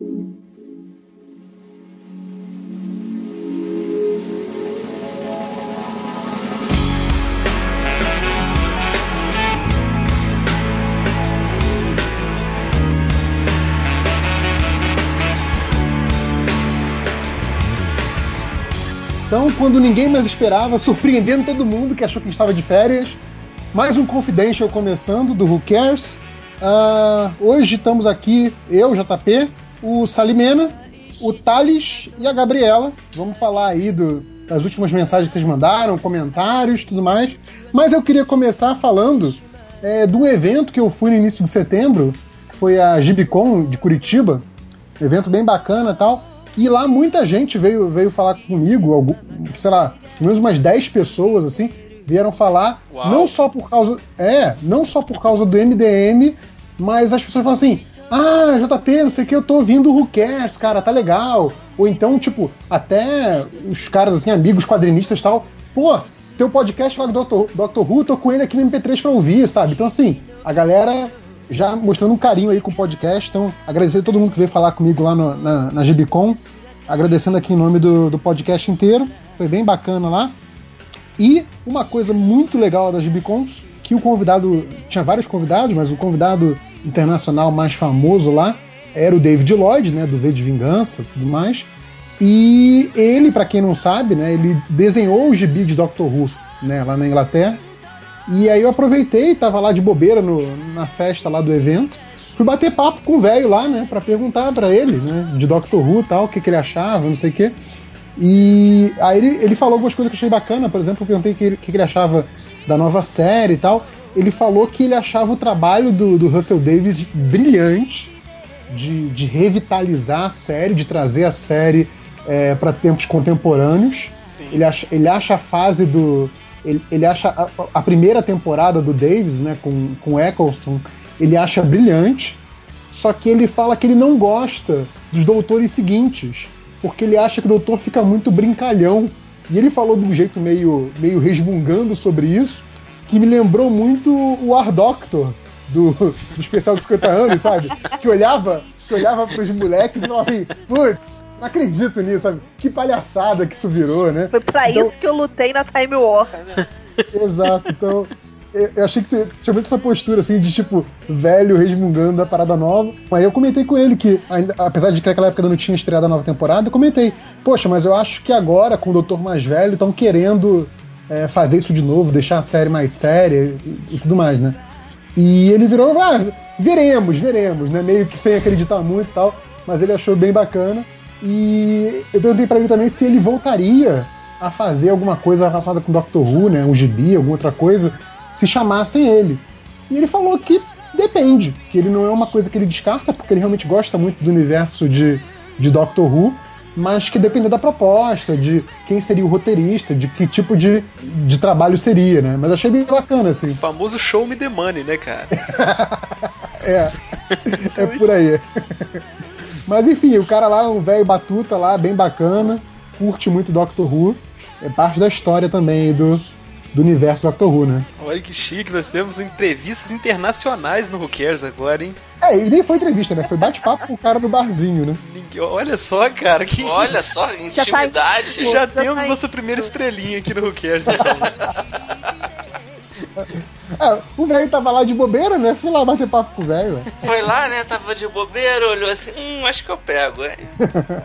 Então, quando ninguém mais esperava, surpreendendo todo mundo que achou que estava de férias, mais um Confidential começando do Who Cares. Uh, hoje estamos aqui, eu, JP, o Salimena, o Thales e a Gabriela. Vamos falar aí do, das últimas mensagens que vocês mandaram, comentários tudo mais. Mas eu queria começar falando é, do evento que eu fui no início de setembro, que foi a Gibicon de Curitiba. Evento bem bacana e tal. E lá muita gente veio, veio falar comigo, algum, sei lá, pelo menos umas 10 pessoas, assim, vieram falar, Uau. não só por causa. É, não só por causa do MDM, mas as pessoas falam assim. Ah, JP, não sei o que, eu tô ouvindo o Who Cares, cara, tá legal. Ou então, tipo, até os caras, assim, amigos quadrinistas e tal, pô, teu podcast lá do Dr. Dr. Who, tô com ele aqui no MP3 pra ouvir, sabe? Então, assim, a galera já mostrando um carinho aí com o podcast. Então, agradecer a todo mundo que veio falar comigo lá no, na, na Gibicon. Agradecendo aqui em nome do, do podcast inteiro. Foi bem bacana lá. E uma coisa muito legal da Gibicon, que o convidado. Tinha vários convidados, mas o convidado internacional mais famoso lá era o David Lloyd, né? Do V de Vingança tudo mais. E ele, para quem não sabe, né, ele desenhou o gibi de Doctor Who né, lá na Inglaterra. E aí eu aproveitei, tava lá de bobeira no, na festa lá do evento. Fui bater papo com o velho lá, né, para perguntar para ele, né, de Doctor Who tal, o que, que ele achava, não sei o quê. E aí ele, ele falou algumas coisas que eu achei bacana, por exemplo, eu perguntei o que, que, ele achava da nova série e tal. Ele falou que ele achava o trabalho do, do Russell Davis brilhante, de, de revitalizar a série, de trazer a série é, para tempos contemporâneos. Ele acha, ele acha a fase do, ele, ele acha a, a, primeira temporada do Davis, né, com, com Eccleston, ele acha brilhante, só que ele fala que ele não gosta dos doutores seguintes, porque ele acha que o doutor fica muito brincalhão. E ele falou de um jeito meio, meio resmungando sobre isso, que me lembrou muito o Ar Doctor do, do especial dos 50 anos, sabe? Que olhava, que olhava pros moleques e falava assim, putz, não acredito nisso, sabe? Que palhaçada que isso virou, né? Foi pra então... isso que eu lutei na Time War, né? Exato, então. Eu achei que tinha muito essa postura, assim, de tipo, velho resmungando da parada nova. Aí eu comentei com ele que, ainda, apesar de que naquela época não tinha estreado a nova temporada, eu comentei, poxa, mas eu acho que agora, com o Doutor mais velho, estão querendo é, fazer isso de novo, deixar a série mais séria e, e tudo mais, né? E ele virou, ah, veremos, veremos, né? Meio que sem acreditar muito e tal, mas ele achou bem bacana. E eu perguntei para ele também se ele voltaria a fazer alguma coisa relacionada com Doctor Who, né? Um gibi, alguma outra coisa, se chamassem ele. E ele falou que depende, que ele não é uma coisa que ele descarta, porque ele realmente gosta muito do universo de, de Doctor Who, mas que depende da proposta, de quem seria o roteirista, de que tipo de, de trabalho seria, né? Mas achei bem bacana, assim. O famoso show me the money, né, cara? é, é por aí. Mas enfim, o cara lá, um velho batuta lá, bem bacana, curte muito Doctor Who. É parte da história também do, do universo Doctor Who, né? Olha que chique, nós temos entrevistas internacionais no Who Cares agora, hein? É, e nem foi entrevista, né? Foi bate-papo com o cara do barzinho, né? Olha só, cara, que. Olha só, intimidade. Já, tá já temos nossa primeira estrelinha aqui no Who Cares, então. É, o velho tava lá de bobeira, né? Fui lá bater papo com o velho. Foi lá, né? Tava de bobeira, olhou assim, hum, acho que eu pego, hein?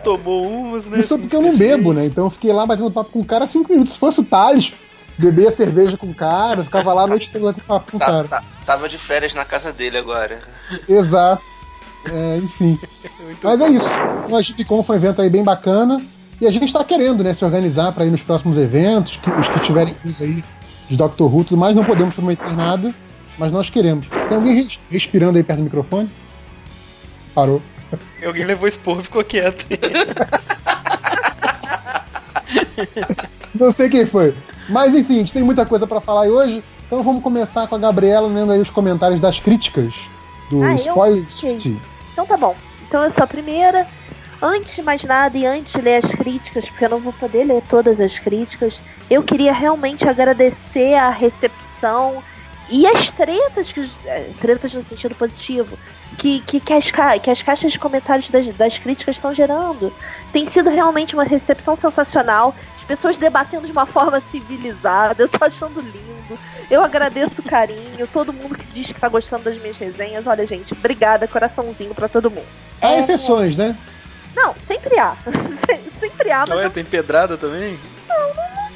Tomou umas, né? Isso porque eu não bebo, né? Então eu fiquei lá batendo papo com o cara cinco minutos. Se fosse o Thales, bebia cerveja com o cara, ficava lá a noite toda batendo papo com o tá, cara. Tá, tava de férias na casa dele agora. Exato. É, enfim. Mas é isso. O Agipicon foi um evento aí bem bacana. E a gente está querendo né, se organizar para ir nos próximos eventos, que, os que tiverem isso aí de Doctor Who e tudo mais, não podemos prometer nada, mas nós queremos. Tem alguém respirando aí perto do microfone? Parou. Alguém levou esporro e ficou quieto. não sei quem foi. Mas enfim, a gente tem muita coisa para falar hoje, então vamos começar com a Gabriela lendo aí os comentários das críticas do ah, Spoiler City. Então tá bom. Então eu sou a primeira. Antes de mais nada e antes de ler as críticas, porque eu não vou poder ler todas as críticas, eu queria realmente agradecer a recepção e as tretas, que, é, tretas no sentido positivo, que, que, que, as, ca- que as caixas de comentários das, das críticas estão gerando. Tem sido realmente uma recepção sensacional. As pessoas debatendo de uma forma civilizada. Eu tô achando lindo. Eu agradeço o carinho. Todo mundo que diz que tá gostando das minhas resenhas. Olha, gente, obrigada. Coraçãozinho pra todo mundo. Há É, exceções, né? Não, sempre há. Se- sempre há, mas não tem pedrada também?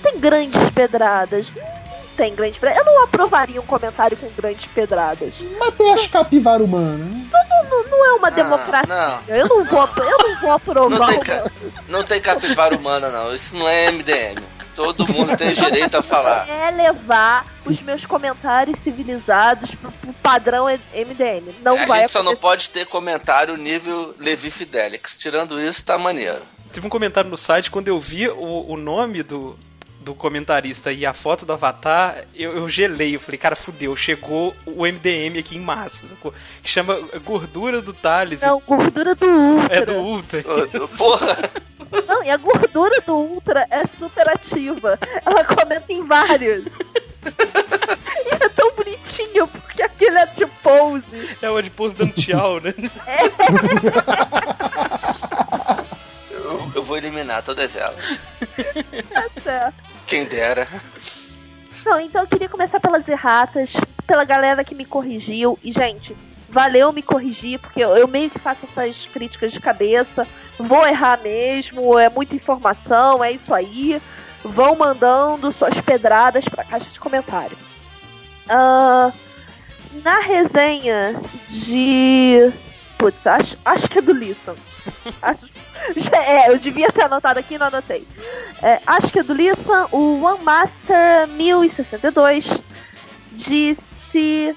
tem grandes pedradas. Não tem grandes pedradas. Eu não aprovaria um comentário com grandes pedradas. Mas tem as capivara humana. né? Não, não é uma Ah, democracia. Eu não vou, eu não vou aprovar Não tem, ca- não tem capivara humana, não. Isso não é MDM. Todo mundo tem direito a falar. É levar os meus comentários civilizados pro, pro padrão MDM. Não a vai gente só não pode ter comentário nível Levi Fidelix. Tirando isso, tá maneiro. Teve um comentário no site, quando eu vi o, o nome do, do comentarista e a foto do avatar, eu, eu gelei. Eu falei, cara, fudeu, chegou o MDM aqui em massa. sacou? Que chama Gordura do Thales. Não, gordura do Ultra. É do Ultra. Porra! Não, e a gordura do Ultra é super ativa. Ela comenta em vários. e é tão bonitinho, porque aquele é de pose. É o Adipose dando tchau, né? Eu vou eliminar todas elas. Tá certo. Quem dera. Não, então eu queria começar pelas erratas, pela galera que me corrigiu. E, gente, valeu me corrigir, porque eu, eu meio que faço essas críticas de cabeça. Vou errar mesmo, é muita informação, é isso aí. Vão mandando suas pedradas pra caixa de comentário. Ah, na resenha de. Putz, acho, acho que é do Lisson. É, eu devia ter anotado aqui e não anotei. É, acho que é do Lissan, o One Master 1062 disse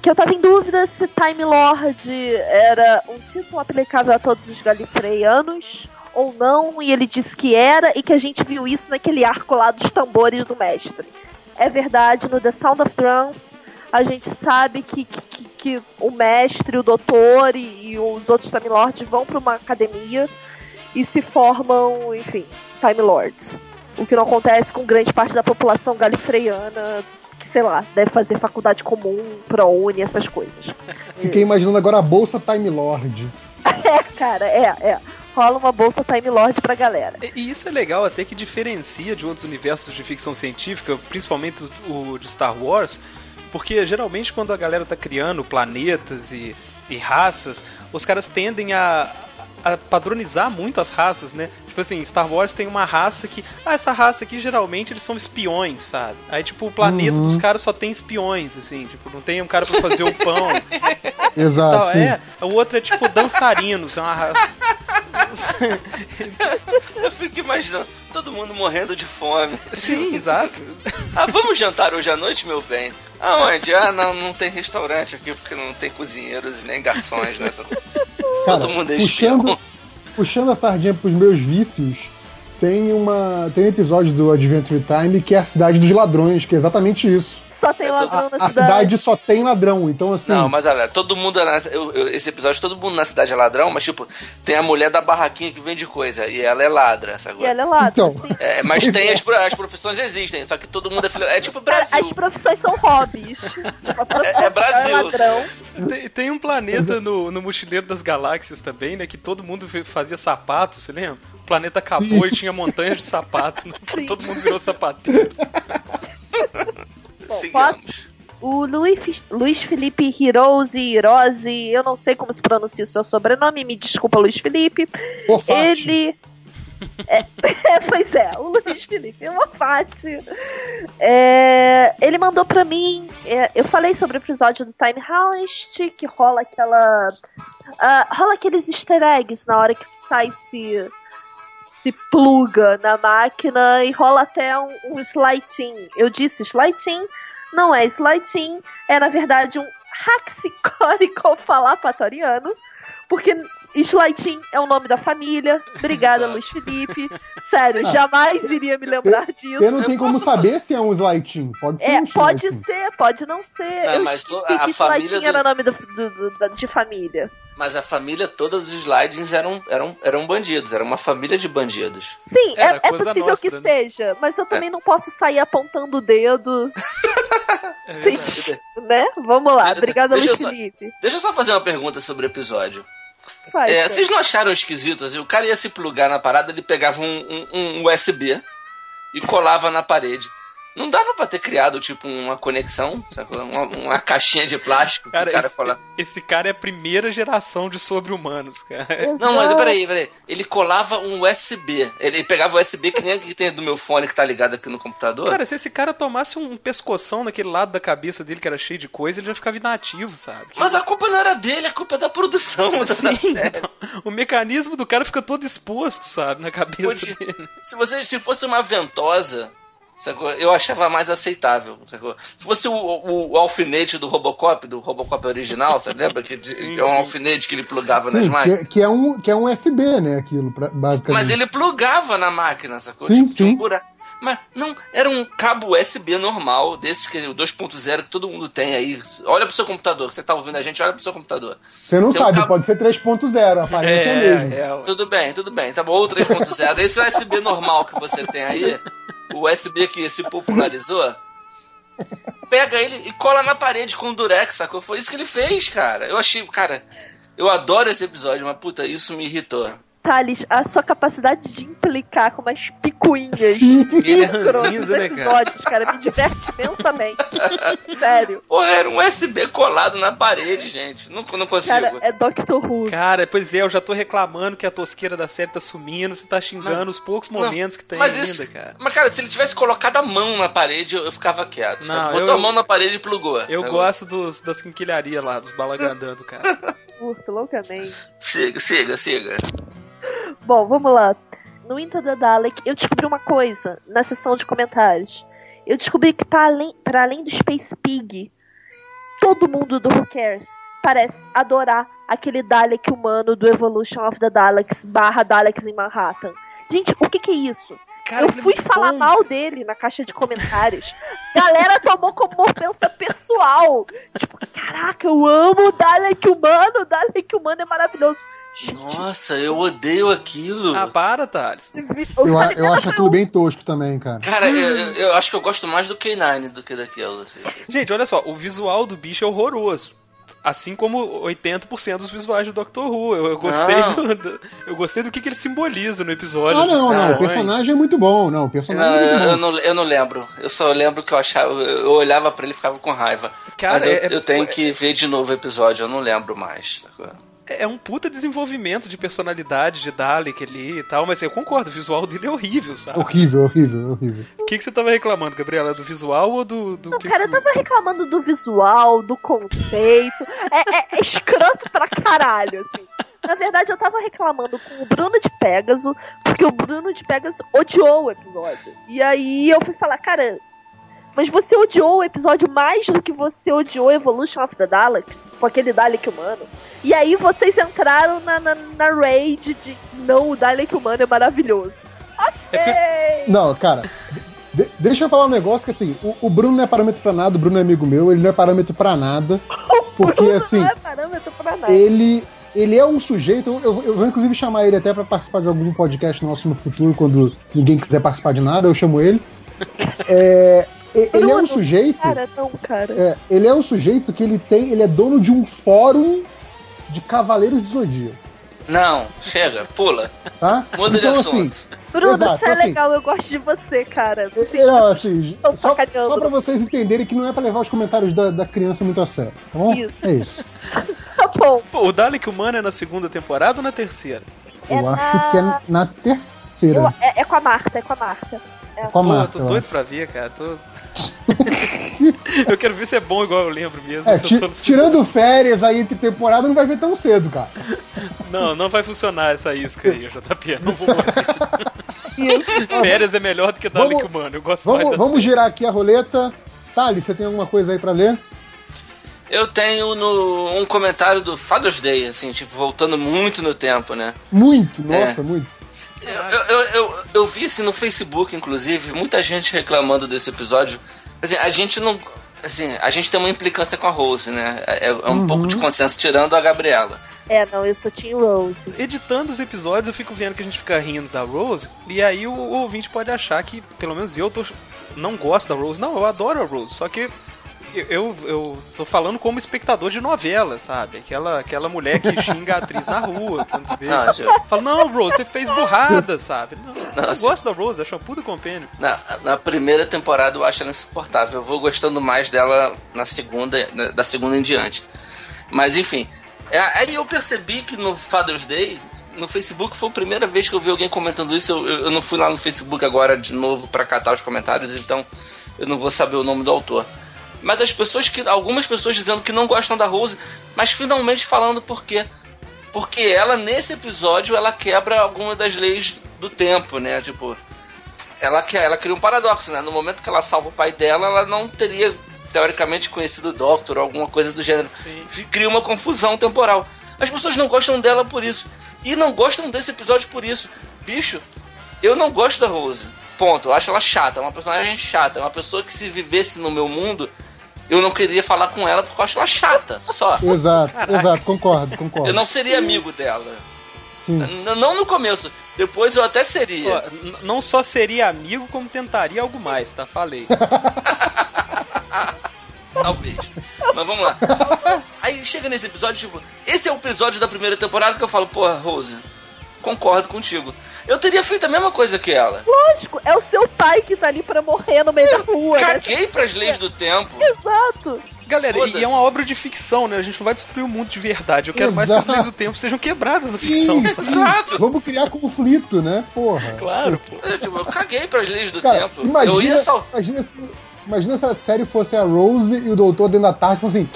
que eu tava em dúvida se Time Lord era um título aplicável a todos os galifreyanos ou não, e ele disse que era, e que a gente viu isso naquele arco lá dos tambores do mestre. É verdade, no The Sound of Drums, a gente sabe que, que, que- o mestre, o doutor e, e os outros Time Lords vão para uma academia e se formam, enfim, Time Lords. O que não acontece com grande parte da população galifreyana, que, sei lá, deve fazer faculdade comum, ProUni, essas coisas. Fiquei imaginando agora a bolsa Time Lord. É, cara, é, é. Rola uma bolsa Time Lord pra galera. E e isso é legal até que diferencia de outros universos de ficção científica, principalmente o o de Star Wars, porque geralmente quando a galera tá criando planetas e, e raças, os caras tendem a, a padronizar muito as raças, né? Tipo assim, Star Wars tem uma raça que. Ah, essa raça aqui geralmente eles são espiões, sabe? Aí, tipo, o planeta Uhum. dos caras só tem espiões, assim, tipo, não tem um cara pra fazer o pão. Exato, sim. É, o outro é tipo dançarinos, é uma raça. Eu fico imaginando todo mundo morrendo de fome. Sim, exato. Ah, vamos jantar hoje à noite, meu bem? Aonde? Ah, não, não tem restaurante aqui porque não tem cozinheiros e nem garçons nessa. Cara, todo mundo é puxando, espião. puxando a sardinha pros meus vícios, tem, uma, tem um episódio do Adventure Time que é a cidade dos ladrões, que é exatamente isso. Só tem É ladrão A, na a cidade só tem ladrão, então assim. Não, mas olha, todo mundo é na, eu- eu- esse episódio todo mundo na cidade é ladrão, mas tipo, tem a mulher da barraquinha que vende coisa e ela é ladra, sabe? E ela é ladrão, Então. É, mas tem é. as, as profissões existem, só que todo mundo é filho. É tipo Brasil. as profissões são hobbies. A É- é Brasil. É. Tem, tem um planeta no, no Mochileiro das Galáxias também, né? Que todo mundo fazia sapato, você lembra? O planeta acabou Sim. e tinha montanhas de sapato. né? Todo mundo virou sapateiro. Bom, Sigamos. O Luiz, Luiz Felipe Hirose, Hirose, eu não sei como se pronuncia o seu sobrenome, me desculpa, Luiz Felipe. Ofate. Ele. É, pois é, o Luiz Felipe Mofati. É, ele mandou pra mim. é, eu falei sobre o episódio do Time Heist, que rola aquela. ah, rola aqueles easter eggs na hora que o Psy se. Se pluga na máquina e rola até um, um slighting. Eu disse slighting, não é slighting, é na verdade um haxicórico falapatoriano. Porque Slightin é o nome da família. Obrigada. Luiz Felipe. Sério, Ah. jamais iria me lembrar disso. Você não tem Eu como posso saber fazer- se é um Slightin. Pode ser É, um pode ser, pode não ser. Não, eu mas a que família Slightin do- era nome do, do- do- da- de família. Mas a família toda dos slidings eram, eram, eram bandidos, era uma família de bandidos. Sim, é, é possível nossa, que né? seja, mas eu também não posso sair apontando o dedo, É Sim. né? Vamos lá, obrigada, Luiz eu só- Felipe. Deixa eu só fazer uma pergunta sobre o episódio. Faz, É, vocês não acharam esquisito? Assim, o cara ia se plugar na parada, ele pegava um, um- um USB e colava na parede. Não dava pra ter criado, tipo, uma conexão? Uma, uma caixinha de plástico que Cara, o cara esse, cola... esse cara é a primeira geração de sobre-humanos, cara. Não, mas Exato. peraí, peraí. Ele colava um USB. Ele pegava o USB que nem o que tem do meu fone que tá ligado aqui no computador. Cara, se esse cara tomasse um pescoção naquele lado da cabeça dele que era cheio de coisa, ele já ficava inativo, sabe? mas a culpa não era dele, a culpa é da produção. da Sim, série. então, o mecanismo do cara fica todo exposto, sabe, na cabeça Podia- dele. Se você se fosse uma ventosa, sacou? eu achava mais aceitável. Sacou? Se fosse o, o- o alfinete do Robocop, do Robocop original, você lembra? Que de- Sim, é um sim. alfinete que ele plugava nas Sim, máquinas. que, que é um, que é um USB, né? Aquilo, pra- basicamente. Mas ele plugava na máquina, sacou? Sim, tinha um sim. buraco. Mas não, era um cabo USB normal, desses que o 2.0 que todo mundo tem aí. Olha pro seu computador, você tá ouvindo a gente, olha pro seu computador. Você não Tem um sabe, cabo- pode ser 3.0, a aparência é, a mesma. é, Tudo bem, tudo bem, tá bom. Ou 3.0. Esse USB normal que você tem aí, o USB que se popularizou, pega ele e cola na parede com o durex, sacou? Foi isso que ele fez, cara. Eu achei, cara, eu adoro esse episódio, mas puta, isso me irritou. Thales, a sua capacidade de implicar com umas picuinhas Sim. Ele é dos né, cara? episódios, cara, me diverte imensamente. Sério. Porra, era um USB colado na parede, gente. Não, não consigo. Cara, é Doctor Who. Cara, pois é, eu já tô reclamando que a tosqueira da série tá sumindo, você tá xingando os poucos momentos que tem mas ainda, isso, cara. Mas, cara, se ele tivesse colocado a mão na parede, eu, eu ficava quieto. Não, sabe? Botou eu- a mão na parede e plugou. Eu sabe? gosto dos, das quinquilharias lá, dos balagandando, cara. Curto loucamente. Siga, siga, siga. Bom, vamos lá. No Into the Dalek, eu descobri uma coisa na sessão de comentários. Eu descobri que, para além, além do Space Pig, todo mundo do Who Cares parece adorar aquele Dalek humano do Evolution of the Daleks barra Daleks em Manhattan. Gente, o que, que é isso? Cara, eu é fui falar bom. mal dele na caixa de comentários. Galera tomou como ofensa pessoal. Tipo, caraca, eu amo o Dalek humano. O Dalek humano é maravilhoso. Nossa, eu odeio aquilo. Ah, para, Thales. Eu, eu acho aquilo bem tosco também, cara. Cara, eu, eu- eu acho que eu gosto mais do K9 do que daquilo. assim. Gente, olha só, o visual do bicho é horroroso. Assim como 80% dos visuais do Doctor Who. Eu, eu gostei Não. do, do- Eu gostei do que, que ele simboliza no episódio. Ah, não, não. O personagem é muito bom. Não, o Não, personagem é eu, muito eu bom. não, eu não lembro. Eu só lembro que eu achava. Eu olhava pra ele e ficava com raiva. Cara, Mas eu, é- eu tenho é- que ver de novo o episódio, eu não lembro mais. sacou? É um puta desenvolvimento de personalidade de Dalek ali e tal, mas eu concordo, o visual dele é horrível, sabe? Horrível, horrível, horrível. O que, que você tava reclamando, Gabriela? Do visual ou do. do Não, que cara, eu tava reclamando do visual, do conceito. É, é- é escroto pra caralho, assim. Na verdade, eu tava reclamando com o Bruno de Pegasus, porque o Bruno de Pegasus odiou o episódio. E aí eu fui falar, cara, mas você odiou o episódio mais do que você odiou Evolution of the Daleks, com aquele Dalek humano. E aí vocês entraram na, na, na raid de não, o Dalek humano é maravilhoso. É porque- Não, cara. de- deixa eu falar um negócio que assim, o, o Bruno não é parâmetro pra nada, o Bruno é amigo meu, ele não é parâmetro pra nada. Porque Bruno assim, não é parâmetro pra nada. ele ele é um sujeito, eu, eu vou inclusive chamar ele até pra participar de algum podcast nosso no futuro, quando ninguém quiser participar de nada, eu chamo ele. É, ele é um sujeito, Cara, não, cara. é, ele é um sujeito que ele tem, ele é dono de um fórum de Cavaleiros do Zodíaco, Não, chega, pula. tá? Muda de então, assunto. assim, Bruno, Exato, você é assim- legal, eu gosto de você, cara. É, é, não, assim, Tô só, sacaneando. só pra vocês entenderem que não é pra levar os comentários da, da criança muito a sério, tá bom? Isso. É isso. Tá bom. Pô, o Dalek humano é na segunda temporada ou na terceira? Eu É acho na- que é na terceira. Eu- é, é com a Marta, é com a Marta. É com a Pô, Marta. tô eu doido acho. pra ver, cara. Tô... eu quero ver se é bom igual eu lembro mesmo. É, se eu ti- tô- tirando férias aí entre temporada, não vai ver tão cedo, cara. Não, não vai funcionar essa isca aí, JP. Não vou. Férias é melhor do que Dalek Vamos- humano. Eu gosto mais Vamos, das vamos girar aqui a roleta. Thales, você tem alguma coisa aí pra ler? Eu tenho no, um comentário do Father's Day, assim, tipo, voltando muito no tempo, né? Muito, É. nossa, muito. Eu, eu, eu, eu vi assim no Facebook, inclusive, muita gente reclamando desse episódio. Assim, a gente não. Assim, a gente tem uma implicância com a Rose, né? É, é um Uhum. pouco de consenso, tirando a Gabriela. É, não, eu sou Team Rose. Editando os episódios, eu fico vendo que a gente fica rindo da Rose, e aí o, o ouvinte pode achar que, pelo menos eu tô, não gosto da Rose. Não, eu adoro a Rose, só que eu, eu tô falando como espectador de novela, sabe? Aquela, aquela mulher que xinga a atriz na rua, quando vê. Não, já- Fala, não, Rose, você fez burrada, sabe? Não, eu gosto da Rose, acho uma puta compênio. Na, na primeira temporada eu acho ela insuportável. Eu vou gostando mais dela na segunda, na- da segunda em diante. Mas enfim. É, aí eu percebi que no Father's Day, no Facebook, foi a primeira vez que eu vi alguém comentando isso. Eu, eu- eu não fui lá no Facebook agora de novo pra catar os comentários, então eu não vou saber o nome do autor. Mas as pessoas que. Algumas pessoas dizendo que não gostam da Rose, mas finalmente falando por quê. Porque ela, nesse episódio, ela quebra alguma das leis do tempo, né? Tipo, ela, que- ela cria um paradoxo, né? No momento que ela salva o pai dela, ela não teria, teoricamente, conhecido o Doctor ou alguma coisa do gênero. F- Cria uma confusão temporal. As pessoas não gostam dela por isso. E não gostam desse episódio por isso. Bicho, eu não gosto da Rose. Ponto. Eu acho ela chata. É uma personagem chata. É uma pessoa que se vivesse no meu mundo, eu não queria falar com ela porque eu acho ela chata. Só. Exato, exato, concordo, concordo. Eu não seria amigo dela. Sim. Não no começo. Depois eu até seria. Ó, não só seria amigo, como tentaria algo mais, tá? Falei. Talvez. Mas vamos lá. Aí chega nesse episódio, tipo, esse é o episódio da primeira temporada que eu falo, porra, Rose, concordo contigo. Eu teria feito a mesma coisa que ela. Lógico, é o seu pai que tá ali pra morrer no meio da rua, né? Caguei pras leis do tempo. Exato. Galera, e é uma obra de ficção, né? A gente não vai destruir o mundo de verdade. Eu quero mais que as Exato. leis do tempo sejam quebradas na ficção. Sim, sim. Exato. Vamos criar conflito, né? Porra. Claro, pô. Eu, tipo, eu caguei pras leis do Cara, tempo. imagina, eu ia sal... imagina, se, imagina se a série fosse a Rose e o doutor dentro da tarde falou assim.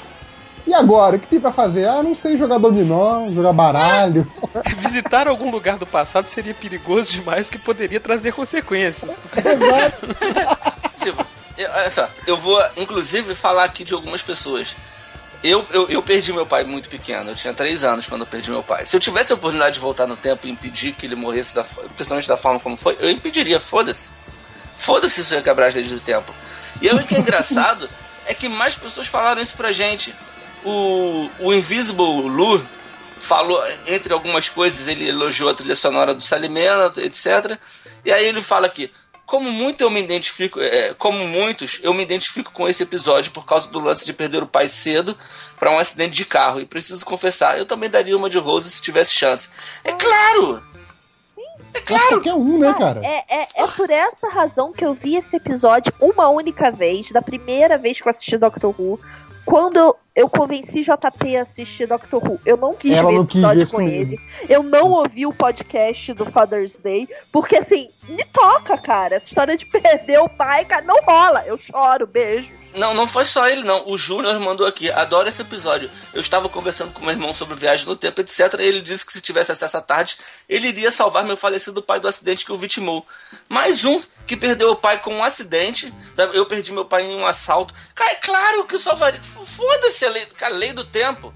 E agora? O que tem pra fazer? Ah, não sei jogar dominó, jogar baralho. Visitar algum lugar do passado seria perigoso demais que poderia trazer consequências. Exato. Tipo, eu- olha só, eu vou inclusive falar aqui de algumas pessoas. Eu, eu, eu perdi meu pai muito pequeno, eu tinha 3 anos quando eu perdi meu pai. Se eu tivesse a oportunidade de voltar no tempo e impedir que ele morresse, da, principalmente da forma como foi, eu impediria, foda-se. Foda-se isso ia quebrar as leis do tempo. E aí o que é engraçado é que mais pessoas falaram isso pra gente. O, o Invisible Lu falou, entre algumas coisas, ele elogiou a trilha sonora do Salimena, etc. E aí ele fala aqui, como muito eu me identifico, é, como muitos, eu me identifico com esse episódio por causa do lance de perder o pai cedo para um acidente de carro. E preciso confessar, eu também daria uma de Rose se tivesse chance. É claro! É claro! qualquer um, né, cara? É, é, é por essa razão que eu vi esse episódio uma única vez, da primeira vez que eu assisti Doctor Who. Quando eu, eu convenci JP a assistir Doctor Who, eu não quis Ela ver não esse episódio com ele. Eu não ouvi o podcast do Father's Day, porque assim, me toca, cara. Essa história de perder o pai, cara, não rola. Eu choro, beijo. Não, não foi só ele, não. O Júnior mandou aqui. Adoro esse episódio. Eu estava conversando com meu irmão sobre viagem no tempo, etc. E ele disse que se tivesse acesso à tarde, ele iria salvar meu falecido pai do acidente que o vitimou. Mais um que perdeu o pai com um acidente. Sabe? Eu perdi meu pai em um assalto. Cara, é claro que eu salvaria. Foda-se a lei, cara, lei do tempo.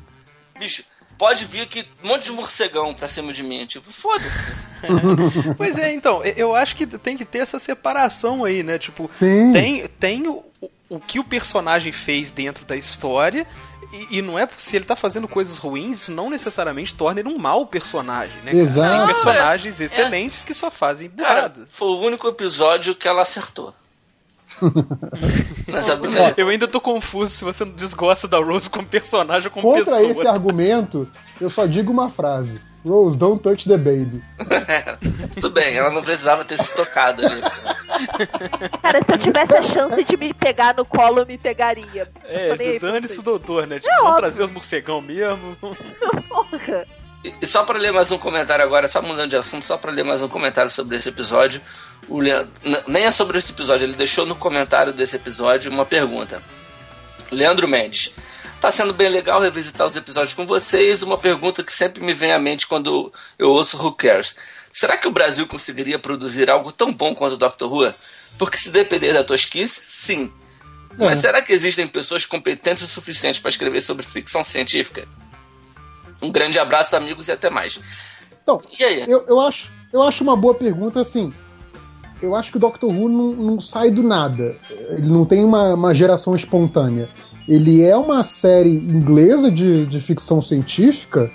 Bicho, pode vir aqui um monte de morcegão pra cima de mim. Tipo, foda-se. Pois é, então, eu acho que tem que ter essa separação aí, né? Tipo, Sim. tem, tem o, o que o personagem fez dentro da história. E, e não é se ele tá fazendo coisas ruins, isso não necessariamente torna ele um mau personagem, né? cara? Exato. Tem personagens É, é. excelentes que só fazem Cara, burradas. foi o único episódio que ela acertou. Nessa primeira. Eu ainda tô confuso se você não desgosta da Rose como personagem ou como Contra pessoa. esse argumento, eu só digo uma frase. Rose, don't touch the baby. Tudo bem, ela não precisava ter se tocado ali. Cara, se eu tivesse a chance de me pegar no colo, eu me pegaria. É, dane-se o doutor, né? Tipo, É vamos trazer os morcegão mesmo. Porra. E e só pra ler mais um comentário agora, só mudando de assunto, só pra ler mais um comentário sobre esse episódio. O Leandro, nem é sobre esse episódio, ele deixou no comentário desse episódio uma pergunta. Leandro Mendes. Tá sendo bem legal revisitar os episódios com vocês. Uma pergunta que sempre me vem à mente quando eu ouço Who Cares. Será que o Brasil conseguiria produzir algo tão bom quanto o Doctor Who? Porque se depender da tosquice, sim. Mas É. será que existem pessoas competentes o suficiente para escrever sobre ficção científica? Um grande abraço, amigos, e até mais. Então, E aí? eu, eu, acho, eu acho uma boa pergunta, assim. Eu acho que o Doctor Who não, não sai do nada. Ele não tem uma, uma geração espontânea. Ele é uma série inglesa de, de ficção científica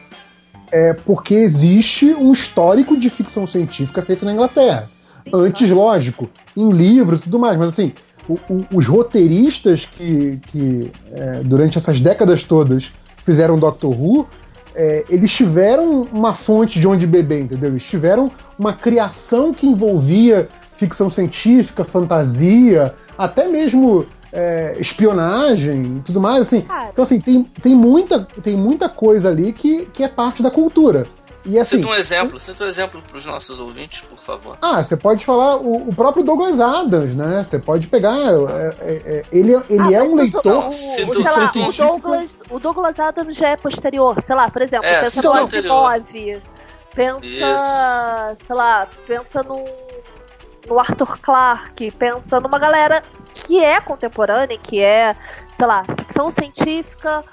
é porque existe um histórico de ficção científica feito na Inglaterra. Antes, lógico, em livros e tudo mais, mas assim, o, o, os roteiristas que, que é, durante essas décadas todas fizeram Doctor Who, é, eles tiveram uma fonte de onde beber, entendeu? Eles tiveram uma criação que envolvia ficção científica, fantasia, até mesmo é, espionagem e tudo mais, assim. Então, assim, tem, tem, muita, tem muita coisa ali que, que é parte da cultura. E, assim, cita um exemplo, cita um exemplo para os nossos ouvintes, por favor. Ah, você pode falar o, o próprio Douglas Adams, né? Você pode pegar. É, é, é ele ele Ah, é um leitor. O, o, Cito- sei lá, o, Douglas, o Douglas Adams já é posterior. Sei lá, por exemplo, É, pensa no anterior. Asimov. Pensa, sei lá, pensa no, no Arthur Clarke. Pensa numa galera que é contemporânea, que é, sei lá, ficção científica,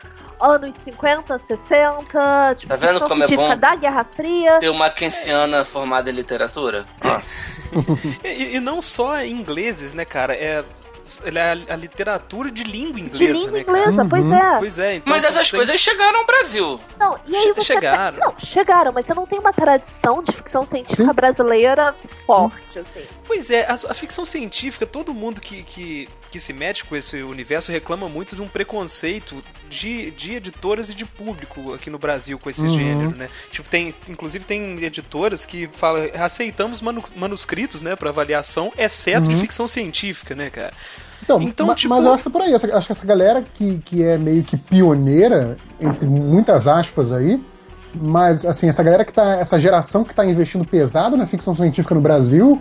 anos 50, 60, tipo, Tá vendo ficção como é científica bom? da Guerra Fria. Ter uma keynesiana formada em literatura? Ó, E, e não só ingleses, né, cara? É, ele é a, a literatura de língua inglesa, De língua né, inglesa, Uhum. pois é. Pois é, então. Mas essas tem- coisas chegaram ao Brasil. Não, e aí Che- você chegaram. Não, chegaram, mas você não tem uma tradição de ficção científica Sim. brasileira forte, assim. Pois é, a, a ficção científica, todo mundo que, que, que se mete com esse universo reclama muito de um preconceito de, de editoras e de público aqui no Brasil com esse Uhum. gênero, né? Tipo, tem, inclusive tem editoras que falam, aceitamos manu- manuscritos, né, para avaliação, exceto de Uhum. ficção científica, né, cara? Então, Então, ma- tipo- mas eu acho que é por aí. Acho que essa galera que, que é meio que pioneira, entre muitas aspas aí, mas assim, essa galera que tá. Essa geração que tá investindo pesado na ficção científica no Brasil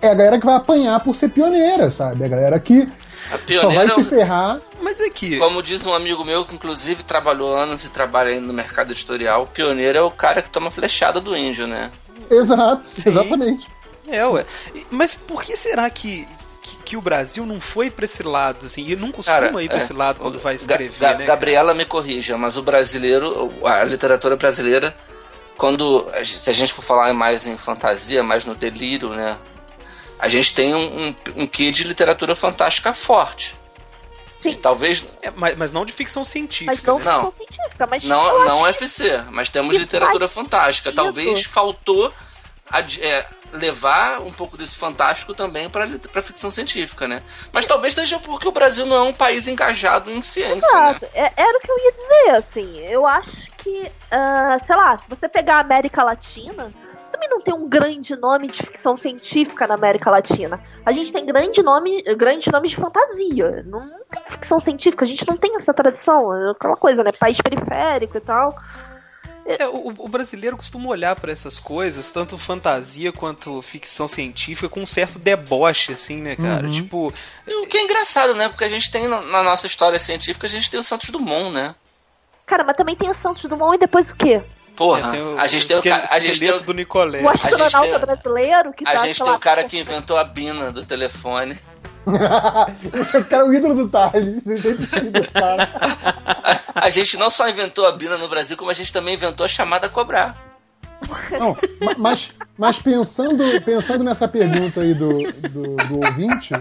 é a galera que vai apanhar por ser pioneira, sabe? É a galera que A só pioneira, vai se ferrar. Mas é que. como diz um amigo meu que inclusive trabalhou anos e trabalha ainda no mercado editorial, o pioneiro é o cara que toma flechada do índio, né? Exato, Sim. exatamente. É, ué. Mas por que será que, que, que o Brasil não foi pra esse lado, assim? E não costuma Cara, ir pra é. esse lado quando vai Ga- escrever, Ga- né? Gabriela me corrija, mas o brasileiro, a literatura brasileira, quando se a gente for falar mais em fantasia, mais no delírio, né? A gente tem um, um, um quê de literatura fantástica forte. Sim. E talvez É, mas, mas não de ficção científica. Mas não né? Não. ficção científica, mas não, não FC, mas temos literatura fantástica. sentido. Talvez faltou ad- é, levar um pouco desse fantástico também para ficção científica, né? Mas talvez seja porque o Brasil não é um país engajado em ciência, né? Exato. É- era o que eu ia dizer, assim. Eu acho que, ah, sei lá, se você pegar a América Latina, também não tem um grande nome de ficção científica na América Latina. A gente tem grande nome, grande nome de fantasia. Não tem ficção científica, a gente não tem essa tradição. É aquela coisa, né? País periférico e tal. É, o, o brasileiro costuma olhar pra essas coisas, tanto fantasia quanto ficção científica, com um certo deboche, assim, né, cara? Uhum. Tipo, O que é engraçado, né? Porque a gente tem na na nossa história científica, a gente tem o Santos Dumont, né? Cara, mas também tem o Santos Dumont e depois o quê? Porra, é, a gente tem o cara, a gente tem o, do Nicolé. O astronauta tem- brasileiro que a tá, gente tem o cara que inventou a bina do telefone. Esse cara é o ídolo do sempre esse cara. A gente não só inventou a bina no Brasil, como a gente também inventou a chamada cobrar. Não, ma- mas, mas pensando, pensando nessa pergunta aí do, do, do ouvinte.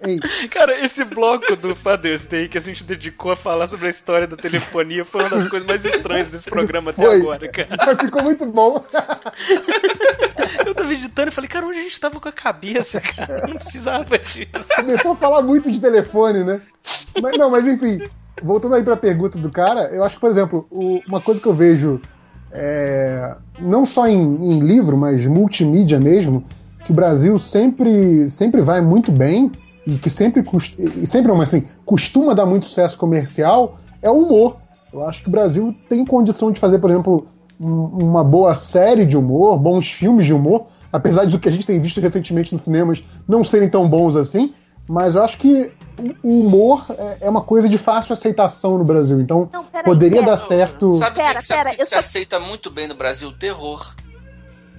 Ei, Cara, esse bloco do Father's Day que a gente dedicou a falar sobre a história da telefonia foi uma das coisas mais estranhas desse programa até Foi. agora, cara. mas ficou muito bom. Eu tava editando e falei, cara, onde a gente tava com a cabeça, cara? Não precisava disso. Começou a falar muito de telefone, né? Mas, não, mas enfim, voltando aí pra pergunta do cara, eu acho que, por exemplo, o- uma coisa que eu vejo, é, não só em, em livro, mas multimídia mesmo, que o Brasil sempre, sempre vai muito bem e que sempre, e sempre assim, costuma dar muito sucesso comercial, é o humor. Eu acho que o Brasil tem condição de fazer, por exemplo, um- uma boa série de humor, bons filmes de humor, apesar do que a gente tem visto recentemente nos cinemas não serem tão bons assim, mas eu acho que o humor é- é uma coisa de fácil aceitação no Brasil, então Não, peraí, poderia pera. dar certo. Sabe o que, Pera, que, sabe o pera, que que se só- aceita muito bem no Brasil? Terror.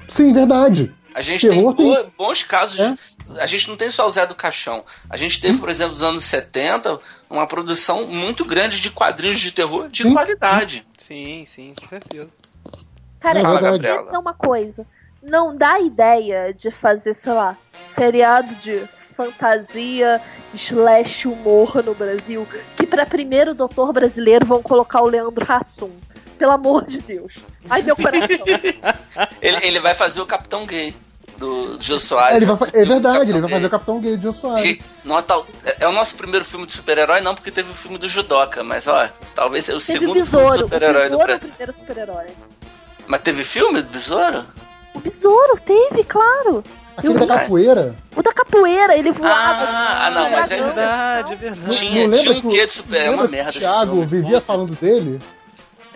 Sim, verdade. A gente Terror tem, tem- bo- bons casos. É. A gente não tem só o Zé do Caixão. A gente teve, por exemplo, nos anos 70, uma produção muito grande de quadrinhos de terror de Sim. qualidade. Sim, sim, com certeza. Cara, É eu queria dizer uma coisa. Não dá ideia de fazer, sei lá, seriado de fantasia slash humor no Brasil, que pra primeiro doutor brasileiro vão colocar o Leandro Hassum. pelo amor de Deus. Ai, meu coração. Ele, ele vai fazer o Capitão Gay do Gil Soares. É, ele vai fa- é o verdade, ele vai fazer o Capitão Gay de Jô Soares. Que- não, tal- é é o nosso primeiro filme de super-herói, não, porque teve o filme do Judoca, mas ó, talvez seja o Teve o segundo filme de Besouro. Super-herói do Besouro é o primeiro super-herói. Mas teve filme do Besouro? O Besouro, teve, claro. Aquele Eu- da capoeira. O da capoeira, ele voava. Ah, ah, não, mas é verdade, é verdade. Tinha, não tinha um o- quê de super... É uma merda O Thiago filme. vivia falando dele.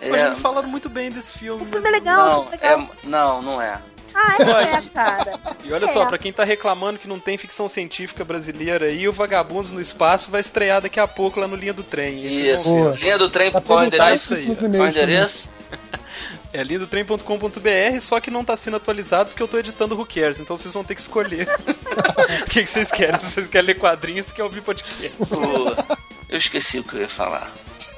Mas É, me falaram muito bem desse filme. O filme mas é legal, não, é legal. é, não, não é. Ah, é, cara. E olha só, É. pra quem tá reclamando que não tem ficção científica brasileira aí, o Vagabundos no Espaço vai estrear daqui a pouco lá no Linha do Trem. Vocês Isso. Linha do trem, Tá qual é endereço? Qual é endereço? É lindotrem.com.br, só que não tá sendo atualizado porque eu tô editando Who Cares, então vocês vão ter que escolher o que, que vocês querem. Se vocês querem ler quadrinhos, se querem ouvir podcast. Pô, eu esqueci o que eu ia falar.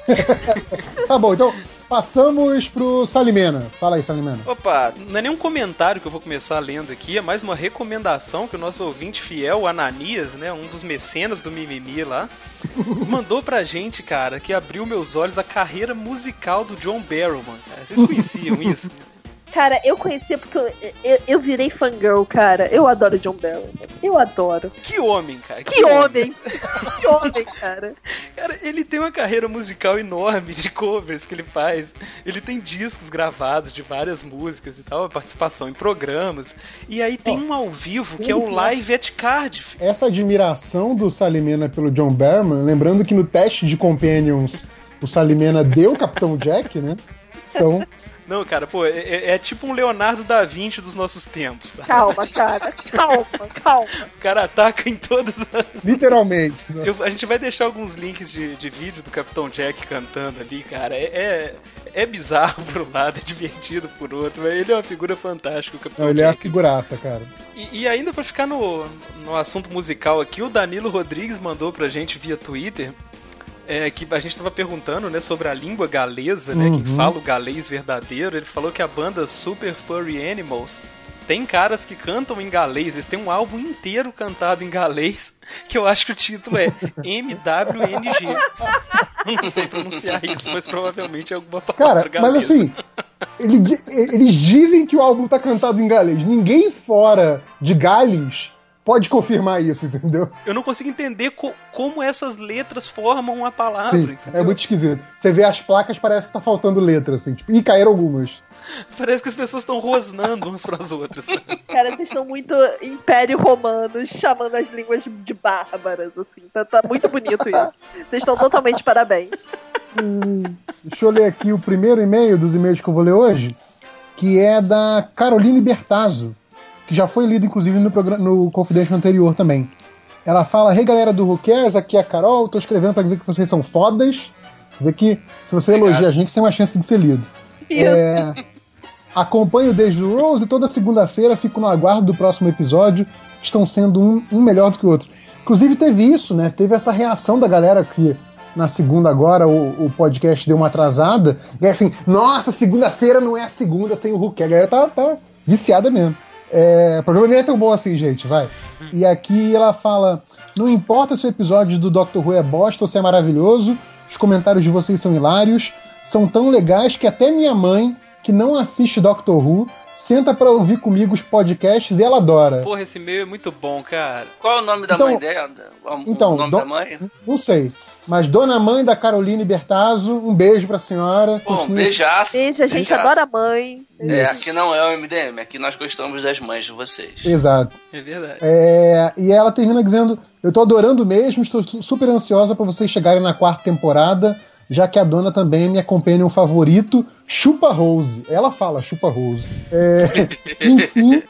Tá bom, então passamos pro Salimena. Fala aí, Salimena. Opa, não é nenhum comentário que eu vou começar lendo aqui, é mais uma recomendação que o nosso ouvinte fiel, o Ananias, né, um dos mecenas do Mimimi lá, mandou pra gente, cara, que abriu meus olhos a carreira musical do John Barrowman, cara. Vocês conheciam isso? Cara, eu conhecia porque eu, eu, eu virei fangirl, cara. Eu adoro John Barrow. Eu adoro. Que homem, cara. Que homem! que homem, cara. Cara, ele tem uma carreira musical enorme de covers que ele faz. Ele tem discos gravados de várias músicas e tal, participação em programas. E aí tem Ó, um ao vivo que é o Live at Cardiff. Essa admiração do Salimena pelo John Barrowman, lembrando que no teste de Companions o Salimena deu o Capitão Jack, né? Então, Não, cara, pô, é, é- é tipo um Leonardo da Vinci dos nossos tempos. Tá? Calma, cara. Calma, calma. O cara ataca em todas as. literalmente. né? Eu- a gente vai deixar alguns links de, de vídeo do Capitão Jack cantando ali, cara. É, é, é bizarro por um lado, é divertido por outro, mas ele é uma figura fantástica, o Capitão Não, ele é a figuraça, cara. E, e ainda pra ficar no, no assunto musical aqui, o Danilo Rodrigues mandou pra gente via Twitter é, que a gente tava perguntando, né, sobre a língua galesa, né, quem Uhum. fala o galês verdadeiro. Ele falou que a banda Super Furry Animals tem caras que cantam em galês. Eles têm um álbum inteiro cantado em galês, que eu acho que o título é MWNG. Não sei pronunciar isso, mas provavelmente é alguma palavra Cara, mas galesa. assim, ele eles dizem que o álbum tá cantado em galês. Ninguém fora de Gales pode confirmar isso, entendeu? Eu não consigo entender co- como essas letras formam uma palavra, Sim, entendeu? é muito esquisito. Você vê as placas, parece que tá faltando letra, assim. Tipo, e caíram algumas. Parece que as pessoas estão rosnando umas pras outras. Cara, vocês estão muito Império Romano, chamando as línguas de bárbaras, assim. Tá, tá muito bonito isso. Vocês estão totalmente parabéns. Deixa eu ler aqui o primeiro e-mail dos e-mails que eu vou ler hoje, que é da Caroline Bertazzo, que já foi lido, inclusive, no, programa, no Confidential anterior também. Ela fala: Hey galera do Who Cares, aqui é a Carol, tô escrevendo pra dizer que vocês são fodas. Você vê que se você Obrigado. elogia a gente, você tem uma chance de ser lido. É, acompanho desde o Rose e toda segunda-feira fico no aguardo do próximo episódio, que estão sendo um, um melhor do que o outro. Inclusive teve isso, né? Teve essa reação da galera que na segunda agora o, o podcast deu uma atrasada. E é assim, nossa, segunda-feira não é a segunda sem o Hulk. A galera tá, tá viciada mesmo. É, o programa nem é tão bom assim, gente, vai. E aqui ela fala: não importa se o episódio do Doctor Who é bosta ou se é maravilhoso, os comentários de vocês são hilários, são tão legais que até minha mãe, que não assiste Doctor Who, senta pra ouvir comigo os podcasts e ela adora. Porra, esse e-mail é muito bom, cara. Qual é o nome da Então- mãe dela? O então, nome do- da mãe? Não sei. Mas Dona Mãe da Caroline Bertazzo, um beijo pra senhora. Um Continue- beijaço. Beijo, a gente beijaço. adora a mãe. É, aqui não é o MDM, aqui nós gostamos das mães de vocês. Exato. É verdade. É, e ela termina dizendo: Eu tô adorando mesmo, estou su- super ansiosa pra vocês chegarem na quarta temporada, já que a dona também é minha companion favorito, Chupa Rose. Ela fala Chupa Rose. É, enfim,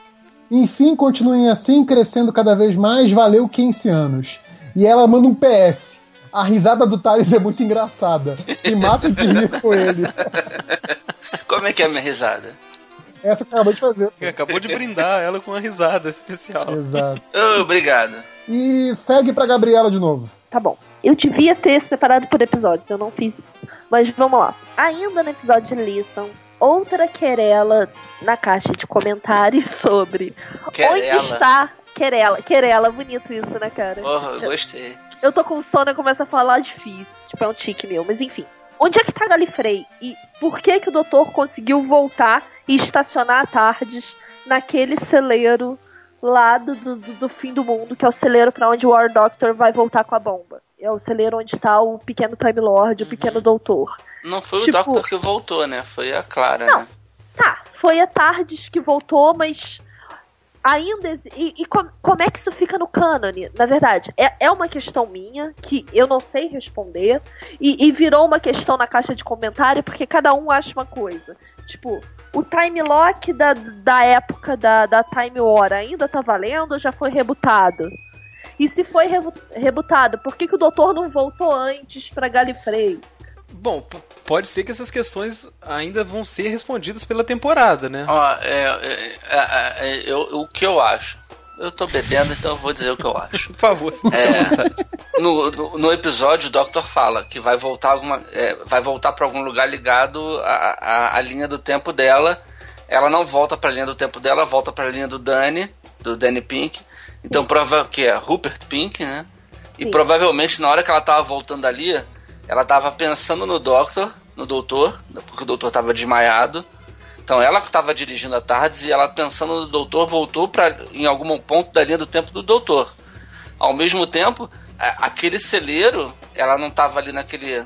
enfim, continuem assim, crescendo cada vez mais. Valeu 15 anos. E ela manda um PS. A risada do Thales é muito engraçada. E mata de rir com ele. Como é que é a minha risada? Essa que acabou de fazer. Acabou de brindar ela com uma risada especial. Exato. Oh, obrigado. E segue pra Gabriela de novo. Tá bom. Eu devia ter separado por episódios, eu não fiz isso. Mas vamos lá. Ainda no episódio de Listen, outra querela na caixa de comentários sobre Querela. onde está. Querela, querela, bonito isso, né, cara? Porra, eu gostei. Eu tô com sono e começo a falar difícil. Tipo, é um tique meu, mas enfim. onde é que tá Galifrey? E por que que o doutor conseguiu voltar e estacionar a Tardes naquele celeiro lá do, do, do fim do mundo, que é o celeiro para onde o War Doctor vai voltar com a bomba? É o celeiro onde tá o pequeno Time Lord, o pequeno doutor. Não foi Tipo- o Doctor que voltou, né? Foi a Clara, Não. né? Tá, foi a Tardes que voltou, mas ainda. E, e com- como é que isso fica no cânone? Na verdade, é, é uma questão minha que eu não sei responder. E, e virou uma questão na caixa de comentário porque cada um acha uma coisa. Tipo, o time lock da, da época da, da Time War ainda tá valendo ou já foi rebutado? E se foi rebu- rebutado, por que, que o doutor não voltou antes pra Galifrey? Bom, pode ser que essas questões ainda vão ser respondidas pela temporada, né? Ó, é, é, é, é, eu- o que eu acho? Eu tô bebendo, então eu vou dizer o que eu acho. Por favor, se É, no, no, no episódio, o Doctor fala que vai voltar alguma, é, vai voltar para algum lugar ligado à, à, à linha do tempo dela. Ela não volta para a linha do tempo dela, volta para a linha do Danny, do Danny Pink. Então, prova que é Rupert Pink, né? E Sim. provavelmente na hora que ela tava voltando ali, ela tava pensando no Doctor, no Doutor, porque o Doutor tava desmaiado. Então ela que estava dirigindo a Tardes e ela pensando no Doutor voltou para em algum ponto da linha do tempo do Doutor. Ao mesmo tempo, a- aquele celeiro, ela não estava ali naquele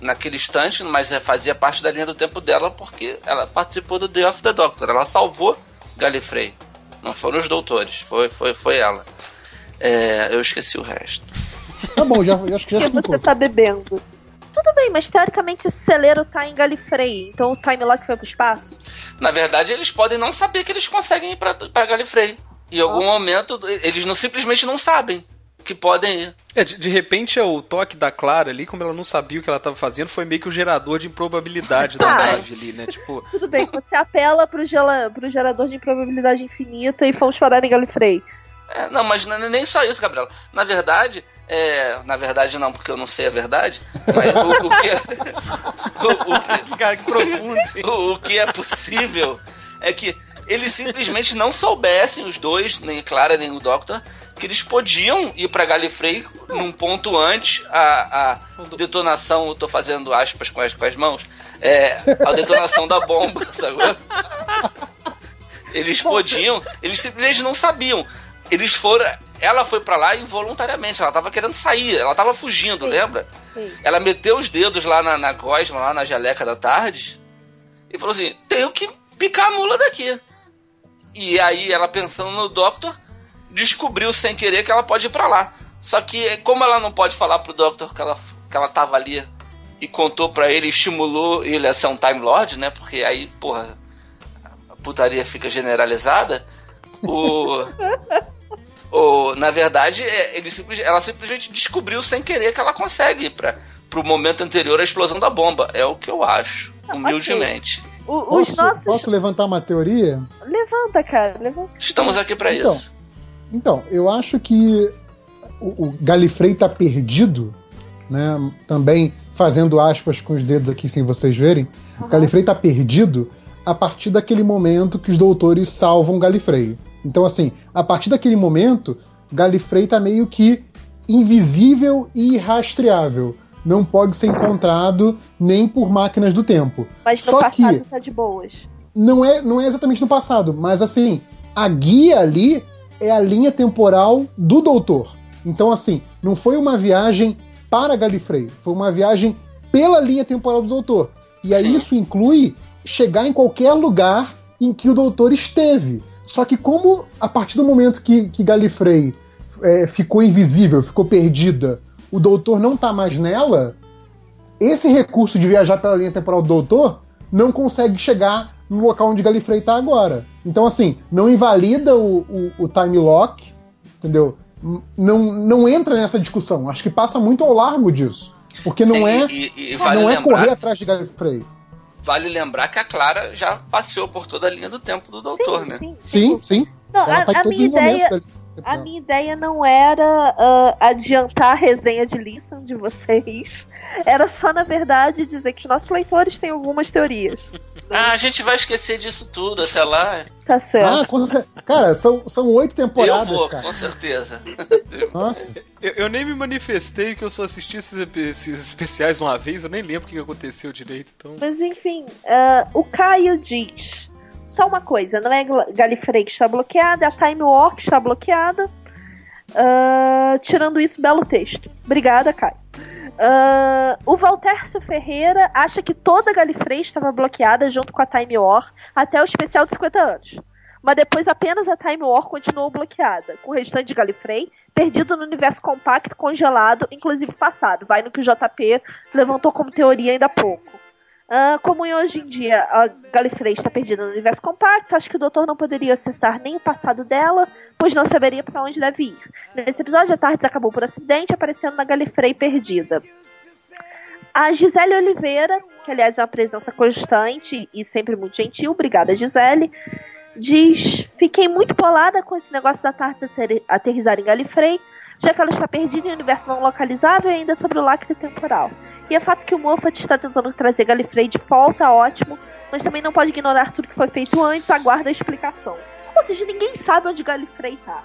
naquele instante, mas é, fazia parte da linha do tempo dela porque ela participou do Day of the Doctor. Ela salvou Galifrey. Não foram os doutores, foi, foi, foi ela. É, eu esqueci o resto. Tá bom, já, acho que já Porque explicou. você tá bebendo. Tudo bem, mas teoricamente esse celeiro tá em Galifrey, então o Time Lock foi pro espaço? Na verdade, eles podem não saber que eles conseguem ir pra, pra Galifrey. Em algum momento, eles não simplesmente não sabem que podem ir. É, de, de repente é o toque da Clara ali, como ela não sabia o que ela estava fazendo, foi meio que o gerador de improbabilidade da Ah. nave ali, né? Tipo, Tudo bem, você apela pro, gela, pro gerador de improbabilidade infinita e fomos parar em Galifrey. É, não, mas nem só isso, Gabriel. Na verdade, é, na verdade não, porque eu não sei a verdade. Mas o, o que é, o, o que- cara, que profundo. o, o que é possível é que eles simplesmente não soubessem, os dois, nem Clara nem o Doctor, que eles podiam ir pra Galifrey num ponto antes a, a detonação, eu tô fazendo aspas com as, com as mãos, é, a detonação da bomba, sacou? Eles podiam, eles simplesmente não sabiam. Eles foram, ela foi pra lá involuntariamente, ela tava querendo sair, ela tava fugindo, Sim. lembra? Sim. Ela meteu os dedos lá na, na gosma, lá na geleca da tarde, e falou assim: tenho que picar a mula daqui. E aí ela pensando no Doctor, descobriu sem querer que ela pode ir pra lá. Só que como ela não pode falar pro Doctor que ela, que ela tava ali e contou pra ele, estimulou ele a ser um Time Lord, né? Porque aí, porra, a putaria fica generalizada. O. o na verdade, é, ele ela simplesmente descobriu sem querer que ela consegue ir pra, pro momento anterior à explosão da bomba. É o que eu acho, humildemente. O- os Posso, nossos. posso levantar uma teoria? Levanta, cara, levanta. Estamos aqui pra Então. isso. Então, eu acho que o, o Galifrey tá perdido, né? Também fazendo aspas com os dedos aqui sem vocês verem. O Galifrey tá perdido a partir daquele momento que os doutores salvam Galifrey. Então, assim, a partir daquele momento, Galifrey tá meio que invisível e irrastreável. Não pode ser encontrado nem por máquinas do tempo. Mas no Só passado que- tá de boas. não é, não é exatamente no passado, mas assim, a guia ali é a linha temporal do doutor. Então, assim, não foi uma viagem para Galifrey, foi uma viagem pela linha temporal do doutor. E aí Sim. isso inclui chegar em qualquer lugar em que o doutor esteve. Só que como a partir do momento que, que Galifrey é, ficou invisível, ficou perdida, o doutor não tá mais nela, esse recurso de viajar pela linha temporal do doutor não consegue chegar no local onde Galifrey tá agora. Então, assim, não invalida o, o, o time lock, entendeu? Não, não entra nessa discussão. Acho que passa muito ao largo disso. Porque não Sim, é, E, e- vale, não é correr atrás de Galifrey. Vale lembrar que a Clara já passeou por toda a linha do tempo do doutor, sim, né? sim, Sim, sim. Não, Ela a, tá a minha ideia. Linha A minha ideia não era uh, adiantar a resenha de Listen de vocês. Era só, na verdade, dizer que os nossos leitores têm algumas teorias. Ah, a gente vai esquecer disso tudo até lá. Tá certo. Ah, cara, são, são oito temporadas, Eu vou, cara. com certeza. Nossa. Eu, eu nem me manifestei que eu só assisti esses, esses especiais uma vez, eu nem lembro o que aconteceu direito. Então... Mas enfim, uh, o Caio diz. Só uma coisa, não é Galifrey que está bloqueada, é a Time War que está bloqueada. Uh, tirando isso, belo texto. Obrigada, Caio. Uh, o Valtércio Ferreira acha que toda a Galifrey estava bloqueada junto com a Time War até o especial de 50 anos. Mas depois apenas a Time War continuou bloqueada, com o restante de Galifrey perdido no universo compacto, congelado, inclusive passado. Vai no que o JP levantou como teoria ainda há pouco. Uh, como hoje em dia a Galifrey está perdida no universo compacto, acho que o doutor não poderia acessar nem o passado dela, pois não saberia para onde deve ir. Nesse episódio, a Tardes acabou por acidente, aparecendo na Galifrey perdida. A Gisele Oliveira, que aliás é uma presença constante e sempre muito gentil, obrigada Gisele, diz: Fiquei muito bolada com esse negócio da Tardes ater aterrizar em Galifrey, já que ela está perdida em um universo não localizável e ainda sobre o lacre temporal. E é fato que o Moffat está tentando trazer Galifrey de volta, ótimo, mas também não pode ignorar tudo que foi feito antes, aguarda a explicação. Ou seja, ninguém sabe onde Galifrey tá.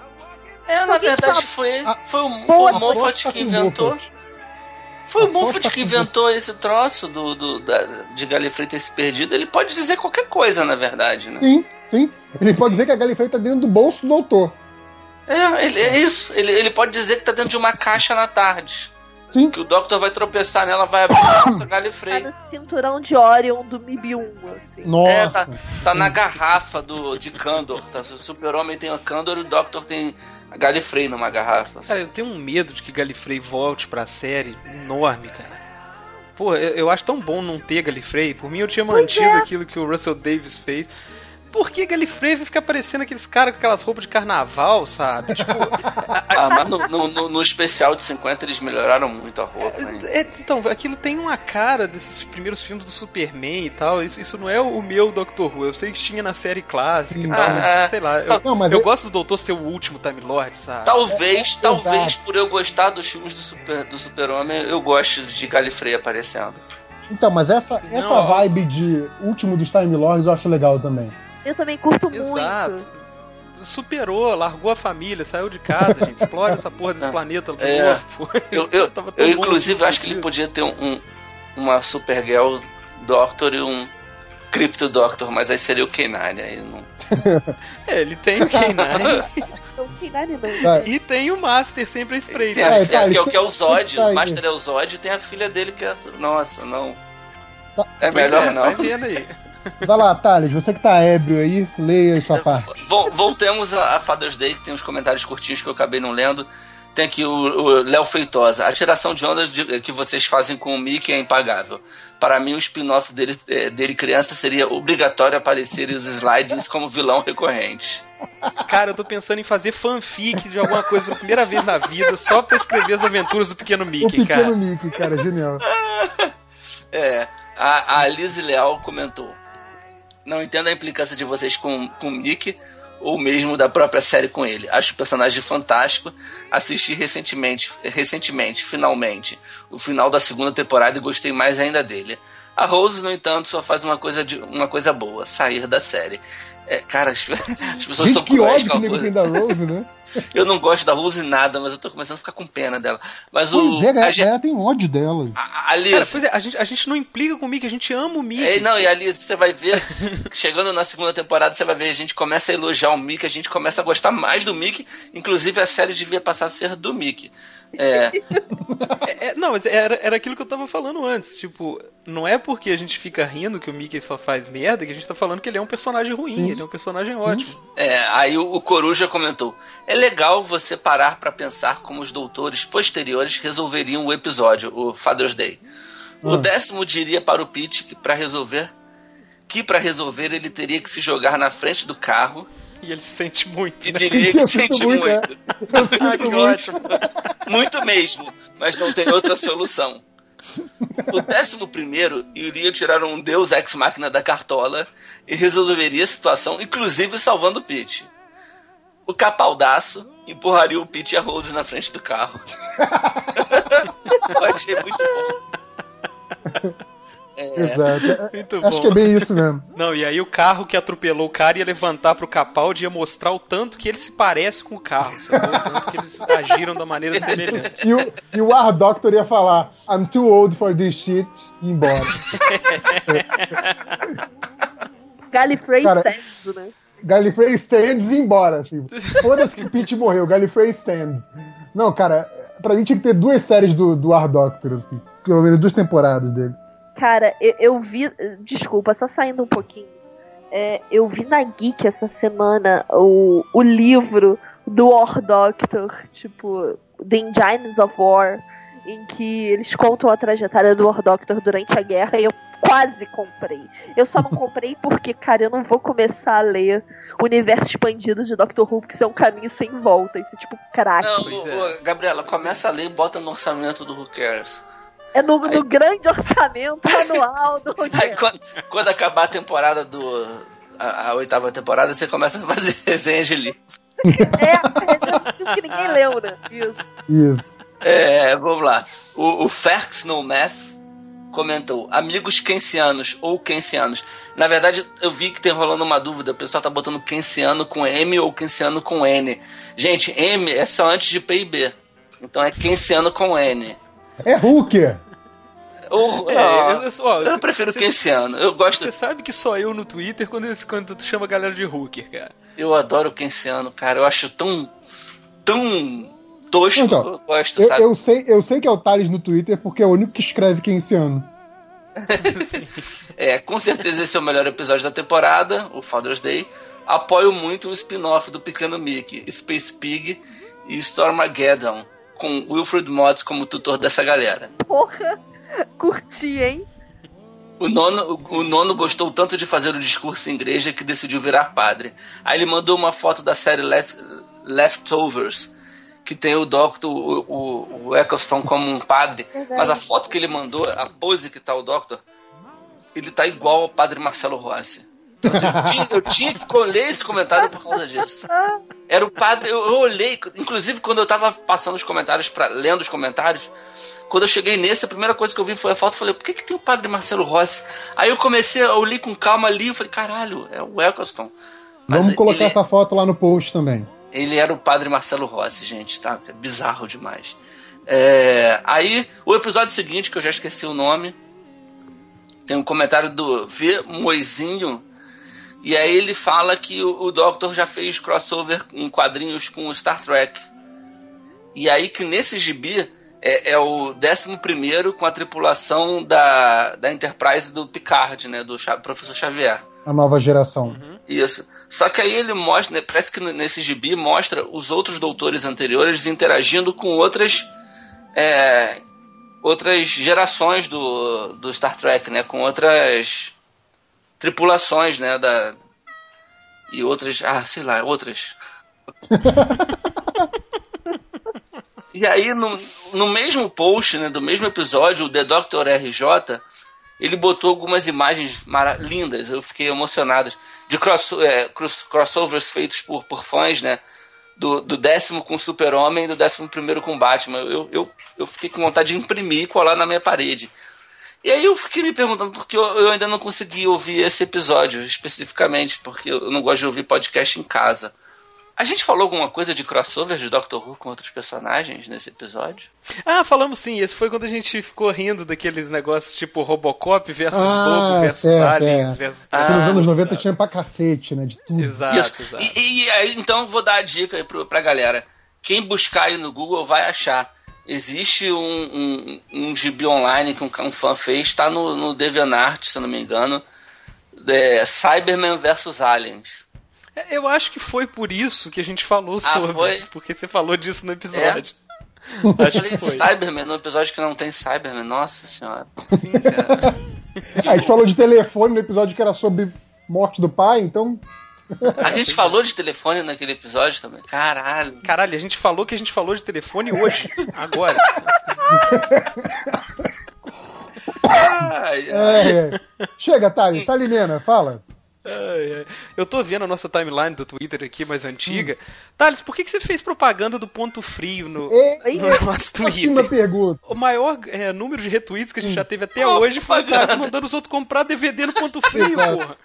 É, na verdade foi, foi o, foi o Moffat que inventou. Foi o Moffat que inventou esse troço do, do, da, de Galifrey ter se perdido. Ele pode dizer qualquer coisa, na verdade, né? Sim, sim. Ele pode dizer que a Galifrey tá dentro do bolso do doutor. É, ele, é isso. Ele, ele pode dizer que tá dentro de uma caixa na tarde. Sim. Que o Doctor vai tropeçar nela, vai abrir a nossa Galifrey. Tá no cinturão de Orion do MIB-1, assim. Nossa. É, tá, tá na garrafa do, de Candor. Tá? O Super-Homem tem a Candor e o Doctor tem a Galifrey numa garrafa. Cara, eu tenho um medo de que Galifrey volte pra série enorme, cara. Pô, eu, eu acho tão bom não ter Galifrey. Por mim, eu tinha mantido é. aquilo que o Russell Davis fez por que Galifrey vai ficar parecendo aqueles caras com aquelas roupas de carnaval, sabe? Tipo. ah, mas no, no, no, especial de 50 eles melhoraram muito a roupa. É, é, então, aquilo tem uma cara desses primeiros filmes do Superman e tal. Isso, isso não é o meu Doctor Who. Eu sei que tinha na série clássica e tal, mas, sei lá. Eu, não, eu, eu, gosto do Doutor ser o último Time Lord, sabe? Talvez, é, talvez por eu gostar dos filmes do Super do Super-Homem, eu goste de Galifrey aparecendo. Então, mas essa, essa vibe de último dos Time Lords eu acho legal também. Eu também curto Exato. muito. Superou, largou a família, saiu de casa, gente. Explora essa porra desse planeta de é. novo. Pô. Eu, eu, eu, eu inclusive, acho que ele podia ter um, um, uma Supergirl Doctor e um Crypto Doctor, mas aí seria o K9. Aí não... é, ele tem o K9. e tem o Master sempre a spray. Tem a, é, tá, que, é, que é o Zod, tá o Master é o Zod e tem a filha dele que é. Nossa, não. Tá. É melhor é, não. Vai vendo aí. Vai lá, Thales, você que tá ébrio aí, leia aí sua parte. Voltemos a, Father's Day, que tem uns comentários curtinhos que eu acabei não lendo. Tem aqui o Léo Feitosa. A tiração de ondas de, que vocês fazem com o Mickey é impagável. Para mim, o spin-off dele, é, dele criança seria obrigatório aparecer os slides como vilão recorrente. Cara, eu tô pensando em fazer fanfic de alguma coisa pela primeira vez na vida, só pra escrever as aventuras do pequeno Mickey, o pequeno Mickey, cara, genial. é, a, a Liz Leal comentou. Não entendo a implicância de vocês com, com o Mickey ou mesmo da própria série com ele. Acho o personagem fantástico. Assisti recentemente, recentemente, finalmente, o final da segunda temporada e gostei mais ainda dele. A Rose, no entanto, só faz uma coisa, de, uma coisa boa, sair da série. É, cara, as, as pessoas Gente, são que ódio que nego tem da Rose, né? eu não gosto da Rose nada, mas eu tô começando a ficar com pena dela. Mas pois o. é, a, gente... tem ódio dela. A, a Liz... Cara, pois é, a gente, a gente não implica com o Mickey, a gente ama o Mickey. É, não, e a Liz, você vai ver, chegando na segunda temporada, você vai ver, a gente começa a elogiar o Mickey, a gente começa a gostar mais do Mickey, inclusive a série devia passar a ser do Mickey. É. é, é não, mas era, era aquilo que eu tava falando antes. Tipo, não é porque a gente fica rindo que o Mickey só faz merda que a gente tá falando que ele é um personagem ruim, Sim. ele é um personagem Sim. ótimo. É, aí o, o Coruja comentou: é legal você parar para pensar como os doutores posteriores resolveriam o episódio, o Father's Day. O ah. décimo diria para o Pete que para resolver que para resolver ele teria que se jogar na frente do carro e ele se sente muito. E né? diria que se sente muito. muito. É. Ah, que ótimo. muito mesmo, mas não tem outra solução. O décimo primeiro iria tirar um deus ex-máquina da cartola e resolveria a situação, inclusive salvando o Pete. o capaldaço empurraria o Pete e a Rose na frente do carro. Eu achei muito bom. É, Exato. Muito Acho bom. que é bem isso mesmo. Não, e aí o carro que atropelou o cara ia levantar pro Capaldi e ia mostrar o tanto que ele se parece com o carro, sacou? O tanto que eles agiram da maneira semelhante. E o, e o War Doctor ia falar: I'm too old for this shit e ir embora. Gallifrey Cara- Sands, né? Gallifrey stands e embora, assim. Foda-se que o Pete morreu, Gallifrey stands. Não, cara, pra mim tinha que ter duas séries do, do War Doctor, assim. Pelo menos duas temporadas dele. Cara, eu, eu vi. Desculpa, só saindo um pouquinho. É, eu vi na Geek essa semana o, o livro do War Doctor, tipo, The Engines of War, em que eles contam a trajetória do War Doctor durante a guerra e eu quase comprei. Eu só não comprei porque, cara, eu não vou começar a ler o universo expandido de Doctor Who, porque isso é um caminho sem volta. Isso é tipo crack. Não, é. Gabriela, começa a ler e bota no orçamento do Who Cares. É no, no Aí- grande orçamento anual do Aí quando, quando acabar a temporada do. A, a oitava temporada, você começa a fazer resenha de livro. É, é que ninguém leu, né? Isso. Isso. É, vamos lá. O, o Ferx No Math comentou: Amigos keynesianos ou keynesianos. Na verdade, eu vi que tem rolando uma dúvida. O pessoal tá botando keynesiano com M ou keynesiano com N. Gente, M é só antes de P e B. Então é keynesiano com N. É Hooker! Ou, É, não, eu, eu, ó, eu prefiro você- keynesiano. Eu gosto. Você sabe que só eu no Twitter quando, quando tu chama a galera de hooker, cara. Eu adoro o cara. Eu acho tão. tão tosco. Então, eu gosto, Eu, sabe? eu sei, eu sei que é o Thales no Twitter porque é o único que escreve keynesiano. É, com certeza esse é o melhor episódio da temporada, o Father's Day. Apoio muito o spin-off do Pequeno Mickey, Space Pig e Stormageddon, com Wilfred Mods como tutor dessa galera. Porra, curti, hein? O nono, o nono gostou tanto de fazer o discurso em igreja que decidiu virar padre. Aí ele mandou uma foto da série Left, Leftovers, que tem o Doctor, o, o, o Eccleston como um padre. Verdade. Mas a foto que ele mandou, a pose que tá o Doctor, ele tá igual ao padre Marcelo Rossi. Então, assim, eu, tinha, eu tinha que colher esse comentário por causa disso. Era o padre, eu, eu olhei, inclusive quando eu tava passando os comentários, pra, lendo os comentários, quando eu cheguei nesse, a primeira coisa que eu vi foi a foto, eu falei, por que, que tem o padre Marcelo Rossi? Aí eu comecei, eu li com calma ali, eu falei, caralho, é o. Mas Vamos colocar ele, essa foto lá no post também. ele era o padre Marcelo Rossi, gente, tá? É bizarro demais. É, aí, o episódio seguinte, que eu já esqueci o nome, tem um comentário do V. Moizinho, e aí ele fala que o, o Doctor já fez crossover em quadrinhos com o Star Trek. E aí que nesse gibi é, é o 11 com a tripulação da, da Enterprise do Picard, né? Do professor Xavier. A nova geração. Isso. Só que aí ele mostra, né, parece que nesse gibi mostra os outros doutores anteriores interagindo com outras é, outras gerações do, do Star Trek, né, com outras tripulações, né, da e outras, ah, sei lá, outras. e aí no, no mesmo post, né, do mesmo episódio, o The Doctor RJ, ele botou algumas imagens lindas, eu fiquei emocionado, de cross, é, cross- crossovers feitos por, por fãs, né? Do, do décimo com Super-Homem e do décimo primeiro com Batman. Eu, eu, eu fiquei com vontade de imprimir e colar na minha parede. E aí eu fiquei me perguntando, porque eu, eu ainda não consegui ouvir esse episódio especificamente, porque eu não gosto de ouvir podcast em casa. A gente falou alguma coisa de crossover de Doctor Who com outros personagens nesse episódio? Ah, falamos sim. Esse foi quando a gente ficou rindo daqueles negócios tipo Robocop versus Ah, Lobo versus certo, Aliens é. versus Ah, Porque nos anos 90 sabe? tinha pra cacete, né? De tudo. Exato, Isso. exato. E, e aí, então, vou dar a dica aí pro, pra galera. Quem buscar aí no Google vai achar. Existe um, um, um gibi online que um, um fã fez, tá no, no DeviantArt, se eu não me engano, é Cyberman versus Aliens. É, Eu acho que foi por isso que a gente falou sobre. Ah, foi? Porque você falou disso no episódio. Eu Acho falei que foi. Cyberman, no episódio que não tem Cyberman, nossa senhora. Sim, cara. Ah, a gente falou de telefone no episódio que era sobre morte do pai, então. A gente falou de telefone naquele episódio também. Caralho. Caralho, a gente falou que a gente falou de telefone hoje. Agora. Ai, ai. É, é. Chega, Thales, Salimena, fala. Ai, ai. Eu tô vendo a nossa timeline do Twitter aqui, mais antiga. Thales, por que, que você fez propaganda do ponto frio no, Ei, no nosso Ótima Twitter? pergunta. O maior é, número de retweets que a gente já teve até Ó, hoje foi. Thales mandando os outros comprar DVD no ponto frio, porra.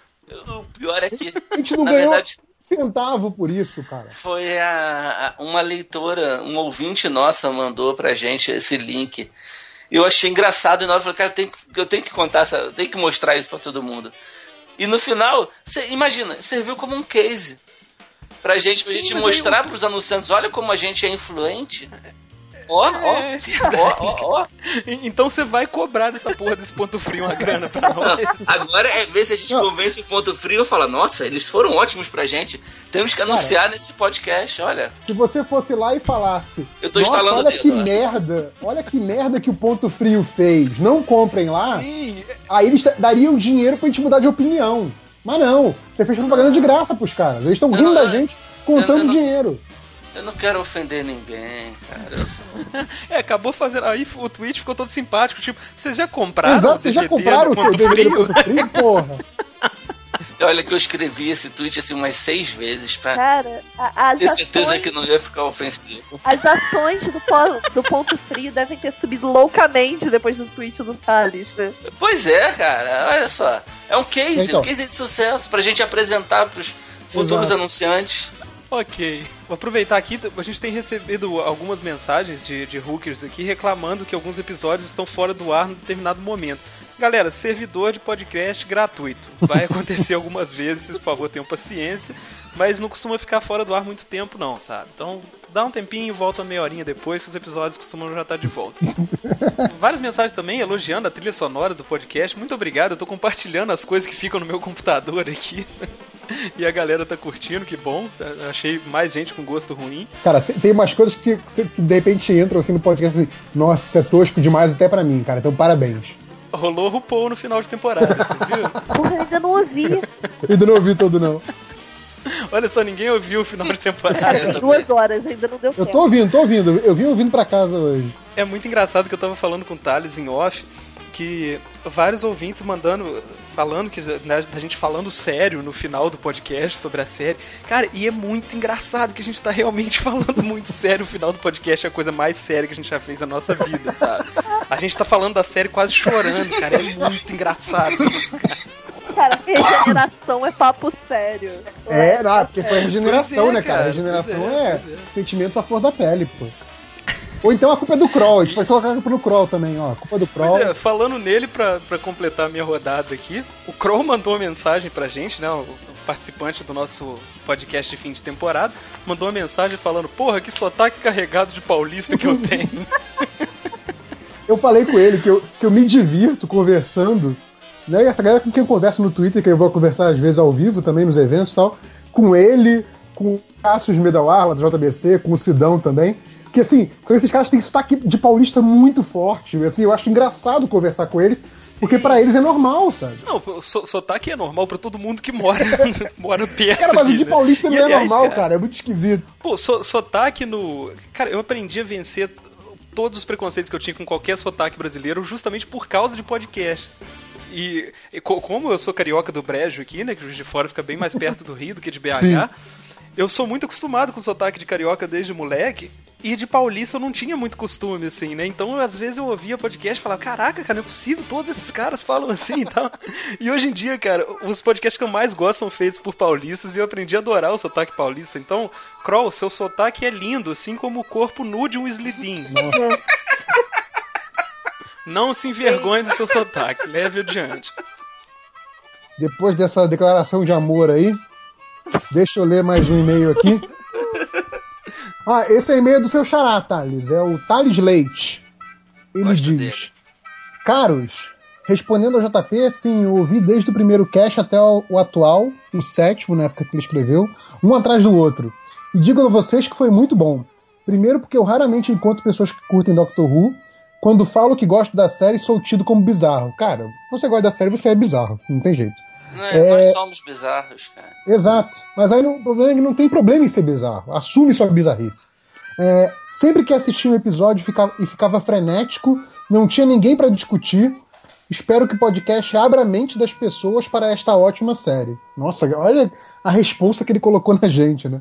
O pior é que, A gente não na ganhou verdade, um centavo por isso, cara. foi a, a- uma leitora, um ouvinte nossa mandou pra gente esse link. Eu achei engraçado e na hora eu falei, cara, eu tenho, que- eu tenho que contar, essa, eu tenho que mostrar isso pra todo mundo. E no final, cê, imagina, serviu como um case. Pra gente, pra Sim, gente mostrar o- pros anunciantes, olha como a gente é influente. Ó, ó, É ó, ó, ó. Então você vai cobrar dessa porra desse ponto frio uma grana pra nós. Agora é ver se a gente Não. convence o ponto frio e fala, nossa, eles foram ótimos pra gente. Temos que anunciar nesse podcast, olha. Se você fosse lá e falasse, Eu tô nossa, instalando olha dedo, que ó." merda, olha que merda que o Ponto Frio fez, não comprem lá, Sim, aí eles dariam dinheiro pra gente mudar de opinião. Mas não, você fez propaganda de graça pros caras, eles estão rindo não- da gente contando eu- eu não- dinheiro. Eu não quero ofender ninguém, cara. Eu sou- É, acabou fazendo. Aí o tweet ficou todo simpático. Tipo, vocês já compraram? Exato, vocês já compraram o seu ponto DVD do frio? Ponto Frio, porra. Olha que eu escrevi esse tweet assim umas seis vezes pra Cara, a- as ter certeza ações, que não ia ficar ofensivo. as ações do, po- do ponto frio devem ter subido loucamente depois do tweet do Thales, né? Pois é, cara, olha só. É um case, Então. um case de sucesso pra gente apresentar pros futuros Exato. anunciantes. Ok. Vou aproveitar aqui, a gente tem recebido algumas mensagens de, de hookers aqui reclamando que alguns episódios estão fora do ar em determinado momento. Galera, servidor de podcast gratuito. Vai acontecer algumas vezes, vocês por favor tenham paciência, mas não costuma ficar fora do ar muito tempo não, sabe? Então dá um tempinho, volta meia horinha depois, que os episódios costumam já estar de volta. Várias mensagens também elogiando a trilha sonora do podcast. Muito obrigado, eu tô compartilhando as coisas que ficam no meu computador aqui. E a galera tá curtindo, que bom. Achei mais gente com gosto ruim. Cara, tem, umas coisas que, que, de repente entram assim no podcast e assim, nossa, isso é tosco demais até pra mim, cara, então parabéns. Rolou RuPaul no final de temporada, vocês viram? Porra, eu ainda não ouvi. Eu ainda não ouvi todo, não. Olha só, ninguém ouviu o final de temporada. Cara, eu tem tô duas horas, ainda não deu Eu tempo. tô ouvindo, tô ouvindo. Eu vim ouvindo pra casa hoje. É muito engraçado que eu tava falando com o Thales em off que vários ouvintes mandando, falando que né, a gente falando sério no final do podcast sobre a série. Cara, e é muito engraçado que a gente tá realmente falando muito sério. O final do podcast é a coisa mais séria que a gente já fez na nossa vida, sabe? A gente tá falando da série quase chorando, cara. É muito engraçado isso. Cara, regeneração é papo sério. É, não, porque foi regeneração, é, né, cara? cara, Regeneração é, é, é. sentimentos à flor da pele, pô. Ou então a culpa é do Kroll, a gente pode colocar a culpa no Kroll também, ó. A culpa é do Kroll. É, falando nele, pra, pra completar a minha rodada aqui, o Crow mandou uma mensagem pra gente, né? O participante do nosso podcast de fim de temporada, mandou uma mensagem falando: Porra, que sotaque carregado de paulista que eu tenho. Eu falei com ele que eu, que eu me divirto conversando, né? E essa galera com quem eu converso no Twitter, que eu vou conversar às vezes ao vivo também nos eventos e tal, com ele, com o Cassius Medawar, lá do JBC, com o Sidão também. Que assim, são esses caras que têm sotaque de paulista muito forte. Assim, eu acho engraçado conversar com eles, porque pra eles é normal, sabe? Não, o so- sotaque é normal pra todo mundo que mora, mora perto. Cara, mas o de né? paulista não é aliás, normal, cara. É muito esquisito. Pô, so, sotaque no. Cara, eu aprendi a vencer todos os preconceitos que eu tinha com qualquer sotaque brasileiro justamente por causa de podcasts. E, e co- como eu sou carioca do Brejo aqui, né? Que Juiz de Fora fica bem mais perto do Rio do que de BH. Sim. Eu sou muito acostumado com sotaque de carioca desde moleque. E de paulista eu não tinha muito costume, assim, né? Então, às vezes eu ouvia podcast e falava, caraca, cara, não é possível, todos esses caras falam assim e tal. E hoje em dia, cara, os podcasts que eu mais gosto são feitos por paulistas e eu aprendi a adorar o sotaque paulista. Então, Kroll, seu sotaque é lindo, assim como o corpo nu de um Slidin. Não se envergonhe do seu sotaque, leve adiante. Depois dessa declaração de amor aí, deixa eu ler mais um e-mail aqui. Ah, esse é o e-mail do seu xará, Thales. É o Thales Leite. Ele Gosto diz: dele. Caros, respondendo ao JP, sim, eu ouvi desde o primeiro cast até o, o atual, o sétimo, na época que ele escreveu, um atrás do outro. E digo a vocês que foi muito bom. Primeiro, porque eu raramente encontro pessoas que curtem Doctor Who. Quando falo que gosto da série, sou tido como bizarro. Cara, você gosta da série, você é bizarro. Não tem jeito. É, É. Nós somos bizarros, cara. Exato. Mas aí não- o problema é que não tem problema em ser bizarro. Assume sua bizarrice. É, sempre que assistia um episódio ficava, e ficava frenético, não tinha ninguém pra discutir. Espero que o podcast abra a mente das pessoas para esta ótima série. Nossa, olha a responsa que ele colocou na gente, né?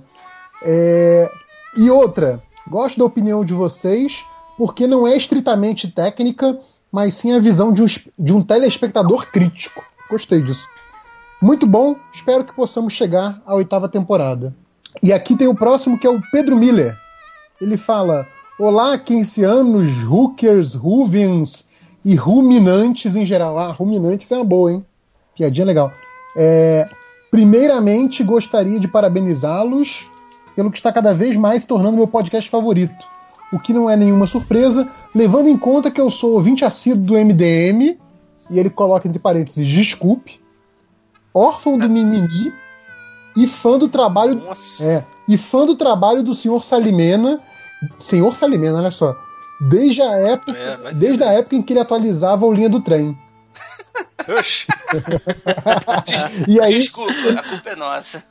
É... E outra, gosto da opinião de vocês, porque não é estritamente técnica, mas sim a visão de um, de um telespectador crítico. Gostei disso. Muito bom, espero que possamos chegar à oitava temporada. E aqui tem o próximo que é o Pedro Miller. Ele fala: Olá, quinceanos, hookers, ruvians e ruminantes em geral. Ah, ruminantes é uma boa, hein? Piadinha legal. É, primeiramente, gostaria de parabenizá-los pelo que está cada vez mais se tornando meu podcast favorito. O que não é nenhuma surpresa, levando em conta que eu sou ouvinte assíduo do MDM, e ele coloca entre parênteses, desculpe, órfão do mimimi e fã do trabalho. Nossa. É, e fã do trabalho do senhor Salimena. Senhor Salimena, olha só. Desde a época, É, desde a época em que ele atualizava o linha do trem. Oxi, E aí- Desculpa, a culpa é nossa.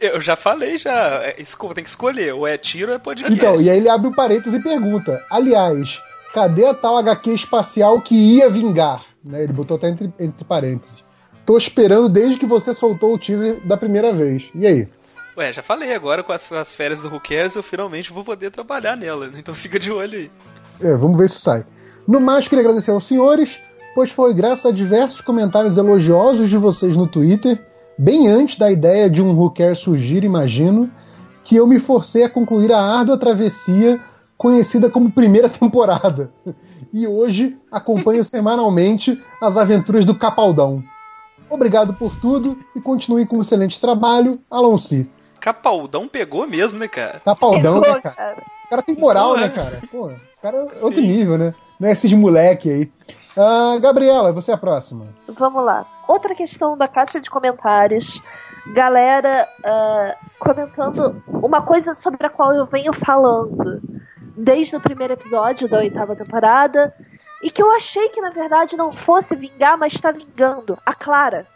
eu já falei já. É, Tem que escolher, ou é tiro ou é podcast. Então, e aí ele abre o parênteses e pergunta: aliás, cadê a tal HQ espacial que ia vingar? Né, ele botou até entre, entre parênteses. Tô esperando desde que você soltou o teaser da primeira vez. E aí? Ué, já falei, agora com as, as férias do Who Cares, eu finalmente vou poder trabalhar nela, né? então fica de olho aí. É, vamos ver se sai. No mais, queria agradecer aos senhores, pois foi graças a diversos comentários elogiosos de vocês no Twitter, bem antes da ideia de um Who Cares surgir, imagino, que eu me forcei a concluir a árdua travessia conhecida como primeira temporada. E hoje acompanho semanalmente as aventuras do Capaldão. Obrigado por tudo e continue com um excelente trabalho, Alonso. Capaldão pegou mesmo, né, cara? Capaldão, Pegou, né, cara? cara. O cara tem moral, Porra. né, cara? Pô, o cara é outro nível, né? Não é esses moleque aí. Ah, Gabriela, você é a próxima. Vamos lá. Outra questão da caixa de comentários. Galera ah, comentando uma coisa sobre a qual eu venho falando desde o primeiro episódio da oitava temporada e que eu achei que na verdade não fosse vingar, mas está vingando. A Clara.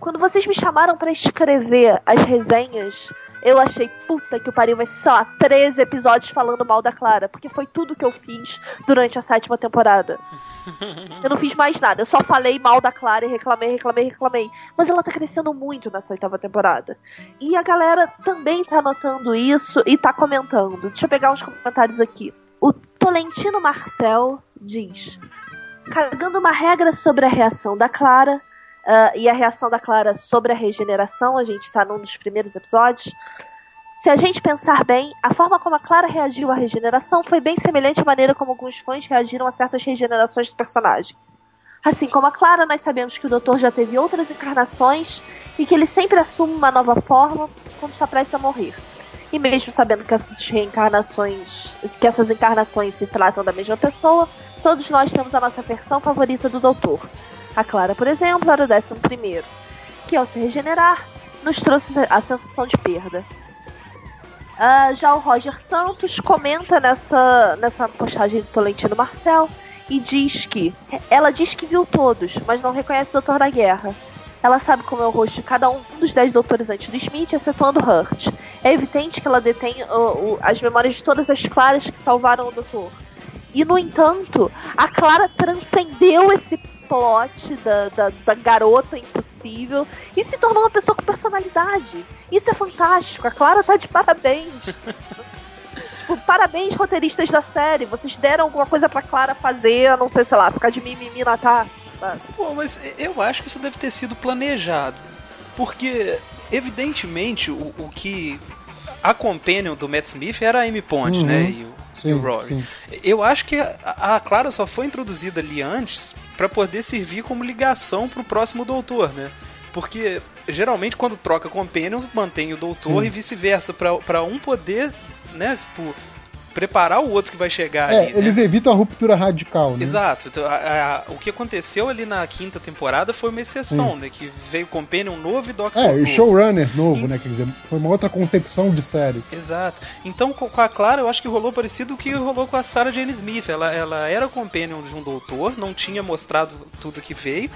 Quando vocês me chamaram pra escrever as resenhas, eu achei, puta que o pariu, vai ser, sei lá, 13 episódios falando mal da Clara, porque foi tudo que eu fiz durante a sétima temporada. Eu não fiz mais nada, eu só falei mal da Clara e reclamei, reclamei, reclamei. Mas ela tá crescendo muito nessa oitava temporada. E a galera também tá notando isso e tá comentando. Deixa eu pegar uns comentários aqui. O Tolentino Marcel diz: Cagando uma regra sobre a reação da Clara. ah, e a reação da Clara sobre a regeneração, a gente tá num dos primeiros episódios. Se a gente pensar bem, a forma como a Clara reagiu à regeneração foi bem semelhante à maneira como alguns fãs reagiram a certas regenerações do personagem. Assim como a Clara, nós sabemos que o Doutor já teve outras encarnações e que ele sempre assume uma nova forma quando está prestes a morrer. E mesmo sabendo que essas reencarnações, que essas encarnações se tratam da mesma pessoa, todos nós temos a nossa versão favorita do Doutor. A Clara, por exemplo, era o décimo primeiro, que ao se regenerar, nos trouxe a sensação de perda. Ah, já o Roger Santos comenta nessa, nessa postagem do Tolentino Marcel e diz que ela diz que viu todos, mas não reconhece o Doutor da Guerra. Ela sabe como é o rosto de cada um dos dez doutores antes do Smith, excetuando Hurt. É evidente que ela detém o- o- as memórias de todas as claras que salvaram o doutor. E, no entanto, a Clara transcendeu esse plot da, da, da garota impossível e se tornou uma pessoa com personalidade. Isso é fantástico. A Clara tá de parabéns. tipo, parabéns, roteiristas da série. Vocês deram alguma coisa pra Clara fazer, a não sei, sei lá, ficar de mimimi na tá, sabe? Pô, mas eu acho que isso deve ter sido planejado. Porque, evidentemente, o, o que. A companion do Matt Smith era a Amy Pond, Uhum. né? E o, Sim, o Rory. sim. Eu acho que a, a Clara só foi introduzida ali antes pra poder servir como ligação pro próximo doutor, né? Porque geralmente quando troca companion, mantém o doutor Sim. e vice-versa, pra um poder, né, tipo, preparar o outro que vai chegar É, ali. né? eles evitam a ruptura radical, né? Exato. Então, a- a- o que aconteceu ali na quinta temporada foi uma exceção, né? Que veio Companion novo e Doctor É, e showrunner novo, né? Quer dizer, foi uma outra concepção de série. Exato. Então, co- com a Clara, eu acho que rolou parecido o que rolou com a Sarah Jane Smith. Ela, ela era companion de um doutor, não tinha mostrado tudo que veio.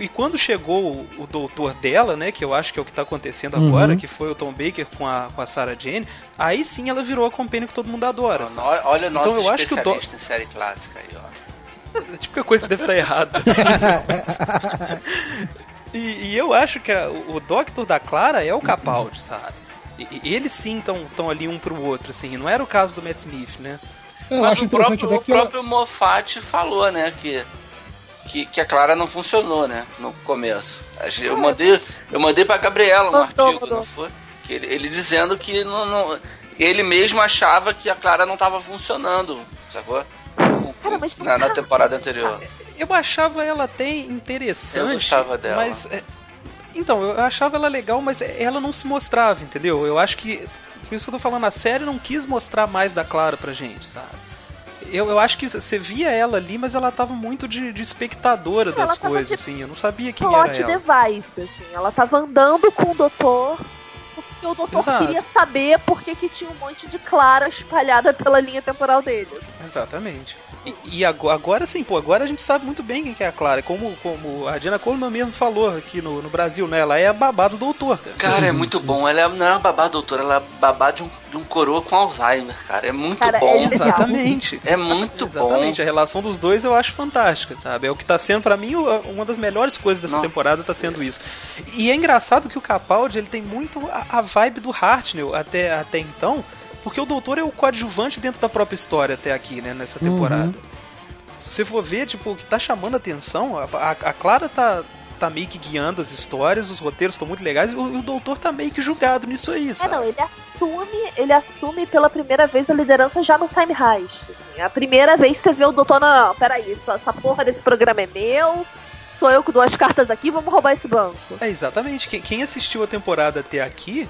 E quando chegou o, o doutor dela, né, que eu acho que é o que tá acontecendo Uhum. agora, que foi o Tom Baker com a, com a Sarah Jane, aí sim ela virou a companion que todo mundo adora. Sabe? Olha, olha Então nosso eu acho que o especialista em série clássica aí, ó. É a típica coisa que deve estar errada. e, e, eu acho que a, o Doctor da Clara é o Capaldi, sabe? E, e eles sim estão ali um pro outro, assim. Não era o caso do Matt Smith, né? Eu Mas o próprio, o próprio ela... Moffat falou, né, que, que, que, a Clara não funcionou, né, no começo. Eu mandei, eu mandei pra Gabriela um artigo, não foi? Que ele, ele dizendo que não, não, ele mesmo achava que a Clara não estava funcionando, sacou? Cara, mas na, na, temporada anterior. Eu achava ela até interessante. Eu gostava dela. Mas. É... Então, eu achava ela legal, mas ela não se mostrava, entendeu? Eu acho que. Por isso que eu tô falando, a série não quis mostrar mais da Clara pra gente, sabe? Eu, eu acho que você via ela ali, mas ela tava muito de, de espectadora das coisas, assim. Eu não sabia quem era ela. device, assim. Ela tava andando com o doutor porque o doutor Exato. queria saber por que, que tinha um monte de Clara espalhada pela linha temporal dele. Exatamente. E, e agora, agora, sim, pô, agora a gente sabe muito bem quem que é a Clara. Como, como a Diana Coleman mesmo falou aqui no, no Brasil, né? Ela é a babá do doutor, cara. Cara, é muito bom. Ela é, não é uma babá do doutor, ela é babá de um, de um coroa com Alzheimer, cara. É muito cara, bom. É Exatamente. É muito Exatamente. bom. Exatamente. A relação dos dois eu acho fantástica, sabe? É o que tá sendo, para mim, uma das melhores coisas dessa não. temporada tá sendo isso. E é engraçado que o Capaldi, ele tem muito a, a vibe do Hartnell até, até então, porque o doutor é o coadjuvante dentro da própria história até aqui, né, nessa temporada. Uhum. Se você for ver, tipo, o que tá chamando a atenção, a, a, a Clara tá, tá meio que guiando as histórias, os roteiros estão muito legais, e o, o, doutor tá meio que julgado nisso aí, sabe? É, não, ele assume, ele assume pela primeira vez a liderança já no Time Heist. Assim. A primeira vez que você vê o doutor, não, não peraí, essa, essa porra desse programa é meu, sou eu com duas cartas aqui, vamos roubar esse banco. É, exatamente. Quem assistiu a temporada até aqui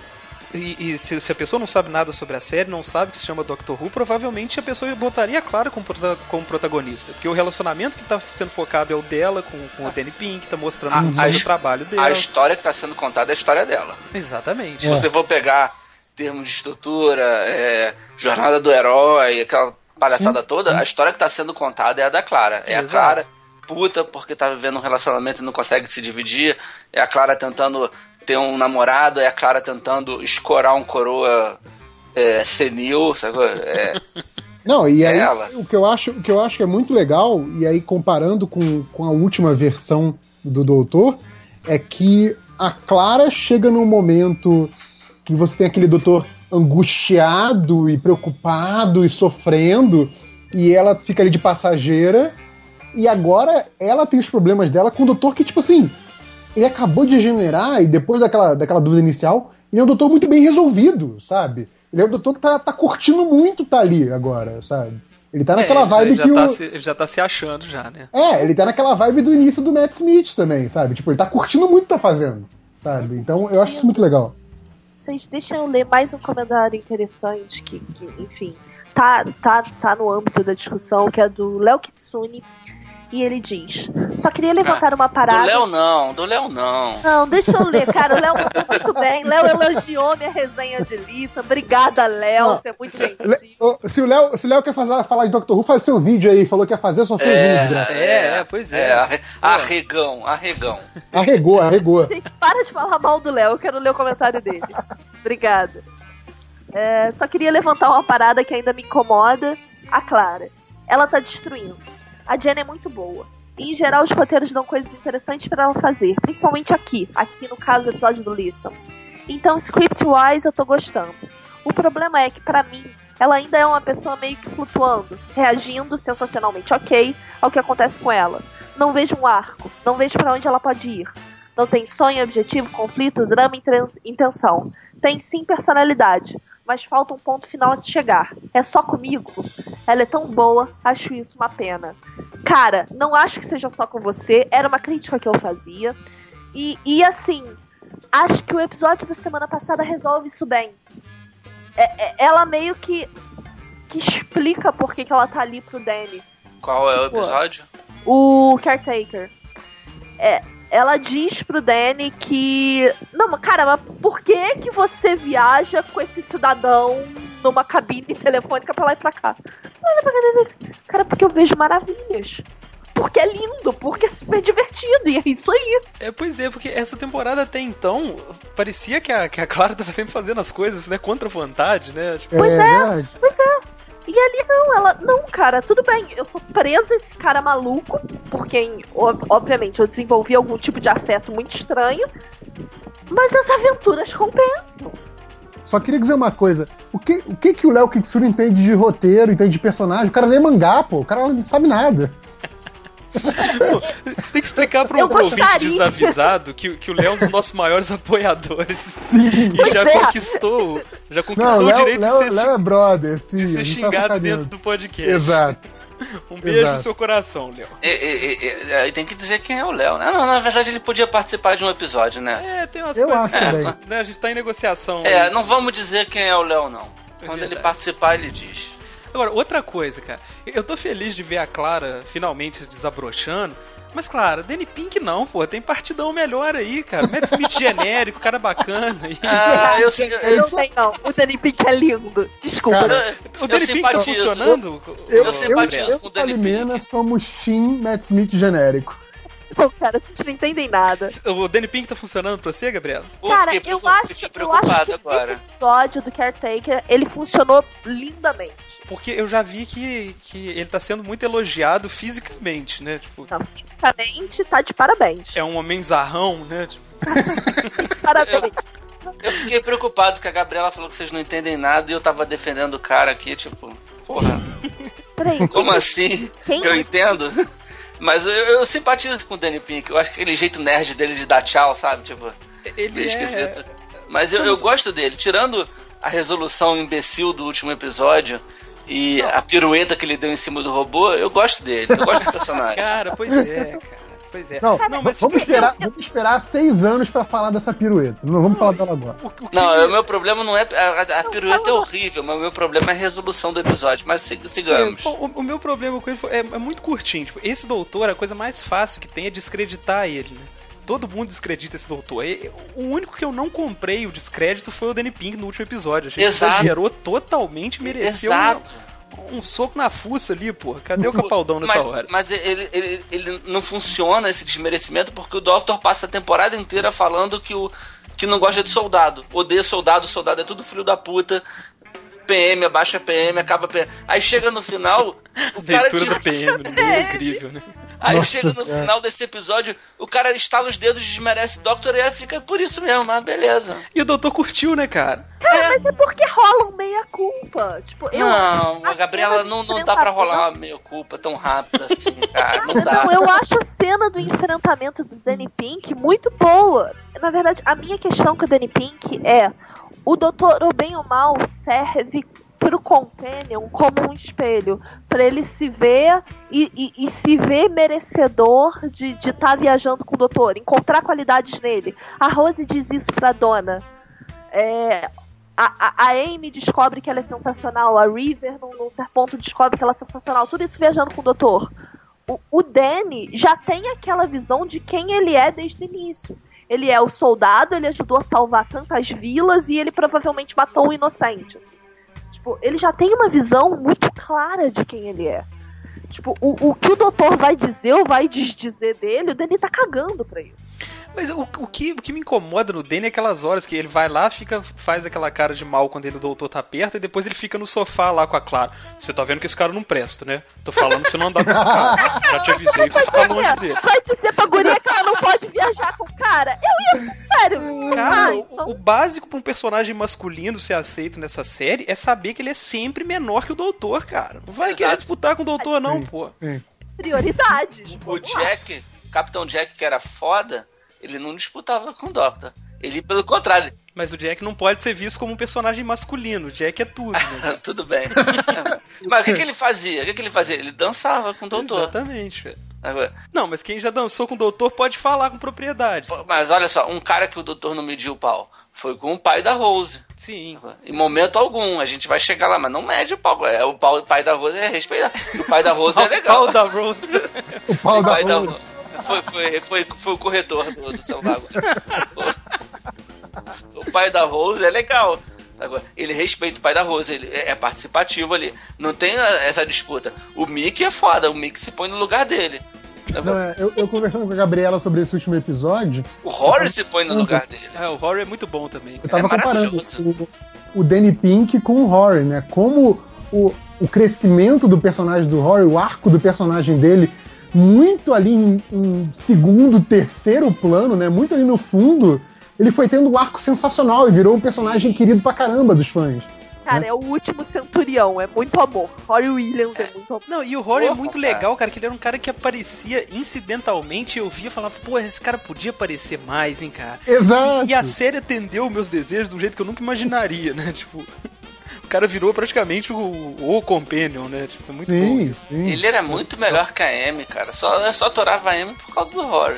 e, e se, se, a pessoa não sabe nada sobre a série, não sabe que se chama Doctor Who, provavelmente a pessoa botaria a Clara como, como protagonista. Porque o relacionamento que está sendo focado é o dela com, com o Danny Pink, que está mostrando a, um o trabalho dela. A história que está sendo contada é a história dela. Exatamente. Se é. você for pegar termos de estrutura, é, jornada do herói, aquela palhaçada sim, toda, sim. a história que está sendo contada é a da Clara. É Exato. a Clara puta porque tá vivendo um relacionamento e não consegue se dividir. É a Clara tentando ter um namorado, é a Clara tentando escorar um coroa é, senil, sabe? É, Não, e aí ela. o que eu acho, o que eu acho que é muito legal, e aí comparando com, com a última versão do Doutor, é que a Clara chega num momento que você tem aquele doutor angustiado e preocupado e sofrendo, e ela fica ali de passageira, e agora ela tem os problemas dela com o doutor que, tipo assim, ele acabou de regenerar e depois daquela, daquela dúvida inicial, ele é um doutor muito bem resolvido, sabe? Ele é um doutor que tá, tá curtindo muito tá ali agora, sabe? Ele tá naquela é, vibe já, que tá o... se, ele já tá se achando já, né? É, ele tá naquela vibe do início do Matt Smith também, sabe? Tipo, ele tá curtindo muito o que tá fazendo, sabe? Então eu acho isso muito legal. Vocês deixam eu ler mais um comentário interessante que, que enfim, tá, tá, tá no âmbito da discussão, que é do Léo Kitsune e ele diz: Só queria levantar ah, uma parada. Do Léo não, do Léo não. Não, deixa eu ler, cara. O Léo mandou muito bem. Léo elogiou minha resenha de Lissa. Obrigada, Léo. Você é muito gentil. Se o Léo, se o Léo quer fazer, falar de Doctor Who, faz seu vídeo aí. Falou que ia fazer, só fez é, um É, é, pois é. é arregão, arregão. Arregou, arregou. Gente, para de falar mal do Léo. Eu quero ler o comentário dele. Obrigada. É, só queria levantar uma parada que ainda me incomoda. A Clara. Ela tá destruindo a Jenna é muito boa. E, em geral, os roteiros dão coisas interessantes para ela fazer, principalmente aqui, aqui no caso do episódio do Listen. Então, script-wise, eu tô gostando. O problema é que, para mim, ela ainda é uma pessoa meio que flutuando, reagindo sensacionalmente ok ao que acontece com ela. Não vejo um arco, não vejo para onde ela pode ir. Não tem sonho, objetivo, conflito, drama e intenção. Tem sim personalidade, mas falta um ponto final a se chegar. É só comigo? Ela é tão boa, acho isso uma pena. Cara, não acho que seja só com você, era uma crítica que eu fazia. E, e assim, acho que o episódio da semana passada resolve isso bem. É, é, ela meio que, que explica por que, que ela tá ali pro Danny. Qual tipo, é o tipo, episódio? O Caretaker. É, ela diz pro Danny que. Não, cara, mas por que que você viaja com esse cidadão numa cabine telefônica pra lá e pra cá? Cara, porque eu vejo maravilhas. Porque é lindo, porque é super divertido, e é isso aí. É, pois é, porque essa temporada até então parecia que a, que a Clara tava sempre fazendo as coisas, né, contra a vontade, né? Tipo... Pois é, é pois é. E ali não, ela. Não, cara, tudo bem, eu tô presa esse cara maluco, por quem, ob- obviamente, eu desenvolvi algum tipo de afeto muito estranho. Mas as aventuras compensam. Só queria dizer uma coisa. O que o, que, que o Léo Kitsune entende de roteiro, entende de personagem? O cara lê mangá, pô. O cara não sabe nada. Tem que explicar para um ouvinte desavisado que, que o Léo é um dos nossos maiores apoiadores. Sim. E já é. conquistou, já conquistou Não, o direito Léo, de ser, Léo é brother, sim. de ser tá xingado sacaneando. dentro do podcast. Exato. Um beijo Exato. no seu coração, Léo. E, e- e- aí tem que dizer quem é o Léo, né? Não, na verdade ele podia participar de um episódio, né? É, tem umas Eu coisas. acho É, né, a gente tá em negociação. É, aí. não vamos dizer quem é o Léo, não. Quando ele participar, ele diz. Agora, outra coisa, cara. Eu tô feliz de ver a Clara finalmente desabrochando. Mas, Clara, Danny Pink não, pô. Tem partidão melhor aí, cara. Matt Smith genérico, cara bacana. E... Ah, eu, eu, eu, Não tem, não. O Danny Pink é lindo. Desculpa. Cara, o eu Danny Pink tá funcionando? Eu, Eu eu, simpatizo eu, com o e Danny Salimena somos Team Matt Smith genérico. Não, cara, vocês não entendem nada. O Danny Pink tá funcionando pra você, Gabriela? Cara, eu preocup- acho, eu acho que agora. esse episódio do Caretaker, ele funcionou lindamente. Porque eu já vi que, que ele tá sendo muito elogiado fisicamente, né? Tipo, Não, fisicamente, tá de parabéns. é um homem zarrão, né? Tipo, Parabéns. Eu fiquei preocupado que a Gabriela falou que vocês não entendem nada e eu tava defendendo o cara aqui, tipo, porra, Peraí, como assim? quem Eu entendo. Mas eu, eu simpatizo com o Danny Pink. Eu acho que aquele jeito nerd dele de dar tchau, sabe? Tipo, ele meio é... esquisito. Mas eu, eu gosto dele. Tirando a resolução imbecil do último episódio e a pirueta que ele deu em cima do robô, eu gosto dele. Eu gosto do personagem. Cara, pois é, cara. Pois é. Não, Não, mas vamos, esperar, vamos esperar seis anos pra falar dessa pirueta. Não vamos falar dela agora. o, o que Não, o meu problema não é. A, a pirueta é horrível, mas o meu problema é a resolução do episódio. Mas sig- sigamos. É, o, o meu problema com ele foi- é, é muito curtinho. Tipo, esse doutor, a coisa mais fácil que tem é descreditar ele, né? Todo mundo descredita esse doutor. O único que eu não comprei o descrédito foi o Danny Pink no último episódio. Achei Exato. que exagerou totalmente, mereceu Exato. um, um soco na fuça ali, porra. Cadê o Capaldão nessa mas, hora? Mas ele, ele, ele não funciona esse desmerecimento porque o Doctor passa a temporada inteira falando que, o, que não gosta de soldado. Odeia soldado, soldado é tudo filho da puta. PM, abaixa PM, acaba PM. Aí chega no final, o cara do PM, né? é incrível, né? Aí Nossa chega no Senhora. final desse episódio, o cara estala os dedos, desmerece o Doctor e aí fica por isso mesmo, mas beleza. E o doutor curtiu, né, cara? Cara, mas é porque rola um meia-culpa. Tipo, eu. não, a a Gabriela não, não dá pra rolar uma meia culpa tão rápido assim, cara. Não dá. não, eu acho a cena do enfrentamento do Danny Pink muito boa. Na verdade, a minha questão com o Danny Pink é: o doutor, o bem ou mal, serve pro Companion como um espelho. Pra ele se ver e, e- e se ver merecedor de estar viajando com o doutor, encontrar qualidades nele. A Rose diz isso pra dona. É, a, a Amy descobre que ela é sensacional, a River, num, num certo ponto, descobre que ela é sensacional. Tudo isso viajando com o doutor o, o Danny já tem aquela visão de quem ele é desde o início. Ele é o soldado, ele ajudou a salvar tantas vilas e ele provavelmente matou um inocente. assim. Tipo, ele já tem uma visão muito clara de quem ele é. Tipo, o, o que o doutor vai dizer ou vai desdizer dele, o Danny tá cagando pra isso. Mas o, o, que, o que me incomoda no Danny é aquelas horas que ele vai lá, fica, faz aquela cara de mal quando ele, o doutor tá perto, e depois ele fica no sofá lá com a Clara. Você tá vendo que esse cara não presta, né? Tô falando pra você não andar com esse cara. Já te avisei pra ficar longe dele. Vai dizer pra guria que ela não pode viajar com o cara? Eu ia. Sério. Cara, ah, o, então- o básico pra um personagem masculino ser aceito nessa série é saber que ele é sempre menor que o doutor, cara. Não vai Exato. querer disputar com o doutor, não, Sim. pô. Sim. prioridades. O. Jack, Capitão Jack, que era foda, ele não disputava com o Doctor. Ele, pelo contrário, Mas o Jack não pode ser visto como um personagem masculino. O Jack é tudo, né? tudo bem. mas o que, que ele fazia? O que, que ele fazia? Ele dançava com o doutor. Exatamente. Agora, Não, mas quem já dançou com o doutor pode falar com propriedade. Mas olha só, um cara que o doutor não mediu o pau foi com o pai da Rose. Sim. Em momento algum, a gente vai chegar lá, mas não mede o pau. É, o, pau, o pai da Rose é respeitar. O pai da Rose é legal. Pau da Rose. O pau O da Rose. Foi, foi, foi, foi o corretor do, do celular. O, o pai da Rose é legal. Agora, ele respeita o pai da Rose, ele é é participativo ali. Não tem essa disputa. O Mickey é foda, o Mickey se põe no lugar dele. Não, é, eu, eu conversando com a Gabriela sobre esse último episódio, O Horace se põe no lugar dele. É, o horror é muito bom também. eu tava É comparando o, o Danny Pink com o Rory, né? Como o, o crescimento do personagem do Rory, o arco do personagem dele, muito ali em, em segundo, terceiro plano, né? Muito ali no fundo, ele foi tendo um arco sensacional e virou um personagem querido pra caramba dos fãs. Cara, é o último centurião, é muito amor. Rory Williams é, muito amor. Não, e o Rory é muito cara. legal, cara, que ele era um cara que aparecia incidentalmente. Eu via e falava, pô, esse cara podia aparecer mais, hein, cara. Exato. E, e a série atendeu meus desejos de um jeito que eu nunca imaginaria, né? Tipo, o cara virou praticamente o, o companion, né? Tipo, é muito bom Sim, isso. sim. Ele era muito melhor que a Amy, cara. Só, eu só adorava a Amy por causa do horror.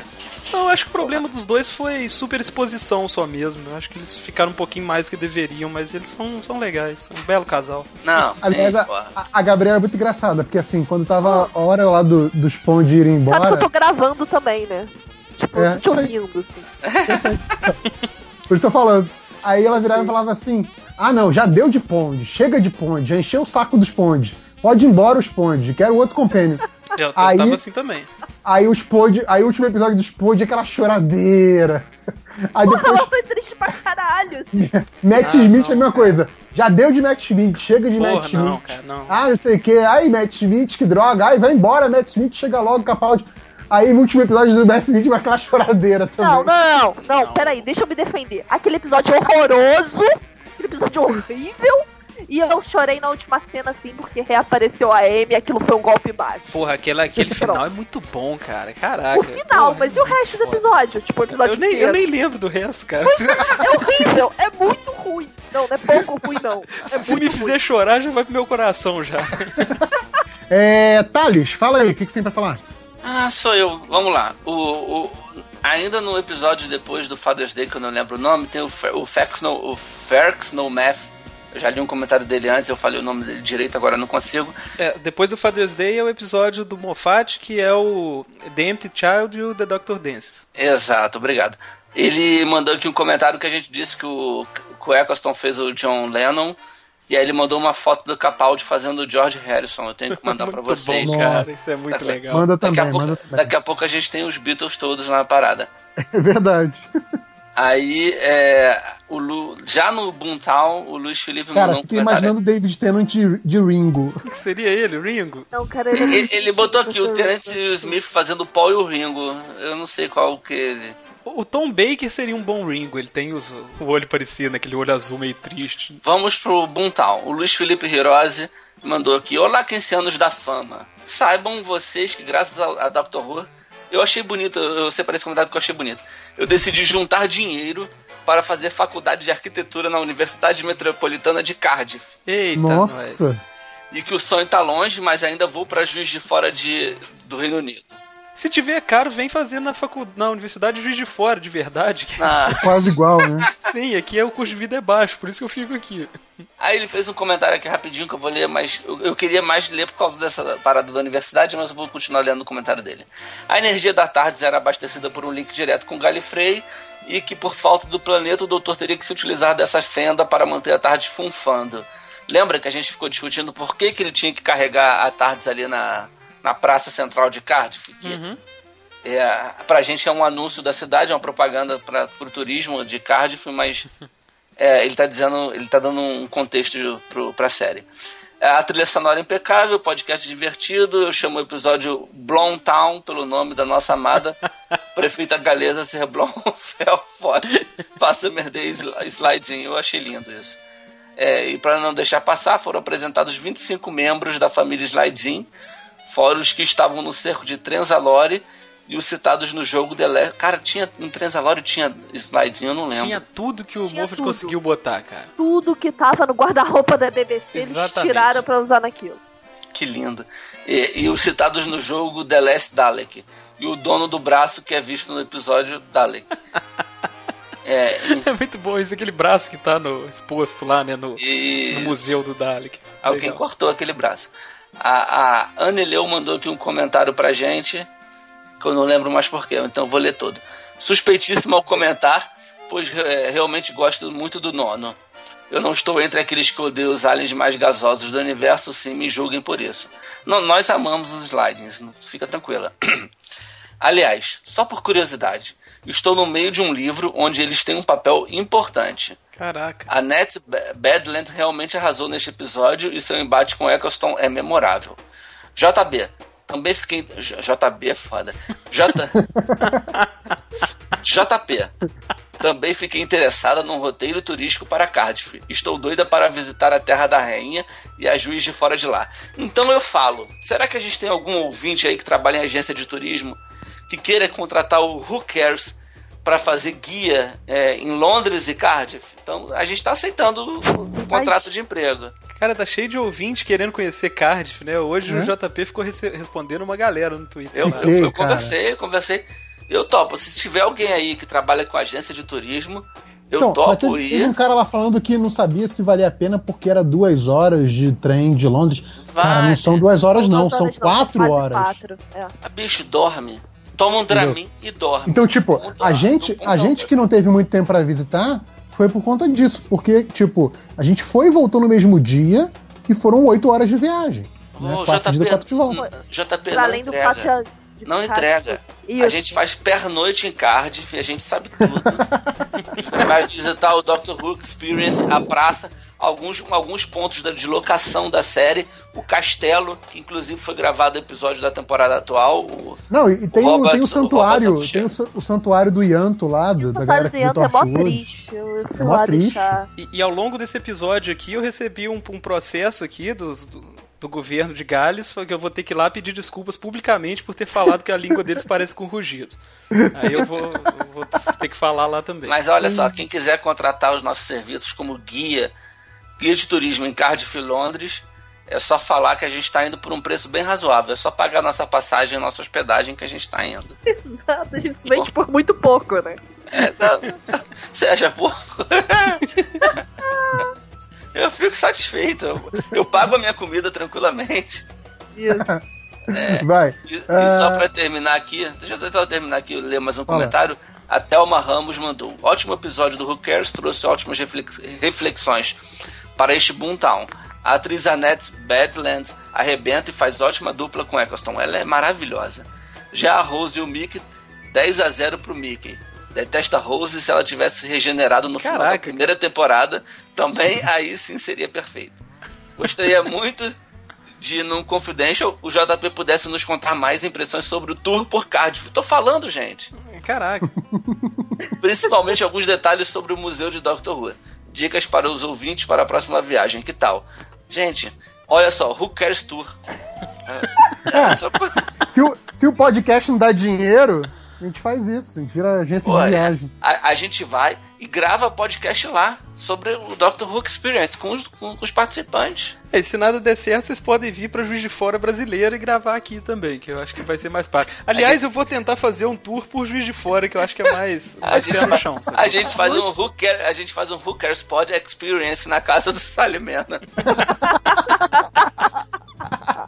Não, eu acho que o problema dos dois foi super exposição só mesmo. Eu acho que eles ficaram um pouquinho mais do que deveriam, mas eles são, são legais. São um belo casal. Não, sim, Aliás, a, porra. a- a Gabriela é muito engraçada, porque assim, quando tava a hora lá do, dos Pond irem Sabe que embora. eu tô gravando também, né? Tipo, É, te ouvindo, assim. Eu sei. Por isso tô falando. Aí ela virava e falava assim: Ah, não, já deu de Pond, chega de Pond, já encheu o saco dos Pond. Pode ir embora os Pond, quero outro compênio. Eu, eu Aí- tava assim também. Aí os Pond, aí o último episódio dos Pond é aquela choradeira. Aí Porra, depois ela foi triste pra caralho. Matt Ah, Smith não, é a mesma coisa. Já deu de Matt Smith, chega de Porra, Matt não, Smith. cara, não. Ah, não sei o que. Ai, Matt Smith, que droga. Ai, vai embora, Matt Smith, chega logo, Capaldi. Aí, no último episódio do Matt Smith, vai aquela choradeira também. Não, não, não, Não. peraí, deixa eu me defender. Aquele episódio horroroso, aquele episódio horrível, e eu chorei na última cena, assim, porque reapareceu a Amy e aquilo foi um golpe baixo. Porra, aquele, aquele final é muito bom, cara. Caraca. O final, Porra, mas é e o resto do foda. episódio? Tipo, o episódio Eu nem, eu nem lembro do resto, cara. Se, É horrível, é muito ruim. Não, não é pouco ruim, não. É se muito me fizer ruim. chorar, já vai pro meu coração já. É, Thales, fala aí, o que, que você tem pra falar? Ah, sou eu. Vamos lá. O, o- ainda no episódio depois do Father's Day, que eu não lembro o nome, tem o, o Fax No, o Ferx No Math. Eu já li um comentário dele antes, eu falei o nome dele direito, agora não consigo. É, depois do Father's Day é o episódio do Moffat, que é o The Empty Child e o The Doctor Dances. Exato, obrigado. Ele mandou aqui um comentário que a gente disse que o, que o Eccleston fez o John Lennon. E aí ele mandou uma foto do Capaldi fazendo o George Harrison. Eu tenho que mandar pra muito vocês. bom, cara. Nossa. Isso é muito Daqui- legal. Manda Daqui também, a, pouco, manda também. daqui a pouco a gente tem os Beatles todos na parada. É verdade. Aí, é, o Lu, já no Boomtown, o Luiz Felipe Cara, mandou um fiquei comentário. imaginando o David Tennant de, de Ringo. O que seria ele, o Ringo? Não, cara, ele, é Ele, botou aqui o e o Smith fazendo o Paul e o Ringo. Eu não sei qual que ele. O Tom Baker seria um bom Ringo. Ele tem os- o olho parecido, aquele olho azul meio triste. Vamos pro Boomtown. O Luiz Felipe Hirose mandou aqui: Olá, quinceanos da fama. Saibam vocês que, graças a, a Dr. Who, eu achei bonito, eu separei esse comentário porque eu achei bonito. Eu decidi juntar dinheiro para fazer faculdade de arquitetura na Universidade Metropolitana de Cardiff. Eita, Nossa. nós. E que o sonho tá longe, mas ainda vou para Juiz de Fora de, do Reino Unido. Se tiver caro, vem fazer na, facu... na Universidade de Juiz de Fora, de verdade. Ah, Quase igual, né? Sim, aqui é o custo de vida é baixo, por isso que eu fico aqui. Aí ele fez um comentário aqui rapidinho que eu vou ler, mas eu, eu queria mais ler por causa dessa parada da universidade, mas eu vou continuar lendo o comentário dele. A energia da Tardes era abastecida por um link direto com Galifrey e que por falta do planeta o doutor teria que se utilizar dessa fenda para manter a Tardes funfando. Lembra que a gente ficou discutindo por que, que ele tinha que carregar a Tardes ali na, na praça central de Cardiff? Que Uhum. é, pra gente é um anúncio da cidade, é uma propaganda para o turismo de Cardiff, mas é, ele tá dizendo, ele tá dando um contexto pro, pra série. É, A trilha sonora é impecável, podcast divertido. Eu chamo o episódio Blomtown pelo nome da nossa amada prefeita galesa ser Blomfeld. Faça merder slidezinho. Eu achei lindo isso. É, e para não deixar passar, foram apresentados 25 membros da família Slidezin, fora os que estavam no cerco de Trenzalore e os citados no jogo The Last. Cara, tinha em Trenzalore tinha Slidezin, eu não lembro. Tinha tudo que o Moffat conseguiu botar, cara. Tudo que tava no guarda-roupa da BBC, eles Exatamente. tiraram pra usar naquilo. Que lindo. E, e os citados no jogo The Last Dalek. E o dono do braço que é visto no episódio Dalek. É, É muito bom isso, aquele braço que tá no, exposto lá, né, no, e no museu do Dalek. alguém Legal. cortou aquele braço. A, a Anne Leu mandou aqui um comentário pra gente, que eu não lembro mais porquê, então vou ler todo. Suspeitíssimo ao comentar, pois é, realmente gosto muito do nono. Eu não estou entre aqueles que odeiam os aliens mais gasosos do universo, sim, me julguem por isso. Não, nós amamos os slidings, fica tranquila. Aliás, só por curiosidade, estou no meio de um livro onde eles têm um papel importante. Caraca. A Net Badland realmente arrasou neste episódio e seu embate com Eccleston é memorável. JB, também fiquei. JB é foda. J... JP. Também fiquei interessada num roteiro turístico para Cardiff. Estou doida para visitar a Terra da Rainha e a Juiz de fora de lá. Então eu falo, será que a gente tem algum ouvinte aí que trabalha em agência de turismo que queira contratar o Who Cares para fazer guia é, em Londres e Cardiff? Então a gente está aceitando o, o contrato de emprego. Cara, tá cheio de ouvinte querendo conhecer Cardiff, né? Hoje o JP ficou respondendo uma galera no Twitter. Eu, eu, eu conversei, conversei. Eu topo. Se tiver alguém aí que trabalha com agência de turismo, eu então, topo ir. Teve um cara lá falando que não sabia se valia a pena porque era duas horas de trem de Londres. Vai. Cara, não são duas horas, não, não são quatro não, horas. Quatro, é. A bicho dorme. Toma um Dramin e dorme. Então, tipo, a gente, a gente que não teve muito tempo para visitar foi por conta disso. Porque, tipo, a gente foi e voltou no mesmo dia e foram oito horas de viagem. Oh, né? Quatro JP, quatro de volta. JP não além entrega. do pátio não entrega. Isso. A gente faz pernoite em Cardiff, a gente sabe tudo. vai visitar o Doctor Who Experience, a praça, alguns, alguns pontos de locação da série, o castelo, que inclusive foi gravado o episódio da temporada atual. O, Não, e tem, o, Robert, tem o santuário, o tem o, o, santuário do Yanto lá, do, da galera do Yanto é mó triste. Eu é mó triste. E, e, ao longo desse episódio aqui, eu recebi um, um processo aqui dos, do, do governo de Gales foi que eu vou ter que ir lá pedir desculpas publicamente por ter falado que a língua deles parece com rugido. Aí eu vou, eu vou ter que falar lá também. Mas olha só, quem quiser contratar os nossos serviços como guia, guia de turismo em Cardiff e Londres, é só falar que a gente está indo por um preço bem razoável. É só pagar nossa passagem e nossa hospedagem que a gente está indo. Exato, a gente se vende por muito pouco, né? É, não, você acha pouco? eu fico satisfeito. Eu, eu pago a minha comida tranquilamente. Isso. É, Vai. E, uh... e só pra terminar aqui, deixa eu tentar terminar aqui, ler mais um Olá. comentário. A Thelma Ramos mandou: Ótimo episódio do Who Cares, trouxe ótimas reflexões para este Boomtown. A atriz Annette Badland arrebenta e faz ótima dupla com Eccleston. Ela é maravilhosa. Já a Rose e o Mickey, 10 a 0 pro Mickey. Detesta Rose se ela tivesse regenerado no Caraca. final da primeira temporada. Também aí sim seria perfeito. Gostaria muito de, num Confidential, o JP pudesse nos contar mais impressões sobre o tour por Cardiff. Tô falando, gente. Caraca. Principalmente alguns detalhes sobre o museu de Doctor Who. Dicas para os ouvintes para a próxima viagem. Que tal? Gente, olha só, Who Cares Tour. É, é, só... se, o, se o podcast não dá dinheiro, a gente faz isso, a gente vira agência Pô, de viagem. A, a, gente vai e grava podcast lá sobre o Doctor Who Experience com os, com, com os participantes. É, e se nada der certo, vocês podem vir para Juiz de Fora brasileira e gravar aqui também, que eu acho que vai ser mais prático. Aliás, gente... eu vou tentar fazer um tour por Juiz de Fora, que eu acho que é mais, a gente no chão. A gente, faz um Who Care, a gente faz um Who Cares Pod Experience na casa do Salimena.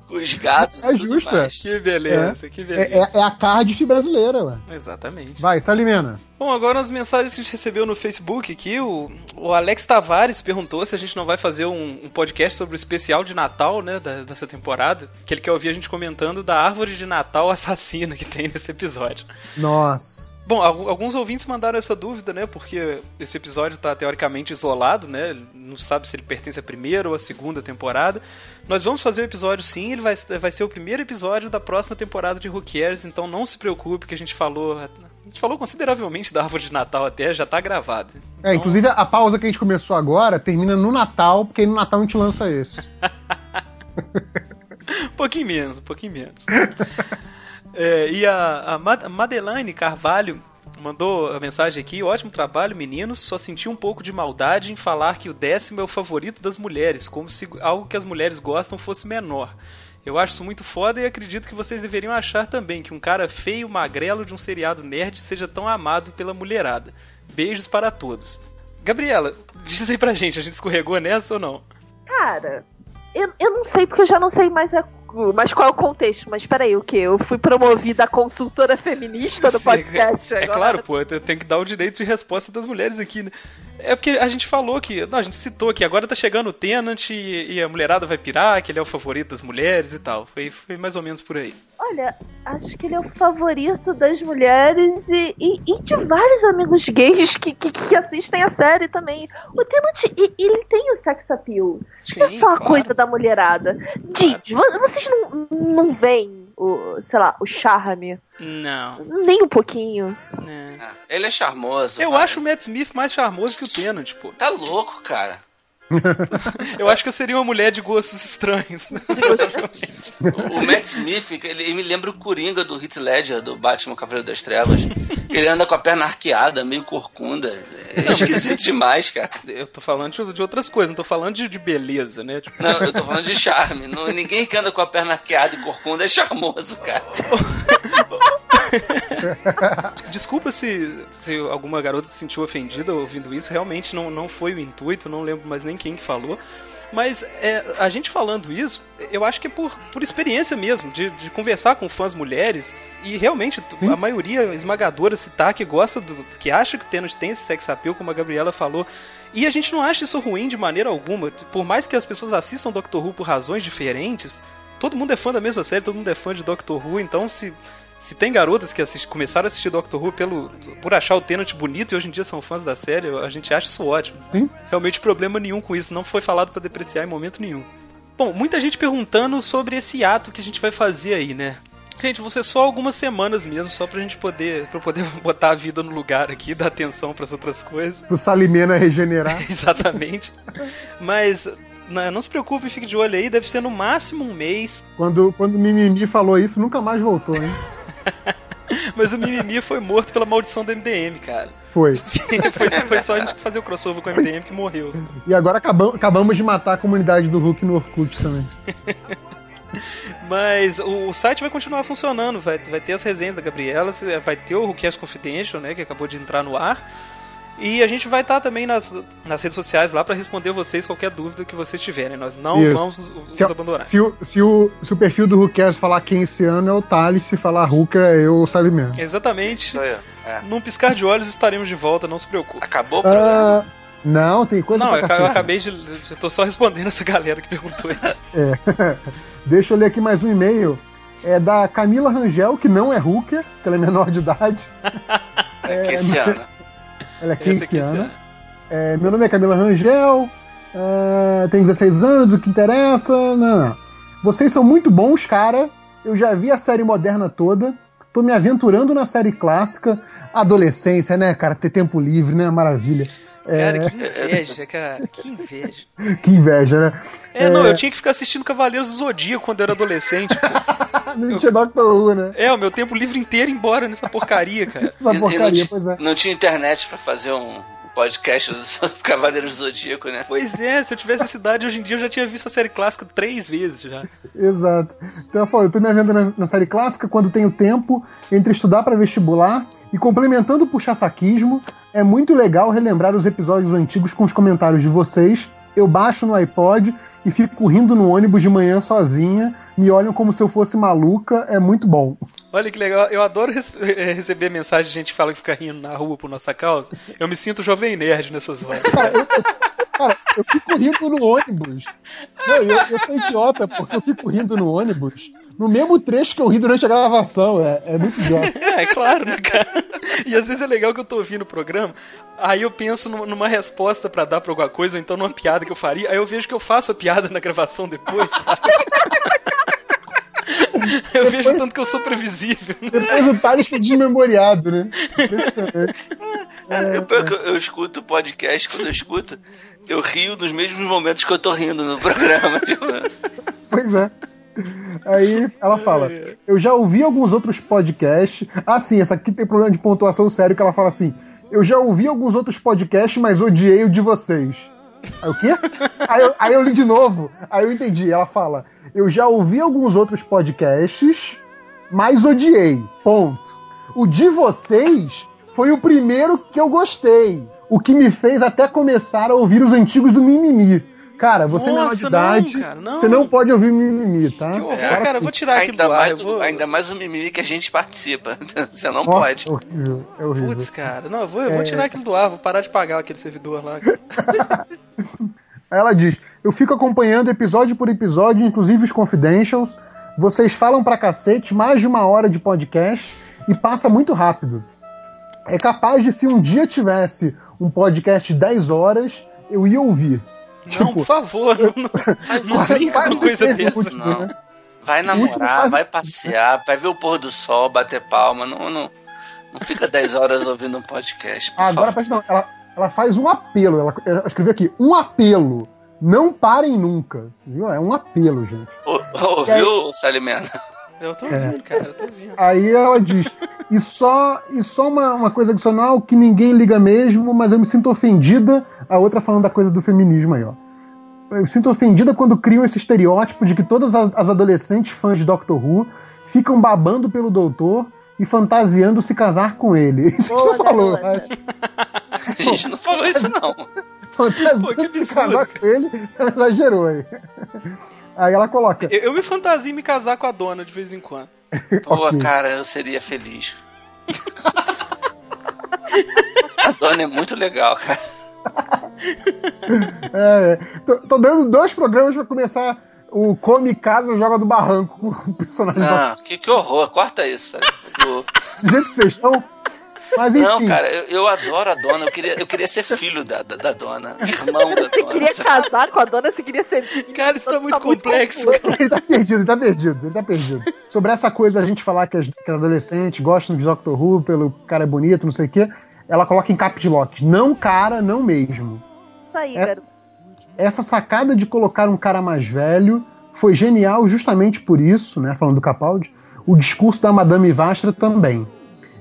os gatos. É justo, é. Que beleza, é. que beleza. É, é, a Cardiff brasileira, ué. Exatamente. Vai, Salimena. Bom, agora as mensagens que a gente recebeu no Facebook aqui, o, o Alex Tavares perguntou se a gente não vai fazer um, um podcast sobre o especial de Natal, né, da, dessa temporada, que ele quer ouvir a gente comentando da árvore de Natal assassina que tem nesse episódio. Nossa. Bom, alguns ouvintes mandaram essa dúvida, né? Porque esse episódio está teoricamente isolado, né? Não sabe se ele pertence à primeira ou à segunda temporada. Nós vamos fazer o episódio sim, ele vai, vai ser o primeiro episódio da próxima temporada de Who Cares, então não se preocupe que a gente falou. A gente falou consideravelmente da árvore de Natal até, já está gravado. Então... É, inclusive a pausa que a gente começou agora termina no Natal, porque aí no Natal a gente lança esse. um pouquinho menos, um pouquinho menos. É, e a, a Carvalho mandou a mensagem aqui: ótimo trabalho, meninos. Só senti um pouco de maldade em falar que o décimo é o favorito das mulheres, como se algo que as mulheres gostam fosse menor. Eu acho isso muito foda e acredito que vocês deveriam achar também que um cara feio, magrelo de um seriado nerd seja tão amado pela mulherada. Beijos para todos. Gabriela, diz aí pra gente, a gente escorregou nessa ou não? Cara, eu, eu não sei porque eu já não sei mais a mas qual é o contexto? Mas peraí, o que? Eu fui promovida a consultora feminista do podcast é, é, claro, pô, eu tenho que dar o direito de resposta das mulheres aqui, né? É porque a gente falou que. Não, a gente citou que agora tá chegando o Tenant e, e, a mulherada vai pirar, que ele é o favorito das mulheres e tal. Foi, foi mais ou menos por aí. Olha, acho que ele é o favorito das mulheres e, e, e de vários amigos gays que, que, que, assistem a série também. O Tenant, ele tem o sex appeal. Sim, não é só claro. a coisa da mulherada. Gente, claro. Vocês não, não veem o, sei lá, o charme. Não. Nem um pouquinho. É. Ele é charmoso. Eu acho o Matt Smith mais charmoso que o Tenant, pô. Tá louco, cara. eu acho que eu seria uma mulher de gostos estranhos. o Matt Smith, ele, me lembra o Coringa do Heath Ledger, do Batman Cavaleiro das Trevas. Ele anda com a perna arqueada, meio corcunda. É esquisito demais, cara. Eu tô falando de, de outras coisas, não tô falando de, de beleza, né? Tipo... Não, eu tô falando de charme. Não, ninguém que anda com a perna arqueada e corcunda é charmoso, cara. Desculpa se, se alguma garota se sentiu ofendida ouvindo isso, realmente não, não foi o intuito, não lembro mais nem quem que falou. Mas é, a gente falando isso, eu acho que é por, por experiência mesmo, de, de conversar com fãs mulheres e realmente a maioria esmagadora citar que gosta do. que acha que o Tenant tem esse sex appeal, como a Gabriela falou. E a gente não acha isso ruim de maneira alguma. Por mais que as pessoas assistam Doctor Who por razões diferentes, todo mundo é fã da mesma série, todo mundo é fã de Doctor Who, então se se tem garotas que assist, começaram a assistir Doctor Who pelo, por achar o Tenant bonito e hoje em dia são fãs da série, a gente acha isso ótimo. Sim. Realmente problema nenhum com isso, não foi falado para depreciar em momento nenhum. Bom, muita gente perguntando sobre esse ato que a gente vai fazer aí, né? Gente, vão ser só algumas semanas mesmo, só pra gente poder, pra poder botar a vida no lugar aqui, dar atenção para as outras coisas. Pro Salimena regenerar. Exatamente. Mas não, não, se preocupe, fique de olho aí, deve ser no máximo um mês. Quando, quando o Mimimi falou isso, nunca mais voltou, hein? Mas o Mimimi foi morto pela maldição do MDM, cara. Foi. foi, foi, só a gente fazer o crossover com o MDM que morreu. E agora acabamos, acabamos de matar a comunidade do Hulk no Orkut também. Mas o, o, site vai continuar funcionando, vai, vai ter as resenhas da Gabriela, vai ter o Hulkcast Confidential, né, que acabou de entrar no ar. E a gente vai estar tá também nas, nas redes sociais lá para responder vocês qualquer dúvida que vocês tiverem. Nós não Isso. vamos nos, se, abandonar. Se o, se, o, se o perfil do Hookers falar quem esse ano é o Thales, se falar Hooker é eu, sabe mesmo. Exatamente. É. Num piscar de olhos estaremos de volta, não se preocupe. Acabou o programa? Uh, não, tem coisa não, pra Não, eu, acabei de. Eu tô só respondendo essa galera que perguntou. é. Deixa eu ler aqui mais um e-mail. É da Camila Rangel, que não é Hooker, que ela é menor de idade. é, que esse ano. Ela é keynesiana. É, meu nome é Camila Rangel, uh, tenho 16 anos, o que interessa. Não, não. Vocês são muito bons, cara. Eu já vi a série moderna toda. Tô me aventurando na série clássica. Adolescência, né, cara? Ter tempo livre, né? Maravilha. Cara, é... que inveja, cara. Que inveja. que inveja, né? É, não, eu tinha que ficar assistindo Cavaleiros do Zodíaco quando eu era adolescente. não eu... tinha Doctor Who, né? É, o meu tempo livre inteiro embora nessa porcaria, cara. Essa porcaria, pois é. Não tinha internet para fazer um podcast do Cavaleiros do Zodíaco, né? Pois é, se eu tivesse essa idade hoje em dia eu já tinha visto a série clássica três vezes já. Exato. Então eu falo, eu tô me vendo na, na série clássica quando tenho tempo entre estudar para vestibular e complementando o puxa-saquismo, é muito legal relembrar os episódios antigos com os comentários de vocês. Eu baixo no iPod e fico rindo no ônibus de manhã sozinha. Me olham como se eu fosse maluca. É muito bom. Olha que legal. Eu adoro eh, receber mensagem de gente que fala que fica rindo na rua por nossa causa. Eu me sinto jovem nerd nessas horas. Cara, eu, eu, cara, eu fico rindo no ônibus. Não, eu, eu sou idiota porque eu fico rindo no ônibus no mesmo trecho que eu ri durante a gravação. É, é muito idiota. É, é claro, né, cara? E às vezes é legal que eu tô ouvindo o programa, aí eu penso numa resposta para dar pra alguma coisa, ou então numa piada que eu faria, aí eu vejo que eu faço a piada na gravação depois, Eu depois, vejo tanto que eu sou previsível. Depois o Thales que é desmemoriado, né? É, eu, eu, eu escuto o podcast, quando eu escuto, eu rio nos mesmos momentos que eu tô rindo no programa. Pois é. Aí ela fala: Eu já ouvi alguns outros podcasts. Ah, sim, essa aqui tem problema de pontuação sério que ela fala assim: Eu já ouvi alguns outros podcasts, mas odiei o de vocês. Aí o quê? aí, eu, aí eu li de novo. Aí eu entendi. Ela fala: Eu já ouvi alguns outros podcasts, mas odiei. Ponto. O de vocês foi o primeiro que eu gostei. O que me fez até começar a ouvir os antigos do Mimimi Cara, você é menor de Nossa, idade, não, cara, não. você não pode ouvir mimimi, tá? Que horror, É, cara, eu vou tirar aquilo Ainda do ar. mais, eu o, vou... ainda mais o mimimi que a gente participa. Você não Nossa, pode. é horrível, é horrível. Putz, cara, não, eu vou, eu vou É. tirar aquilo do ar, vou parar de pagar aquele servidor lá. Aí ela diz: Eu fico acompanhando episódio por episódio, inclusive os confidentials. Vocês falam pra cacete, mais de uma hora de podcast e passa muito rápido. É capaz de se um dia tivesse um podcast de 10 horas, eu ia ouvir. Não, Tipo, por favor, não, não, não brinca com no coisa dessa. último, Não. né? Vai namorar, vai passear, vai ver o pôr do sol, bater palma. Não, não, não fica 10 horas ouvindo um podcast. Por Ah, agora favor. não, ela, ela faz um apelo. Ela, ela escreveu aqui: um apelo. Não parem nunca. Viu? É um apelo, gente. Ô- Ouviu, Salimena? Eu tô É. ouvindo, cara, eu tô ouvindo. Aí ela diz: e só, e só uma, uma coisa adicional que ninguém liga mesmo, mas eu me sinto ofendida. A outra falando da coisa do feminismo aí, ó. Eu me sinto ofendida quando criam esse estereótipo de que todas as adolescentes fãs de Doctor Who ficam babando pelo doutor e fantasiando se casar com ele. Isso que Boa, você falou, né? A gente não falou isso, não. Fantasiando Pô, que se casar com ele, ela exagerou aí. Aí ela coloca. Eu, eu me fantasio em me casar com a dona de vez em quando. Pô, Ok. cara, eu seria feliz. A dona é muito legal, cara. É, é. tô, tô dando dois programas pra começar o Come Casa Joga do Barranco com o personagem Não, que, que horror, corta isso. do jeito que vocês estão. Mas enfim. Não, cara, eu, eu adoro a dona. Eu queria, eu queria ser filho da, da, da dona, irmão da Você dona. queria casar com a dona, você queria ser. Cara, isso tá muito complexo. confuso. Ele tá perdido, ele tá perdido, ele tá perdido. Sobre essa coisa a gente falar que as, que as adolescentes gostam de Doctor Who pelo cara é bonito, não sei o quê, ela coloca em caps lock. Não cara, não mesmo. Isso aí, É. garoto. Essa sacada de colocar um cara mais velho foi genial justamente por isso, né? Falando do Capaldi, o discurso da Madame Vastra também.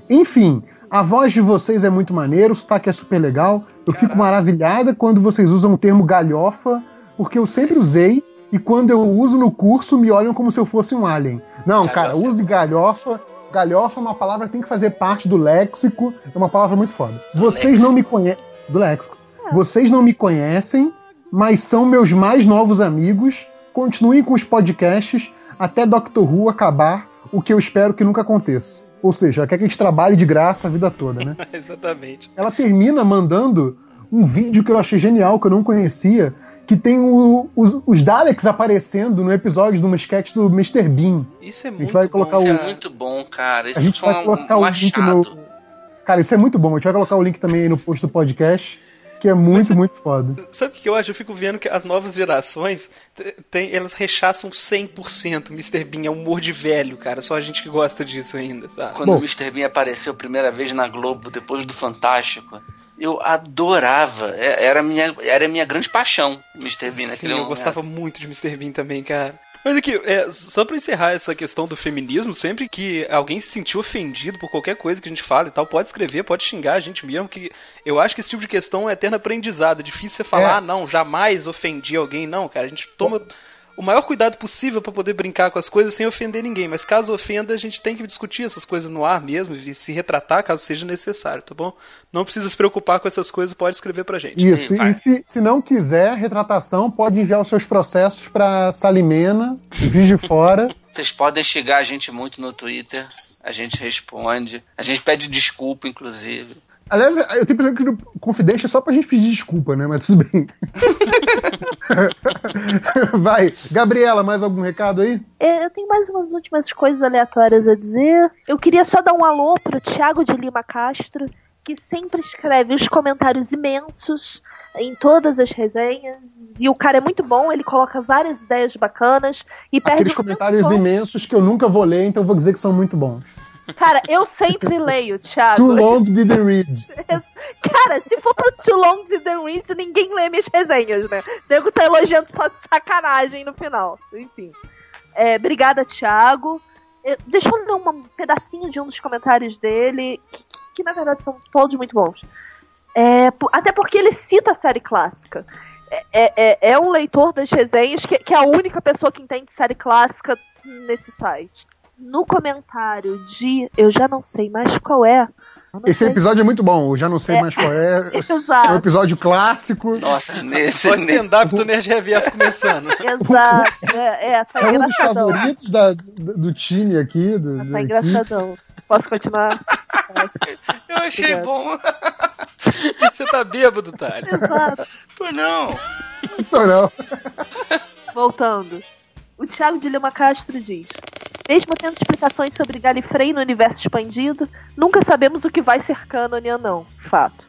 Enfim, a voz de vocês é muito maneiro, o sotaque é super legal. Eu fico maravilhada quando vocês usam o termo galhofa, porque eu sempre usei, e quando eu uso no curso me olham como se eu fosse um alien. Não, cara, Galhofa. use galhofa. Galhofa é uma palavra que tem que fazer parte do léxico, é uma palavra muito foda. Vocês léxico. não me conhecem. Do léxico. Vocês não me conhecem, mas são meus mais novos amigos. Continuem com os podcasts até Doctor Who acabar, o que eu espero que nunca aconteça. Ou seja, ela quer que a gente trabalhe de graça a vida toda, né? Exatamente. ela termina mandando um vídeo que eu achei genial, que eu não conhecia, que tem o- os, os Daleks aparecendo no episódio de uma sketch do Mr. Bean. Isso é gente muito vai bom, colocar Isso o- é cara. muito bom, cara. Isso A gente foi vai um, colocar um o link no. Cara, isso é muito bom. A gente vai colocar o link também aí no post do podcast, que é muito, muito foda. Sabe o que eu acho? Eu fico vendo que as novas gerações, tem, elas rechaçam 100% Mr. Bean. É humor de velho, cara. Só a gente que gosta disso ainda, sabe? Quando Bom. o Mr. Bean apareceu a primeira vez na Globo, depois do Fantástico, eu adorava. É- Era a minha, era a minha grande paixão, Mr. Bean. Sim, naquele eu momento. gostava muito de Mr. Bean também, cara. Mas aqui, é, só pra encerrar essa questão do feminismo, sempre que alguém se sentiu ofendido por qualquer coisa que a gente fala e tal, pode escrever, pode xingar a gente mesmo, que eu acho que esse tipo de questão é eterno aprendizado. É difícil você falar, É. ah, não, jamais ofendi alguém. Não, cara, a gente toma o maior cuidado possível pra poder brincar com as coisas sem ofender ninguém. Mas caso ofenda, a gente tem que discutir essas coisas no ar mesmo e se retratar caso seja necessário, tá bom? Não precisa se preocupar com essas coisas, pode escrever pra gente. Isso, vai. e se, se não quiser retratação, pode enviar os seus processos pra Salimena, de Fora. Vocês podem xingar a gente muito no Twitter. A gente responde. A gente pede desculpa, inclusive. Aliás, eu tenho pensado que no Confidente é só pra gente pedir desculpa, né? Mas tudo bem. Vai, Gabriela, mais algum recado aí? É, Eu tenho mais umas últimas coisas aleatórias a dizer. Eu queria só dar um alô pro Thiago de Lima Castro, que sempre escreve os comentários imensos em todas as resenhas. E o cara é muito bom, ele coloca várias ideias bacanas e perde Aqueles comentários imensos que eu nunca vou ler, então eu vou dizer que são muito bons. Cara, eu sempre leio, Thiago. Too long didn't read. Cara, se for pro Too Long Didn't Read, ninguém lê minhas resenhas, né? O nego tá elogiando só de sacanagem no final. Enfim. É, obrigada, Thiago. Deixa eu ler um pedacinho de um dos comentários dele, que, que, na verdade são todos muito bons. É, até porque ele cita a série clássica. É, é- é- é um leitor das resenhas que, que é a única pessoa que entende série clássica nesse site. No comentário de. Eu já não sei mais qual é. Esse episódio é muito bom, eu já não sei É. mais qual é. É um Exato, episódio clássico. Nossa, nesse. Só stand-up do Nerd Reverso começando. exato. É, é tá É um dos favoritos da- do, do time aqui. Do, Tá engraçadão. Posso continuar? Eu achei Obrigada. bom. Você tá bêbado, Thales. Exato. Pô, não. Então, não. Voltando. O Thiago de Lima Castro diz: Mesmo tendo explicações sobre Galifrey no universo expandido, nunca sabemos o que vai ser cânone ou não. Fato.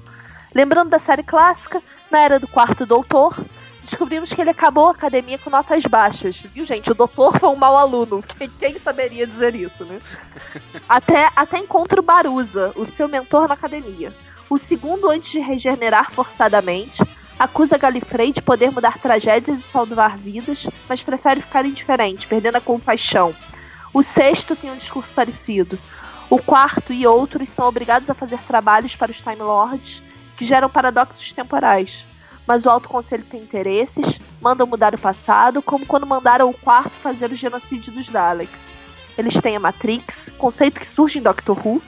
Lembrando da série clássica, na era do quarto doutor, descobrimos que ele acabou a academia com notas baixas. Viu, gente? O doutor foi um mau aluno. Quem, quem saberia dizer isso, né? Até, até encontra o Baruza, o seu mentor na academia. O segundo, antes de regenerar forçadamente, acusa Galifrey de poder mudar tragédias e salvar vidas, mas prefere ficar indiferente, perdendo a compaixão. O sexto tem um discurso parecido. O quarto e outros são obrigados a fazer trabalhos para os Time Lords que geram paradoxos temporais. Mas o Alto Conselho tem interesses, mandam mudar o passado, como quando mandaram o quarto fazer o genocídio dos Daleks. Eles têm a Matrix, conceito que surge em Doctor Who,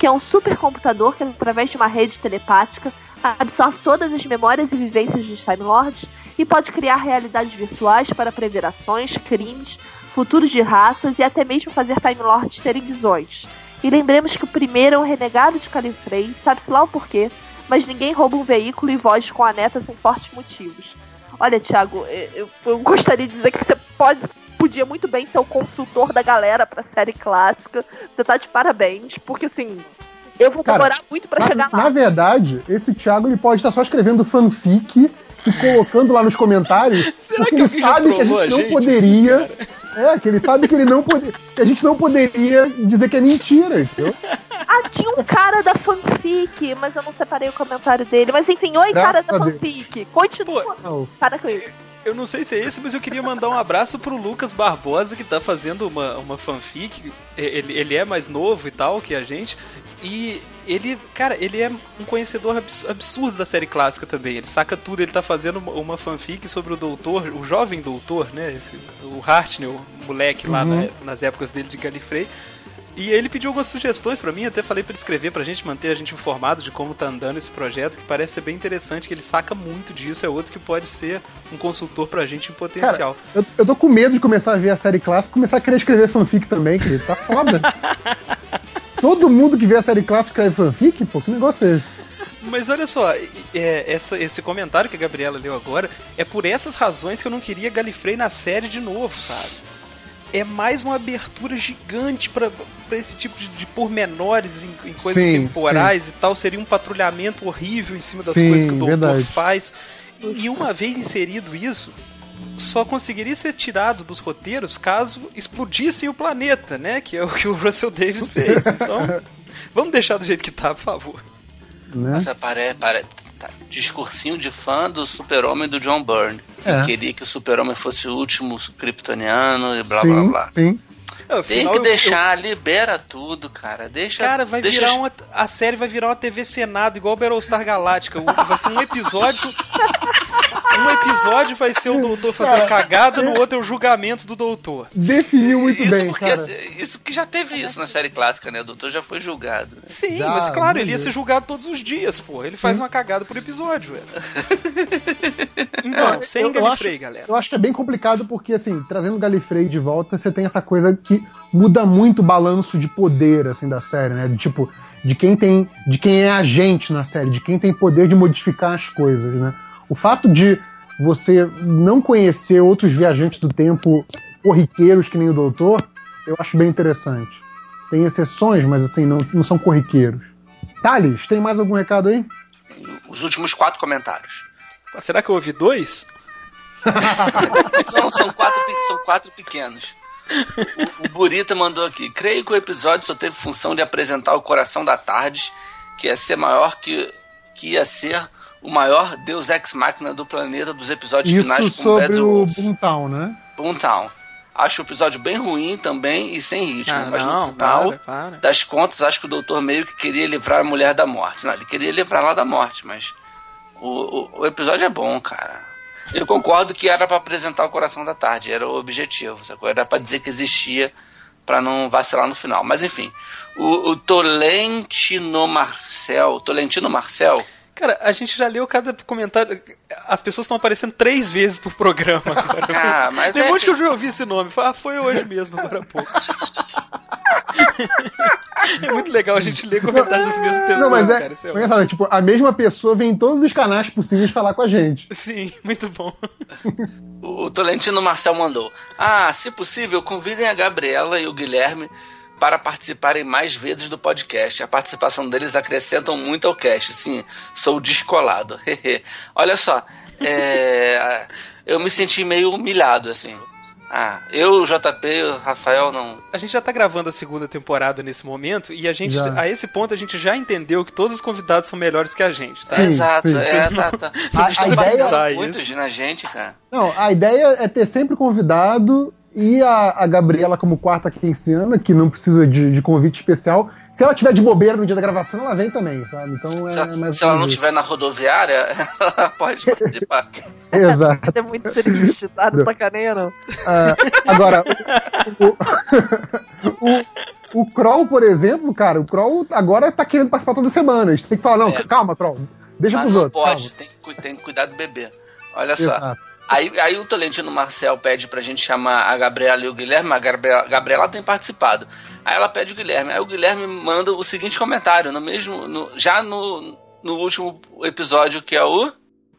que é um supercomputador que, através de uma rede telepática, absorve todas as memórias e vivências dos Time Lords e pode criar realidades virtuais para prever ações, crimes, futuros de raças e até mesmo fazer Time Lords terem visões. E lembremos que o primeiro é um renegado de Califrey, sabe-se lá o porquê, mas ninguém rouba um veículo e voz com a neta sem fortes motivos. Olha, Thiago, eu, eu gostaria de dizer que você pode, podia muito bem ser o consultor da galera pra série clássica. Você tá de parabéns, porque assim, eu vou Cara, demorar muito pra Na, chegar lá. na verdade, esse Thiago ele pode estar só escrevendo fanfic colocando lá nos comentários, Será porque que ele sabe que a gente a não gente, poderia. É, que ele sabe que ele não poderia. Que a gente não poderia dizer que é mentira, entendeu? Ah, tinha um cara da fanfic, mas eu não separei o comentário dele. Mas enfim, oi, Graças cara da fanfic. Continua. Não. Para com isso. Eu não sei se é esse, mas eu queria mandar um abraço pro Lucas Barbosa, que tá fazendo uma, uma fanfic. Ele, ele é mais novo e tal que a gente. E ele, cara, ele é um conhecedor abs- absurdo da série clássica também. Ele saca tudo, ele tá fazendo uma- uma fanfic sobre o doutor, o jovem doutor, né? Esse, o Hartnell, o moleque lá Uhum. na- nas épocas dele de Galifrey. E ele pediu algumas sugestões pra mim, até falei pra ele escrever pra gente, manter a gente informado de como tá andando esse projeto, que parece ser bem interessante, que ele saca muito disso, é outro que pode ser um consultor pra gente em potencial. Eu, eu tô com medo de começar a ver a série clássica e começar a querer escrever fanfic também, querido. Tá foda. Todo mundo que vê a série clássica escreve fanfic? Pô, que negócio é esse? Mas olha só, é, essa- esse comentário que a Gabriela leu agora é por essas razões que eu não queria Galifrey na série de novo, sabe? É mais uma abertura gigante pra pra esse tipo de, de pormenores em, em coisas Sim, temporais e tal. Seria um patrulhamento horrível em cima das Sim, coisas que o doutor verdade. faz. E, uma vez inserido isso, só conseguiria ser tirado dos roteiros caso explodissem o planeta, né? Que é o que o Russell Davis fez. Então, vamos deixar do jeito que tá, por favor. Né? Nossa, parece. Pare... tá, Discursinho de fã do Super-Homem do John Byrne. Que É. queria que o Super-Homem fosse o último kryptoniano e blá blá sim, blá. sim. Não, Tem afinal, que eu- deixar, libera tudo, cara. Deixa. Cara, vai deixa virar uma. A série vai virar uma TV Senado, igual Battlestar Galáctica. O- Vai ser um episódio. Um episódio vai ser o doutor fazendo cagada, no outro é o julgamento do doutor. Definiu muito isso bem, porque cara. isso que já teve isso na série clássica, né? O doutor já foi julgado. né? Sim, Já, mas claro, ele ia ser julgado todos os dias, pô. Ele faz uma cagada por episódio, velho. Então, sem Eu- eu Galifrey, acho- galera. Eu acho que é bem complicado porque, assim, trazendo o Galifrey de volta, você tem essa coisa que muda muito o balanço de poder, assim, da série, né? De, tipo, de quem tem. de quem é agente na série, de quem tem poder de modificar as coisas, né? O fato de você não conhecer outros viajantes do tempo corriqueiros que nem o Doutor, eu acho bem interessante. Tem exceções, mas assim, não, não são corriqueiros. Thales, tem mais algum recado aí? Os últimos quatro comentários. Será que eu ouvi dois? São, são, quatro, são quatro pequenos. O, o Burita mandou aqui. Creio que o episódio só teve função de apresentar o coração da Tardes, que ia ser maior que, que ia ser o maior Deus Ex Machina do planeta dos episódios finais Isso com sobre Bad o Wolf. Boomtown, né? Boomtown. Acho o episódio bem ruim também e sem ritmo, Ah, mas no não, final para, para. das contas, acho que o doutor meio que queria livrar a mulher da morte. Não, ele queria livrar ela da morte, mas o, o, o episódio é bom, cara. Eu concordo que era pra apresentar o coração da tarde, era o objetivo, sacou? Era pra dizer que existia Pra não vacilar no final. Mas enfim, o, o Tolentino Marcel. Tolentino Marcel. Cara, a gente já leu cada comentário. As pessoas estão aparecendo três vezes por programa agora. Ah, mas Depois é que eu já ouvi esse nome, foi- ah, foi hoje mesmo, agora há pouco. é muito legal a gente ler comentários das mesmas pessoas, Não, mas é, cara. Isso é é tipo, a mesma pessoa vem em todos os canais possíveis falar com a gente. Sim, muito bom. O Tolentino Marcel mandou. Ah, se possível, convidem a Gabriela e o Guilherme para participarem mais vezes do podcast. A participação deles acrescentam muito ao cast. Sim, sou descolado. Olha só, é, eu me senti meio humilhado, assim. Ah, eu, o JP, o Rafael não. A gente já tá gravando a segunda temporada nesse momento e a gente, Já. a esse ponto, a gente já entendeu que todos os convidados são melhores que a gente, tá? Sim, Exato, sim. é, tá, tá. A- a ideia- vai isso. muito na gente, cara. Não, a ideia é ter sempre convidado e a, a Gabriela como quarta quinziana, que não precisa de, de convite especial. Se ela tiver de bobeira no dia da gravação, ela vem também, sabe? Então é, Se, ela- mais se ela não estiver na rodoviária, ela pode participar. Exato. É muito triste, tá? Não sacaneia, não. Ah, agora, o, o, o Kroll, por exemplo, cara, o Kroll agora tá querendo participar toda semana. A gente tem que falar, não, É. calma, Kroll, deixa Mas pros não outros. pode, calma. tem que, tem que cuidar do bebê. Olha só. Aí, aí o Tolentino Marcel pede pra gente chamar a Gabriela e o Guilherme. A Gabriela, Gabriela tem participado. Aí ela pede o Guilherme. Aí o Guilherme manda o seguinte comentário, no mesmo. no- já no, no último episódio, que é o.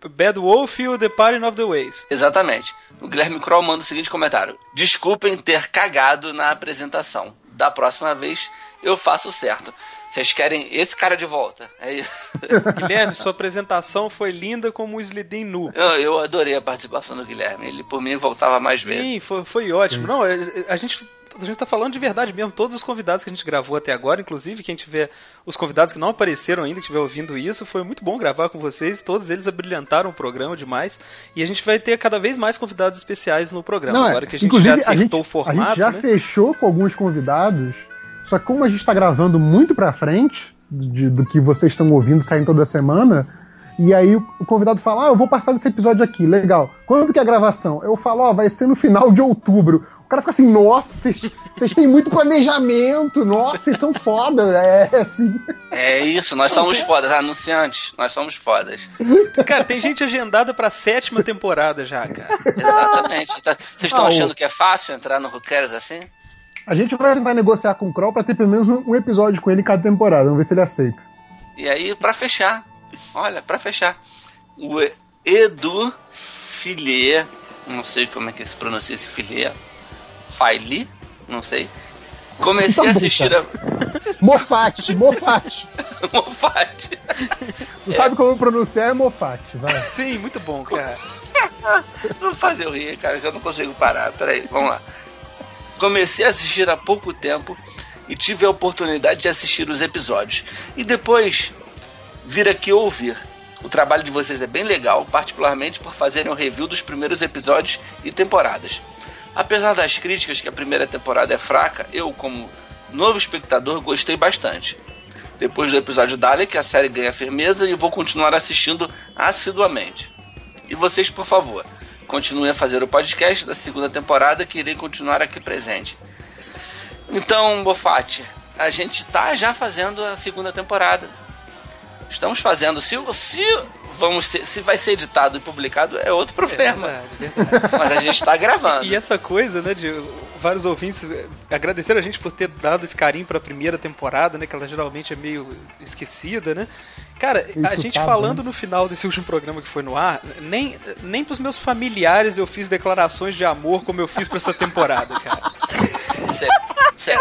Bad Wolf e o The Parting of the Ways. Exatamente. O Guilherme Kroll manda o seguinte comentário: Desculpem ter cagado na apresentação. Da próxima vez eu faço certo. Vocês querem esse cara de volta? É isso. Guilherme, sua apresentação foi linda como o Slidim nu. Eu, eu adorei a participação do Guilherme. Ele, por mim, voltava mais vezes. Sim, foi, foi ótimo. Não, é- é- a gente, a gente tá falando de verdade mesmo. Todos os convidados que a gente gravou até agora, inclusive quem tiver. Os convidados que não apareceram ainda, que estiver ouvindo isso, foi muito bom gravar com vocês. Todos eles abrilhantaram o programa demais. E a gente vai ter cada vez mais convidados especiais no programa. Não, é, agora que a gente já acertou o a formato. gente já né? fechou com alguns convidados, só que como a gente tá gravando muito pra frente de- do que vocês estão ouvindo saindo toda semana, e aí o, o convidado fala, ah, eu vou participar desse episódio aqui, legal. Quando que é a gravação? Eu falo, ó, vai ser no final de outubro. O cara fica assim, nossa, vocês- têm muito planejamento, nossa, vocês são foda, é assim. É isso, nós somos fodas, anunciantes, nós somos fodas. Cara, tem gente agendada pra sétima temporada já, cara. Exatamente. Tá- Vocês estão Ah, achando que é fácil entrar no Who Cares assim? A gente vai tentar negociar com o Kroll pra ter pelo menos um, episódio com ele em cada temporada, vamos ver se ele aceita. E aí, pra fechar, olha, pra fechar, o Edu Filê, não sei como é que se pronuncia esse Filê, Faili, não sei. Comecei Tá a bom, assistir a Mofate, Mofate. Mofate. Não sabe como pronunciar, é Mofate, vai. Sim, muito bom, cara. Vou fazer eu rir, cara, que eu não consigo parar. Peraí, vamos lá. Comecei a assistir há pouco tempo e tive a oportunidade de assistir os episódios. E depois vir aqui ouvir. O trabalho de vocês é bem legal, particularmente por fazerem o review dos primeiros episódios e temporadas. Apesar das críticas que a primeira temporada é fraca, eu, como novo espectador, gostei bastante. Depois do episódio Dalek, a série ganha firmeza e vou continuar assistindo assiduamente. E vocês, por favor, continuem a fazer o podcast da segunda temporada que irei continuar aqui presente. Então, Bofate, a gente tá já fazendo a segunda temporada. Estamos fazendo. Se, se, vamos ser- se vai ser editado e publicado é outro problema. verdade, verdade. Mas a gente está gravando. E essa coisa, né, de vários ouvintes agradeceram a gente por ter dado esse carinho pra primeira temporada, né, que ela geralmente é meio esquecida, né? Cara, a Isso gente tá falando bom. no final desse último programa que foi no ar, nem, nem pros meus familiares eu fiz declarações de amor como eu fiz pra essa temporada, cara. Você,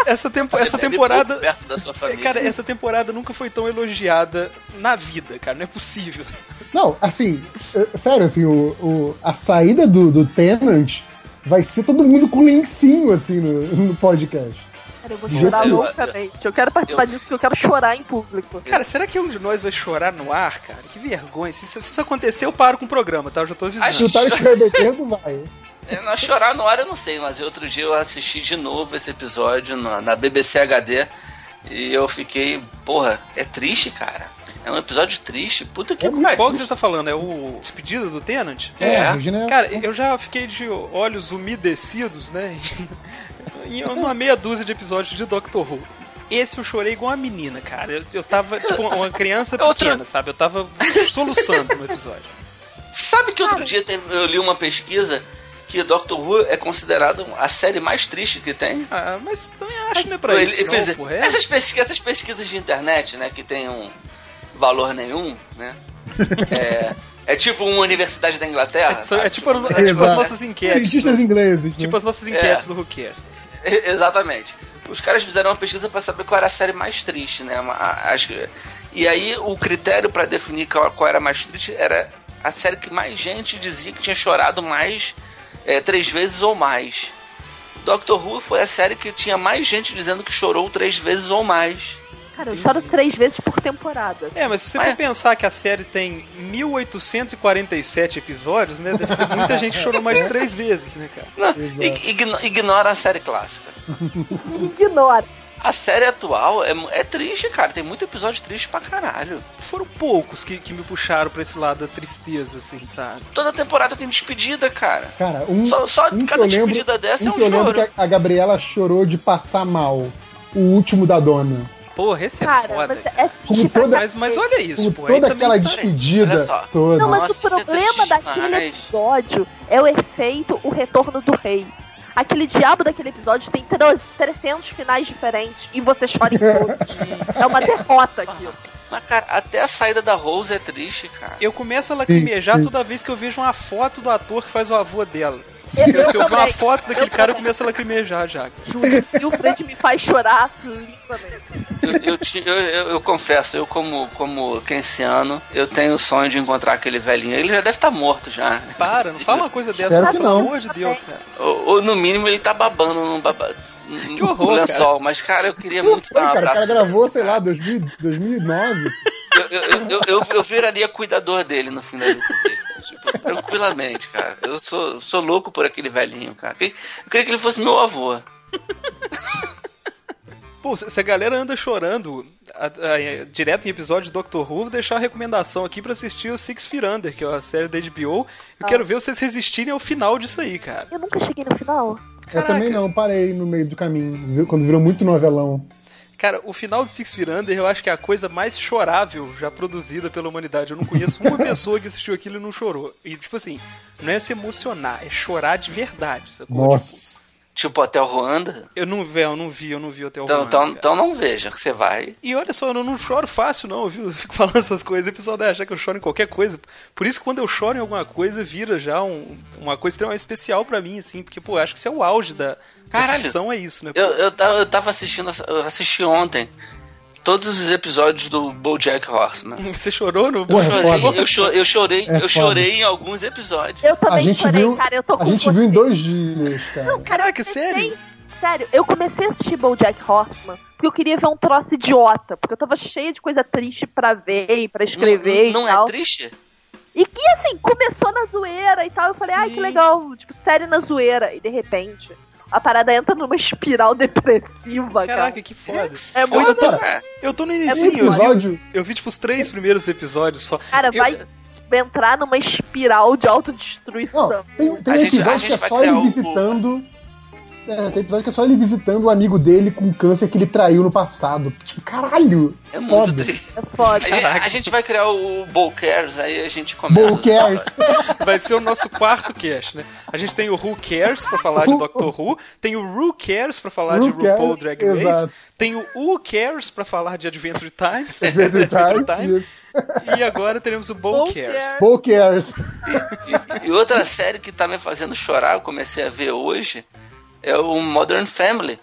Essa, tempo, essa temporada. perto da sua família. Cara, essa temporada nunca foi tão elogiada na vida, cara. Não é possível. Não, assim, é, sério, assim, o, o- a saída do, do Tenant vai ser todo mundo com lencinho, assim, no, no podcast. Cara, eu vou chorar loucamente. Eu quero participar disso porque eu quero chorar em público. Cara, será que um de nós vai chorar no ar, cara? Que vergonha. Se, se isso acontecer, eu paro com o programa, tá? Eu já tô avisando. Acho Se o Tyler estiver bebendo, vai. É, não, chorar no ar eu não sei, mas outro dia eu assisti de novo esse episódio na, na BBC HD e eu fiquei, porra, é triste, cara. É um episódio triste, puta que É pariu. Qual que você tá falando? É o Despedida do Tenant? É. Regina Cara, eu já fiquei de olhos umedecidos, né? em uma meia dúzia de episódios de Doctor Who. Esse eu chorei igual uma menina, cara. Eu, eu tava, tipo, uma criança Outro- pequena, sabe? Eu tava soluçando no episódio. Sabe que outro dia eu li uma pesquisa que Doctor Who é considerado a série mais triste que tem? Ah, mas também acho, né, pra Ele- isso, ele fez- não, porra. É, essas, pesquisas, essas pesquisas de internet, né, que tem um valor nenhum, né? é, é tipo uma universidade da Inglaterra. é, é tipo, é tipo as nossas enquetes. Cientistas do- ingleses. né? tipo as nossas enquetes do Who Cares. Exatamente. Os caras fizeram uma pesquisa pra saber qual era a série mais triste, né? Uma- a- Acho que... E aí o critério pra definir qual, qual era a mais triste era a série que mais gente dizia que tinha chorado mais é, três vezes ou mais. Doctor Who foi a série que tinha mais gente dizendo que chorou três vezes ou mais. Cara, eu choro três vezes por temporada. É, mas se você Mas- for pensar que a série tem 1847 episódios, né? Muita gente que chorou mais de três vezes, né, cara? Não, igno- ignora a série clássica. Ignora. A série atual é, é triste, cara. Tem muito episódio triste pra caralho. Foram poucos que, que me puxaram pra esse lado da tristeza, assim, sabe? Toda temporada tem despedida, cara. Cara, um, Só, só um que cada lembro- despedida dessa um é um que eu lembro choro. que a a Gabriela chorou de passar mal. O último da dona. Porra, esse é Cara, foda. mas é pra toda- Mas, mas olha isso, Com pô. toda aquela despedida Olha só. toda. Não, mas Nossa, o é problema triste daquele episódio é o efeito O Retorno do Rei. Aquele diabo daquele episódio tem tro- 300 finais diferentes e você chora em todos. é uma derrota aquilo. Mas, cara, até a saída da Rose é triste, cara. Eu começo a lacrimejar toda vez que eu vejo uma foto do ator que faz o avô dela. Eu- eu Se eu ver uma foto daquele Eu cara, eu também. começo a lacrimejar já. Juro. E o Fred me faz chorar Eu, eu, eu, eu- confesso, eu como, como keynesiano, eu tenho o sonho de encontrar aquele velhinho. Ele já deve estar morto já. Para, não fala uma coisa dessa, Espero não, que pelo não. amor de Deus, cara. Ou, ou, no mínimo ele tá babando num, baba, num Que horror, lençol. Mas, cara, eu queria muito Foi, dar um cara, o cara gravou, sei lá, 2000, 2009. Eu, eu, eu, eu, eu, eu viraria cuidador dele no fim da vida dele. assim, tipo, tranquilamente, cara. Eu sou, sou louco por aquele velhinho, cara. Eu queria que ele fosse meu avô. Pô, se a galera anda chorando a- a- direto em episódio de Doctor Who, vou deixar a recomendação aqui pra assistir o Six Feet Under, que é a série da HBO. Eu Ah. quero ver vocês resistirem ao final disso aí, cara. Eu nunca cheguei no final. Eu também não, parei no meio do caminho. viu? Quando virou muito novelão. Cara, o final de Six Feet Under eu acho que é a coisa mais chorável já produzida pela humanidade. Eu não conheço uma pessoa que assistiu aquilo e não chorou. E, tipo assim, não é se emocionar, é chorar de verdade, sacou? Nossa. Tipo Hotel Ruanda. Eu não, vi, eu não vi, eu não vi até o Então, Ruanda, então, cara. então não veja, que você vai. E olha só, eu não choro fácil, não, viu? Eu fico falando essas coisas, o pessoal deve achar que eu choro em qualquer coisa. Por isso que quando eu choro em alguma coisa, vira já um- uma coisa extremamente especial pra mim, assim, porque, pô, eu acho que isso é o auge da, da Caralho. ficção, é isso, né? Eu, eu, eu tava assistindo, eu assisti ontem todos os episódios do BoJack Horseman. Você chorou no. Eu é chorei, eu, cho- eu chorei, É eu chorei em alguns episódios. Eu A também gente chorei, viu, cara. Eu tô com a gente você. viu em dois dias, cara. Caraca, Eu comecei- sério? Sério, eu comecei a assistir BoJack Horseman porque eu queria ver um troço idiota, porque eu tava cheia de coisa triste pra ver e pra escrever não e não tal. é triste? E que assim, começou na zoeira e tal. Eu falei, ai, que legal, tipo, série na zoeira. E de repente, a parada entra numa espiral depressiva, Caraca, cara. que foda. É muito. Foda, cara. cara. Eu tô no muito início, eu vi, episódio. eu vi, tipo, os três primeiros episódios só. Cara, Eu- vai entrar numa espiral de autodestruição. Não, tem, tem um episódio gente que é só ele o- visitando. É, tem episódio que é só ele visitando o amigo dele com câncer que ele traiu no passado. Tipo, caralho! É muito foda. É foda. A a gente vai criar o Bowcares, aí a gente começa. Bull cares. Vai ser o nosso quarto cast, né? A gente tem o Who Cares pra falar de Doctor Who, tem o Who Cares pra falar de Who Cares, RuPaul Drag Race, exato. tem o Who Cares pra falar de Adventure Times, Adventure Time, isso. e agora teremos o Who Cares. Cares? Bull cares. E outra série que tá me fazendo chorar, eu comecei a ver hoje, é o Modern Family.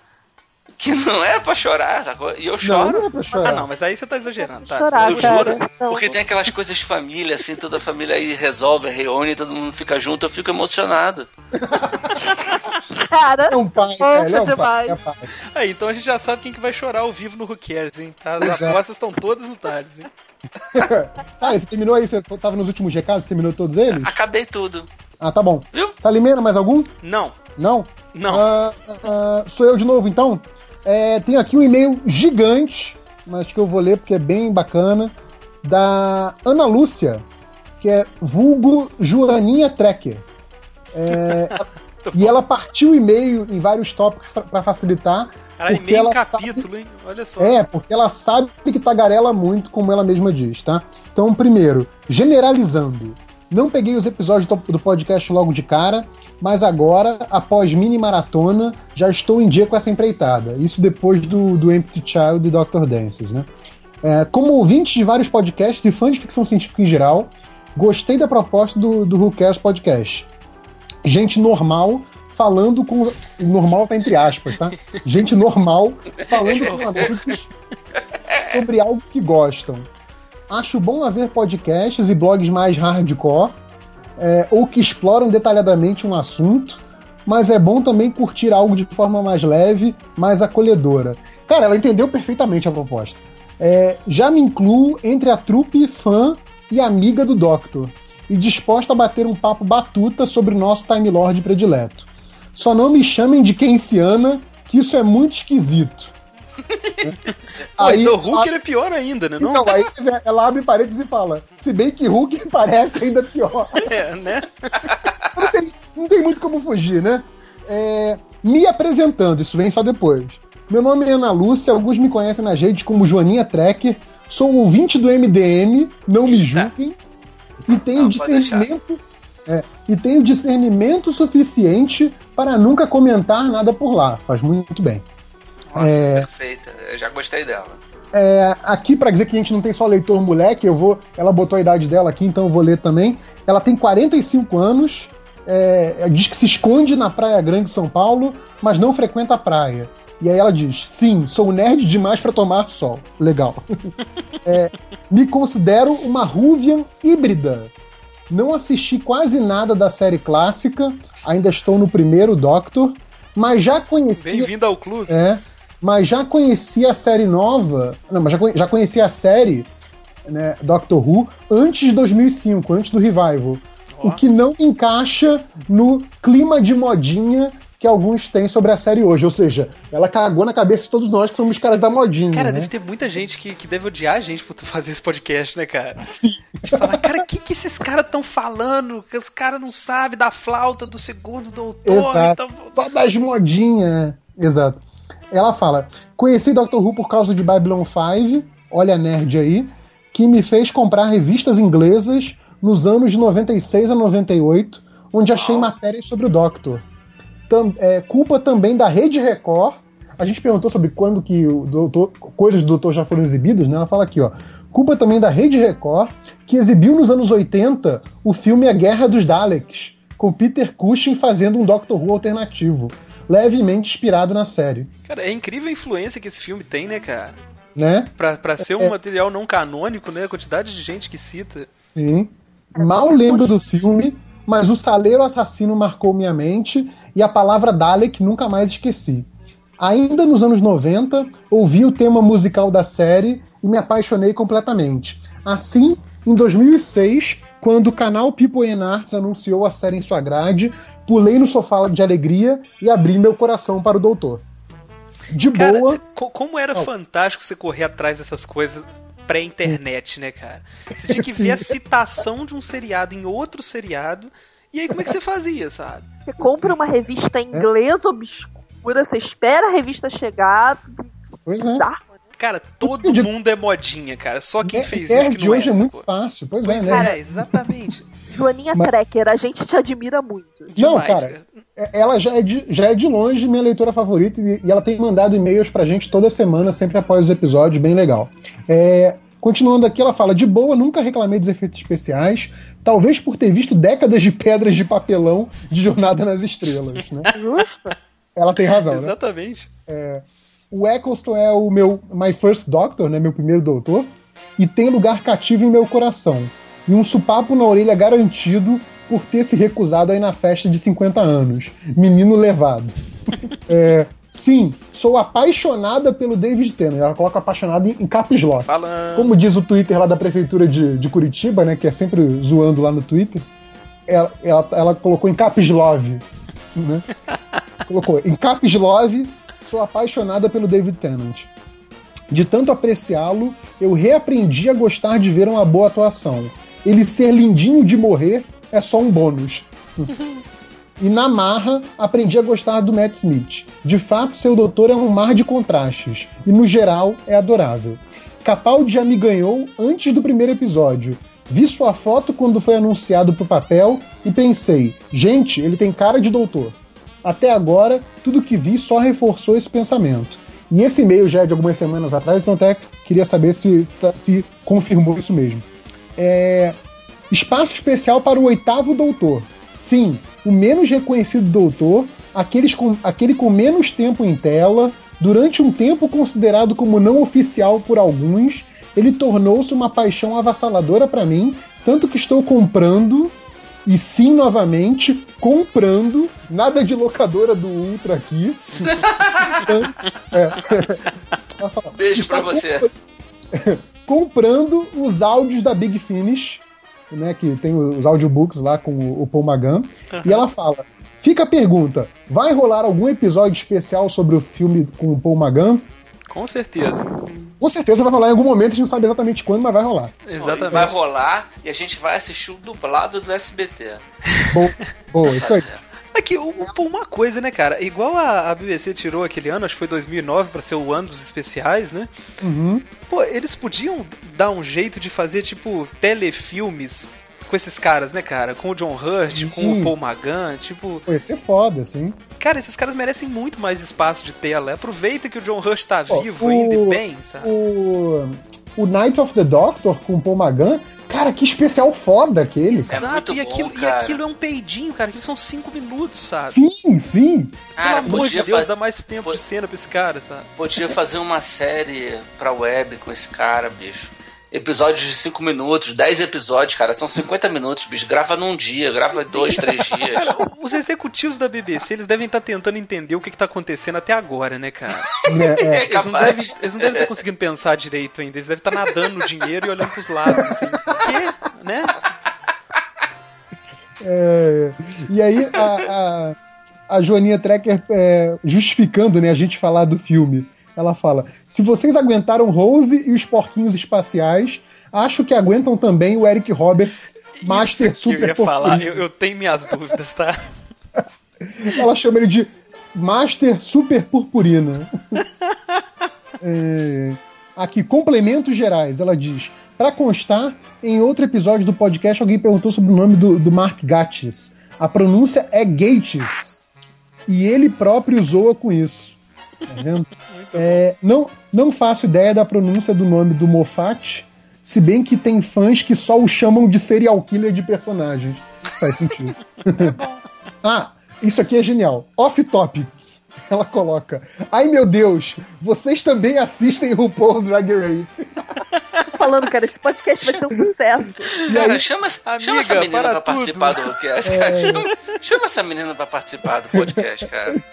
Que não é pra chorar, sacou? E eu Não, choro. não é pra chorar. Ah, não, mas aí você tá exagerando, tá? Chorar, eu cara. juro. Não. Porque tem aquelas coisas de família, assim, toda a família aí resolve, reúne, todo mundo fica junto, eu fico emocionado. Cara, É um pai, cara. É um Poxa, pai. demais. É pai. Aí, então a gente já sabe quem que vai chorar ao vivo no Who Cares, hein? Tá? As apostas estão todas no Thales, hein? Ah, você terminou aí? Você tava nos últimos recados? Você terminou todos eles? Acabei tudo. Ah, tá bom. Viu? Salimena, mais algum? Não, Não? não. Ah, ah, sou eu de novo, então. É, tenho aqui um e-mail gigante, mas que eu vou ler porque é bem bacana, da Ana Lúcia, que é vulgo Joaninha Trekker. É, e ela partiu o e-mail em vários tópicos para facilitar. Cara, porque ela capítulo, sabe... hein? Olha só. É, porque ela sabe que tagarela muito, como ela mesma diz, tá? Então, primeiro, generalizando. Não peguei os episódios do podcast logo de cara, mas agora, após mini maratona, já estou em dia com essa empreitada. Isso depois do, do Empty Child e Dr. Dances, né? É, como ouvinte de vários podcasts e fã de ficção científica em geral, gostei da proposta do, do Who Cares Podcast. Gente normal falando com. Normal tá entre aspas, tá? Gente normal falando com amigos sobre algo que gostam. Acho bom haver podcasts e blogs mais hardcore, é, ou que exploram detalhadamente um assunto, mas é bom também curtir algo de forma mais leve, mais acolhedora. Cara, ela entendeu perfeitamente a proposta. É, já me incluo entre a trupe fã e amiga do Doctor, e disposta a bater um papo batuta sobre o nosso Time Lord predileto. Só não me chamem de keynesiana, que isso é muito esquisito. Aí, então Hulk a... é pior ainda, né? Então, aí ela abre paredes e fala: se bem que Hulk parece ainda pior. É, né? não, tem, não tem muito como fugir, né? É, me apresentando, isso vem só depois. Meu nome é Ana Lúcia, alguns me conhecem nas redes como Joaninha Trekker, sou ouvinte do MDM, não me julguem, e tenho não, discernimento. É, e tenho discernimento suficiente para nunca comentar nada por lá. Faz muito bem. Nossa, é... perfeita. Eu já gostei dela. É, aqui para dizer que a gente não tem só leitor moleque, eu vou. Ela botou a idade dela aqui, então eu vou ler também. Ela tem 45 anos, é, diz que se esconde na Praia Grande São Paulo, mas não frequenta a praia. E aí ela diz: Sim, sou nerd demais para tomar sol. Legal. é, me considero uma Ruvian híbrida. Não assisti quase nada da série clássica, ainda estou no primeiro Doctor, mas já conheci. Bem-vindo ao clube. É, mas já conhecia a série nova. Não, mas já, já conhecia a série né, Doctor Who antes de 2005, antes do revival. Oh. O que não encaixa no clima de modinha que alguns têm sobre a série hoje. Ou seja, ela cagou na cabeça de todos nós que somos caras da modinha. Cara, né? deve ter muita gente que, que deve odiar a gente por fazer esse podcast, né, cara? Sim. De falar, cara, o que, que esses caras estão falando? Que os caras não sabem da flauta do segundo doutor. Exato. Então... Só das modinhas. Exato. Ela fala: Conheci Doctor Who por causa de Babylon 5, olha a nerd aí, que me fez comprar revistas inglesas nos anos de 96 a 98, onde achei matérias sobre o Doctor. Tam, é, culpa também da Rede Record. A gente perguntou sobre quando que o doutor, coisas do Doutor já foram exibidas, né? Ela fala aqui, ó. Culpa também da Rede Record, que exibiu nos anos 80 o filme A Guerra dos Daleks, com Peter Cushing fazendo um Doctor Who alternativo levemente inspirado na série. Cara, é incrível a influência que esse filme tem, né, cara? Né? Pra, pra ser um é... material não canônico, né? A quantidade de gente que cita. Sim. Mal lembro do filme, mas o Saleiro Assassino marcou minha mente e a palavra Dalek nunca mais esqueci. Ainda nos anos 90, ouvi o tema musical da série e me apaixonei completamente. Assim, em 2006, quando o canal People and Arts anunciou a série em sua grade, pulei no sofá de alegria e abri meu coração para o doutor. De cara, boa. Como era oh. fantástico você correr atrás dessas coisas pré-internet, né, cara? Você tinha que ver a citação de um seriado em outro seriado. E aí, como é que você fazia, sabe? Você compra uma revista inglesa é? obscura, você espera a revista chegar. Pois é. Bizarro. Cara, todo mundo é modinha, cara. Só quem fez isso que não hoje é, é muito fácil. Pois, pois é, né? Cara, exatamente. Joaninha Mas... Trekker, a gente te admira muito. Não, Demais, cara, cara, é, ela já é, de, já é de longe minha leitora favorita e, e ela tem mandado e-mails pra gente toda semana, sempre após os episódios, bem legal. É, Continuando aqui, ela fala: de boa, nunca reclamei dos efeitos especiais, talvez por ter visto décadas de pedras de papelão de Jornada nas Estrelas. Né? Justo. Ela tem razão, né? Exatamente. É, o Eccleston é o meu My First Doctor, né, meu primeiro doutor, e tem lugar cativo em meu coração. E um supapo na orelha garantido por ter se recusado aí na festa de 50 anos. Menino levado. é, sim, sou apaixonada pelo David Tennant. Ela coloca apaixonada em, em caps lock. Falando. Como diz o Twitter lá da prefeitura de, de Curitiba, né, que é sempre zoando lá no Twitter, ela, ela, ela colocou em caps love. Né? colocou em caps love sou apaixonada pelo David Tennant. De tanto apreciá-lo, eu reaprendi a gostar de ver uma boa atuação. Ele ser lindinho de morrer é só um bônus. E na marra, aprendi a gostar do Matt Smith. De fato, seu doutor é um mar de contrastes. E no geral, é adorável. Capaldi já me ganhou antes do primeiro episódio. Vi sua foto quando foi anunciado pro papel e pensei, gente, ele tem cara de doutor. Até agora, tudo que vi só reforçou esse pensamento. E esse e-mail já é de algumas semanas atrás, então até queria saber se, se, confirmou isso mesmo. É... Espaço especial para o oitavo doutor. Sim, o menos reconhecido doutor, aqueles com, aquele com menos tempo em tela, durante um tempo considerado como não oficial por alguns, ele tornou-se uma paixão avassaladora para mim, tanto que estou comprando e sim, novamente, comprando. Nada de locadora do Ultra aqui. é. Fala, Beijo pra você. comprando os áudios da Big Finish, né? Que tem os audiobooks lá com o Paul Magan. Uhum. E ela fala: fica a pergunta: vai rolar algum episódio especial sobre o filme com o Paul Magan? Com certeza. Com certeza vai rolar em algum momento, a gente não sabe exatamente quando, mas vai rolar. Exatamente. Vai rolar e a gente vai assistir o dublado do SBT. Bom, bom isso aí. Aqui, é uma coisa, né, cara? Igual a, a, BBC tirou aquele ano, acho que foi 2009, para ser o ano dos especiais, né? Uhum. Pô, eles podiam dar um jeito de fazer, tipo, telefilmes com esses caras, né, cara? Com o John Hurt, Sim. com o Paul Magan, tipo. Pô, ia ser foda, assim. Cara, esses caras merecem muito mais espaço de tela. Aproveita que o John Hurt tá Pô, vivo o, ainda e bem, sabe? O, o Night of the Doctor com o Paul Magan Cara, que especial foda aquele. Exato, é e, aquilo, bom, e aquilo é um peidinho, cara. Aquilo são cinco minutos, sabe? Sim, sim. Cara, Pelo amor de Deus, faz... dá mais tempo de cena pra esse cara, sabe? Podia fazer uma série pra web com esse cara, bicho episódios de 5 minutos, 10 episódios, cara, são 50 minutos, bicho. Grava num dia, grava Sim. dois, três dias. Cara, os executivos da BBC, eles devem estar tentando entender o que, está acontecendo até agora, né, cara? É, é. Eles, não devem, eles não devem estar conseguindo pensar direito ainda. Eles devem estar nadando no dinheiro e olhando pros lados, assim. O quê? Né? É, e aí, a, a, a Joaninha Trekker é, justificando né, a gente falar do filme ela fala: se vocês aguentaram Rose e os porquinhos espaciais, acho que aguentam também o Eric Roberts, Master Isso Super eu ia falar, eu, eu tenho minhas dúvidas, tá? Ela chama ele de Master Super Purpurina. é, aqui, complementos gerais. Ela diz: para constar, em outro episódio do podcast, alguém perguntou sobre o nome do, do Mark Gatiss. A pronúncia é Gates. E ele próprio zoa com isso. Tá vendo? É, não, não faço ideia da pronúncia do nome do Moffat, se bem que tem fãs que só o chamam de serial killer de personagens. Faz sentido. ah, isso aqui é genial. Off topic. Ela coloca: Ai meu Deus, vocês também assistem RuPaul's Drag Race. falando, cara, esse podcast vai ser um sucesso. Cara, chama, Amiga, chama essa menina pra tudo. participar do podcast, cara. É... Chama, chama, essa menina pra participar do podcast, cara.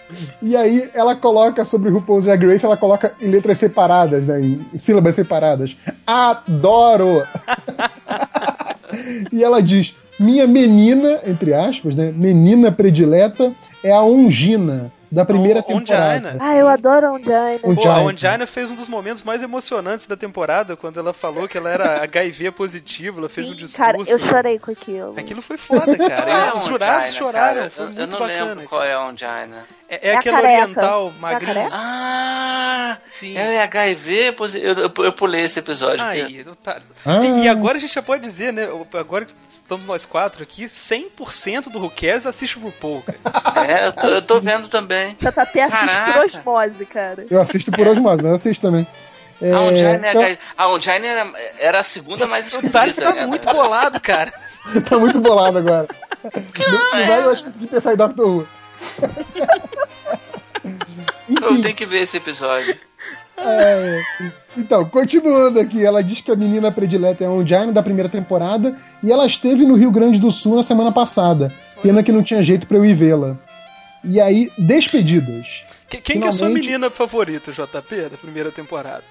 E aí ela coloca sobre RuPaul's Drag Race, ela coloca em letras separadas, né? Em sílabas separadas. Adoro! e ela diz: minha menina, entre aspas, né? Menina predileta é a Ongina da primeira o, temporada. Ah, eu adoro a Ongina. Pô, a Ongina fez um dos momentos mais emocionantes da temporada, quando ela falou que ela era HIV positivo, ela fez Sim, um discurso. Cara, eu chorei com aquilo. Aquilo foi foda, cara. Os jurados choraram, cara. foi eu, muito eu não bacana, lembro qual é a Ongina. É, é, é aquela oriental é magrinha. ah, Sim. ela é HIV? Eu, eu, eu pulei esse episódio. Aí, tá. ah. e, e, agora a gente já pode dizer, né? Agora que estamos nós quatro aqui, 100% do Who Cares assiste o RuPaul, cara. É, eu tô, eu tô vendo também. Você tá perto Caraca. por osmose, cara. Eu assisto por osmose, mas eu assisto também. É, a Ongine, então... a Ongine era, era a segunda mais esquisita. O tá né? muito bolado, cara. tá muito bolado agora. Não, não vai, eu acho que consegui pensar em Doctor Who. Eu tenho que ver esse episódio. É, então, continuando aqui, ela diz que a menina predileta é a Ongine da primeira temporada e ela esteve no Rio Grande do Sul na semana passada. Pena que não tinha jeito para eu ir vê-la. E aí, despedidas. Quem, quem Finalmente... que é a sua menina favorita, JP, da primeira temporada?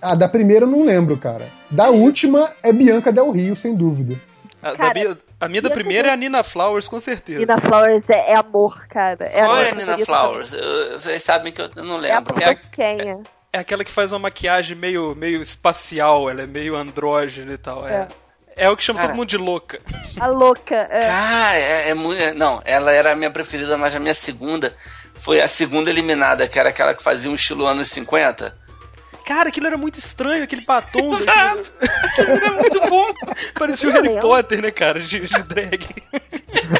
Ah, da primeira eu não lembro, cara. Da última é Bianca Del Rio, sem dúvida. A, cara, a minha da primeira é a Nina Flowers, com certeza. Nina Flowers é, é amor, cara. É Qual é a Nina Flowers? Eu, vocês sabem que eu não lembro. É a é, é aquela que faz uma maquiagem meio, meio espacial, ela é meio andrógena e tal. É. É o que chama Cara. todo mundo de louca. A louca. É. Cara, é, é muito. é- Não, ela era a minha preferida, mas a minha segunda foi a segunda eliminada, que era aquela que fazia um estilo anos 50. Cara, aquilo era muito estranho, aquele batom. Exato. daquilo. era muito bom. Parecia o Harry. Potter, né, cara? De, de drag.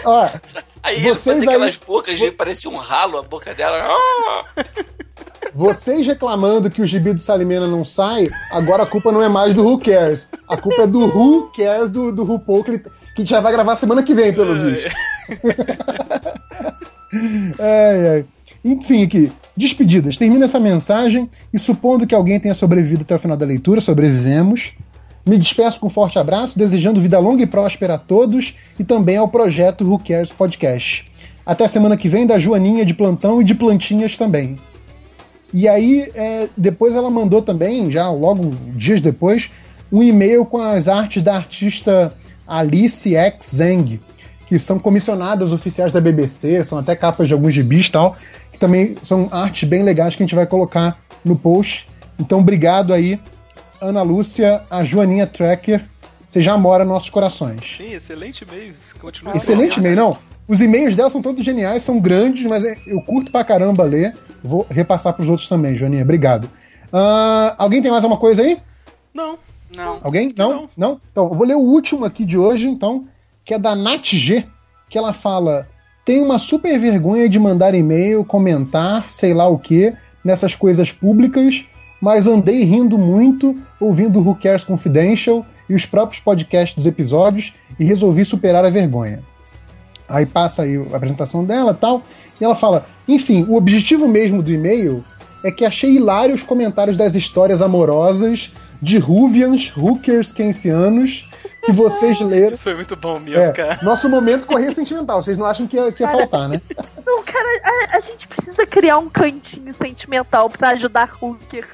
Ó, Aí ele Vocês fazia aí- aquelas bocas, de, parecia um ralo a boca dela. Ah! Vocês reclamando que o gibi do Salimena não sai, agora a culpa não é mais do Who Cares. A culpa é do Who Cares do, do RuPaul, que, ele, que a gente já vai gravar semana que vem, pelo visto. Ai, ai. Enfim, aqui, despedidas. Termina essa mensagem e supondo que alguém tenha sobrevivido até o final da leitura, sobrevivemos. Me despeço com um forte abraço, desejando vida longa e próspera a todos e também ao projeto Who Cares Podcast. Até semana que vem da Joaninha de plantão e de plantinhas também. E aí, é, depois ela mandou também, já logo dias depois, um e-mail com as artes da artista Alice X Zeng, que são comissionadas oficiais da BBC, são até capas de alguns gibis e tal, que também são artes bem legais que a gente vai colocar no post. Então, obrigado aí, Ana Lúcia, a Joaninha Tracker, você já mora nos nossos corações. Sim, excelente e-mail. Continua Excelente e-mail, não. Os e-mails dela são todos geniais, são grandes, mas é- eu curto pra caramba ler. Vou repassar pros outros também, Joaninha. Obrigado. Ah, alguém tem mais alguma coisa aí? Não. Não. Alguém? Não? Não. Não? Então, eu vou ler o último aqui de hoje, então, que é da Nat G, que ela fala: tem uma super vergonha de mandar e-mail, comentar, sei lá o que, nessas coisas públicas, mas andei rindo muito ouvindo o Who Cares Confidential e os próprios podcasts dos episódios e resolvi superar a vergonha. Aí passa aí a apresentação dela e tal, e ela fala: enfim, o objetivo mesmo do e-mail é que achei hilário os comentários das histórias amorosas de Ruvians, Hookers, Keynesianos, que vocês leram. Isso foi muito bom mesmo, É, cara. nosso momento correio sentimental. Vocês não acham que ia, que ia faltar, né? Não, cara, a, a gente precisa criar um cantinho sentimental pra ajudar hookers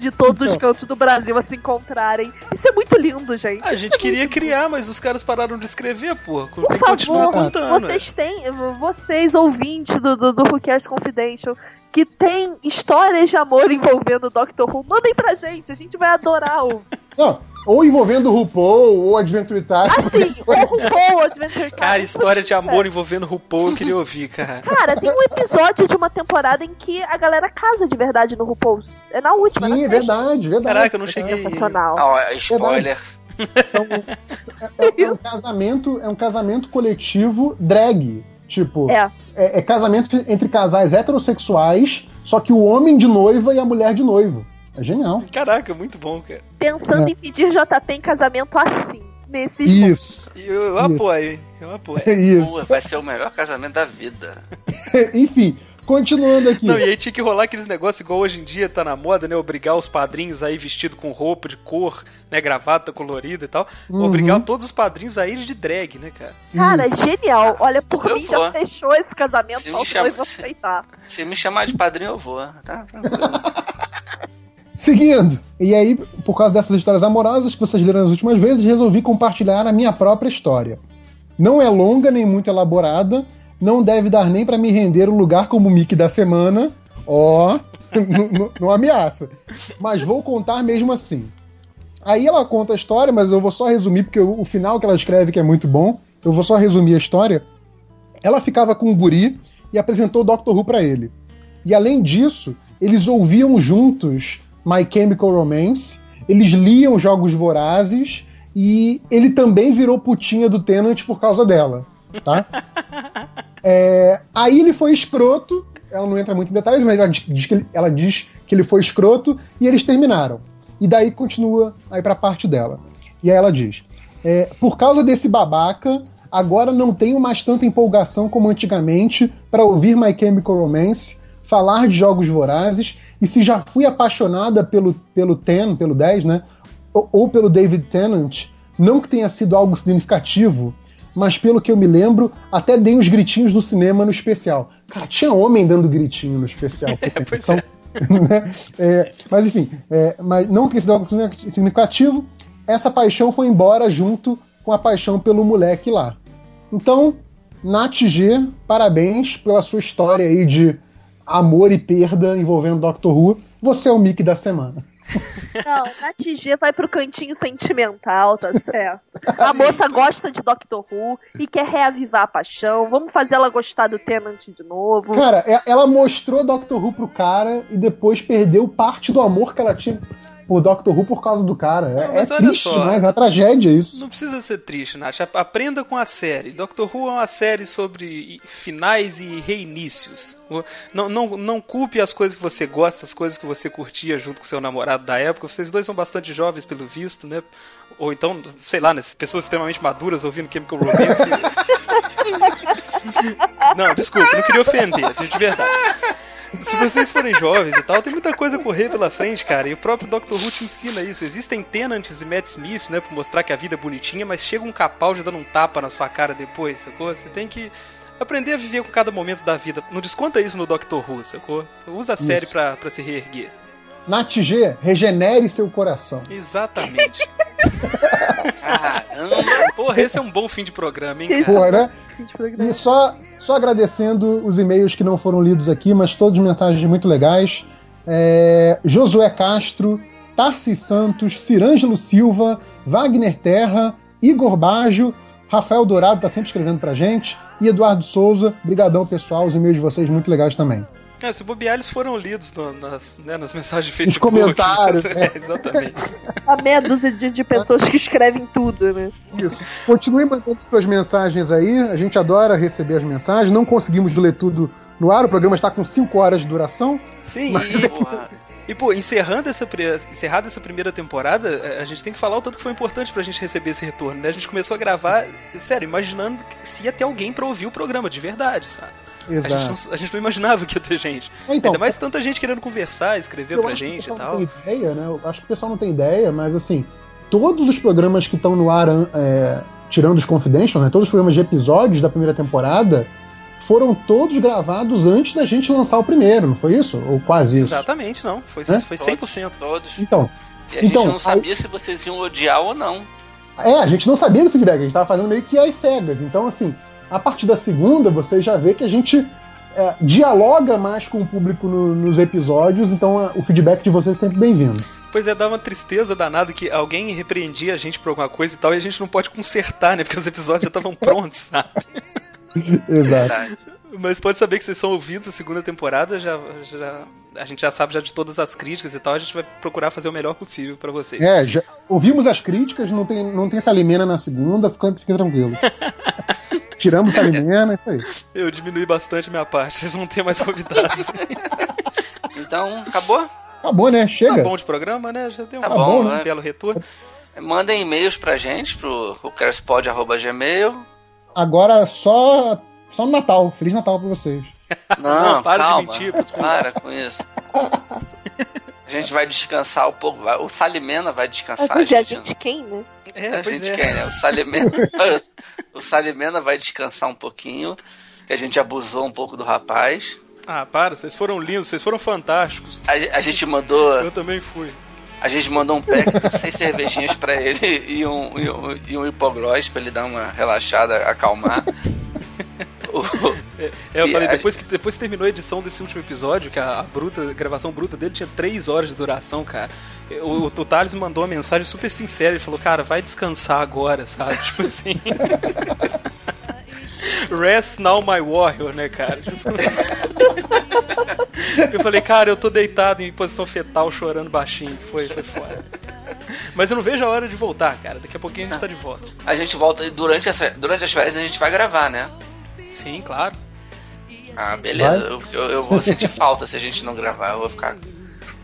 de todos os Então. cantos do Brasil a se encontrarem. Isso é muito lindo, gente. A gente queria criar, mas os caras pararam de escrever, pô. Tem Por continuar favor, contando. vocês têm, vocês ouvintes do, do, do Who Cares Confidential, que tem histórias de amor envolvendo o Dr. Who, mandem pra gente, a gente vai adorar o. Não, ou envolvendo o RuPaul ou Adventure Time. Assim, o RuPaul Adventure Time. Cara, história de amor envolvendo RuPaul eu queria ouvir, cara. Cara, tem um episódio de uma temporada em que a galera casa de verdade no RuPaul. É na última, Sim, na é sexta. verdade, verdade. Caraca, eu não É cheguei. sensacional. Ó, spoiler. Então, é, é- é um casamento, é um casamento coletivo drag. Tipo, É. é, é casamento entre casais heterossexuais, só que o homem de noiva e a mulher de noivo. É genial. Caraca, muito bom, cara. Pensando É. em pedir JP em casamento assim, nesses moldes. Isso. E Eu, eu Isso. apoio, eu apoio. É Pô, isso. vai ser o melhor casamento da vida. Enfim, continuando aqui. Não, e aí tinha que rolar aqueles negócios igual hoje em dia tá na moda, né? Obrigar os padrinhos aí vestido com roupa de cor, né? Gravata colorida e tal. Uhum. Obrigar todos os padrinhos a ir de drag, né, cara? Cara, Isso. genial. Olha, por Eu mim vou. já fechou esse casamento, Se só os dois vão aceitar. Se me chamar de padrinho, eu vou. Tá tranquilo. Seguindo, e aí, por causa dessas histórias amorosas que vocês leram nas últimas vezes, resolvi compartilhar a minha própria história. Não é longa nem muito elaborada, não deve dar nem pra me render um lugar como o Mickey da semana. Ó, não- não- ameaça. Mas vou contar mesmo assim. Aí ela conta a história, mas eu vou só resumir, porque o, o final que ela escreve, que é muito bom, eu vou só resumir a história. Ela ficava com um guri e apresentou o Doctor Who pra ele. E além disso, eles ouviam juntos My Chemical Romance, eles liam Jogos Vorazes e ele também virou putinha do Tenant por causa dela, tá? É, aí ele foi escroto, ela não entra muito em detalhes, mas ela diz, que ele, ela diz que ele foi escroto e eles terminaram. E daí continua aí pra parte dela. E aí ela diz: é, por causa desse babaca, agora não tenho mais tanta empolgação como antigamente para ouvir My Chemical Romance, falar de jogos vorazes, e se já fui apaixonada pelo, pelo Ten, pelo 10, né? Ou, ou pelo David Tennant, não que tenha sido algo significativo, mas pelo que eu me lembro, até dei uns gritinhos no cinema no especial. Cara, tinha homem dando gritinho no especial. Ten, pois então, né? É, mas enfim, é, mas não que tenha sido algo significativo, essa paixão foi embora junto com a paixão pelo moleque lá. Então, Nath G, parabéns pela sua história aí de amor e perda envolvendo Doctor Who. Você é o Mickey da semana. Não, na TG vai pro cantinho sentimental, tá certo? A moça gosta de Doctor Who e quer reavivar a paixão. Vamos fazer ela gostar do Tenant de novo. Cara, é- ela mostrou Doctor Who pro cara e depois perdeu parte do amor que ela tinha por Doctor Who por causa do cara. É, Não, mas é olha triste só. demais, é uma tragédia isso. Não precisa ser triste, Nath. Aprenda com a série. Doctor Who é uma série sobre finais e reinícios. Não, não, não culpe as coisas que você gosta, as coisas que você curtia junto com seu namorado da época. Vocês dois são bastante jovens, pelo visto, né? Ou então, sei lá, né? pessoas extremamente maduras ouvindo Chemical Romance. não, desculpa, não queria ofender, de verdade. Se vocês forem jovens e tal, tem muita coisa a correr pela frente, cara. E o próprio Dr. Who te ensina isso. Existem Tenants e Matt Smith, né? Pra mostrar que a vida é bonitinha, mas chega um capau já dando um tapa na sua cara depois, sacou? Você tem que aprender a viver com cada momento da vida. Não desconta isso no Dr. Who, sacou? Usa a série pra se reerguer. Nath G, regenere seu coração. Exatamente. Caramba. Porra, esse é um bom fim de programa, hein, cara? Porra, né? E só, só agradecendo os e-mails que não foram lidos aqui, mas todas mensagens muito legais. É, Josué Castro, Tarsis Santos, Cirângelo Silva, Wagner Terra, Igor Bajo, Rafael Dourado tá sempre escrevendo pra gente, e Eduardo Souza. Brigadão, pessoal, os e-mails de vocês muito legais também. É, se bobear, eles foram lidos no- nas, né, nas mensagens de Facebook. comentários, É, é. exatamente. A meia dúzia de, de pessoas que escrevem tudo, né? Isso. Continue mandando suas mensagens aí. A gente adora receber as mensagens. Não conseguimos ler tudo no ar. O programa está com 5 horas de duração. Sim, Mas- e, pô, encerrando essa, encerrada essa primeira temporada, eh, a gente tem que falar o tanto que foi importante pra gente receber esse retorno, né? A gente começou a gravar, sério, imaginando que se ia ter alguém pra ouvir o programa, de verdade, sabe? A gente, Exato. não, a gente não imaginava que ia ter gente. Então, Ainda mais tanta gente querendo conversar, escrever eu pra acho que o gente e pessoal tal. não tem ideia, né? Eu acho que o pessoal não tem ideia, mas assim, todos os programas que estão no ar, é, tirando os Confidential, né? Todos os programas de episódios da primeira temporada foram todos gravados antes da gente lançar o primeiro, não foi isso? Ou quase isso? Exatamente, não. Foi, Né? foi 100%. Todos. Então, E a gente Então, não sabia se vocês iam odiar ou não. É, a gente não sabia do feedback, a gente tava fazendo meio que às cegas. Então, assim, a partir da segunda, você já vê que a gente é, dialoga mais com o público no- nos episódios, então a- o feedback de vocês é sempre bem-vindo. Pois é, dá uma tristeza danada que alguém repreendia a gente por alguma coisa e tal, e a gente não pode consertar, né? Porque os episódios já estavam prontos, sabe? Exato. Mas pode saber que vocês são ouvidos a segunda temporada, já, já, a gente já sabe já de todas as críticas e tal, a gente vai procurar fazer o melhor possível pra vocês. É, já ouvimos as críticas, não tem, não tem salimena na segunda, fica, fica tranquilo. Tiramos salimena, é isso aí. Eu diminui bastante a minha parte, vocês vão ter mais convidados. Então, acabou? Acabou, né? tá Chega. bom de programa, né? Já deu um Tá bom, um né? belo retorno. Mandem e-mails pra gente, pro whocarespod.gmail. Agora só, só no Natal. Feliz Natal pra vocês. Não, Não, para de calma. mentir pros para com isso. A gente vai descansar um pouco. vai- O Salimena vai descansar. Mas, a gente gente quem, né? É, A gente é. quer, né? O Salimena, o Salimena vai descansar um pouquinho, que a gente abusou um pouco do rapaz. Ah, para, vocês foram lindos, vocês foram fantásticos. A, a gente mandou, Eu também fui. a gente mandou um pack com seis cervejinhas pra ele e um, e um, e um hipoglós pra ele dar uma relaxada, acalmar. É, eu E falei, depois que, depois que terminou a edição desse último episódio, que a, a bruta, a gravação bruta dele tinha 3 horas de duração, cara. O, o Thales mandou uma mensagem super sincera, ele falou, cara, vai descansar agora, sabe? Tipo assim. Rest now my warrior, né, cara? Tipo... eu falei, cara, eu tô deitado em posição fetal chorando baixinho. Foi, foi foda. Mas eu não vejo a hora de voltar, cara. Daqui a pouquinho a gente tá de volta. a gente volta e durante, essa, durante as férias a gente vai gravar, né? Sim, claro. Ah, beleza. Eu, eu, eu vou sentir falta se a gente não gravar. Eu vou ficar com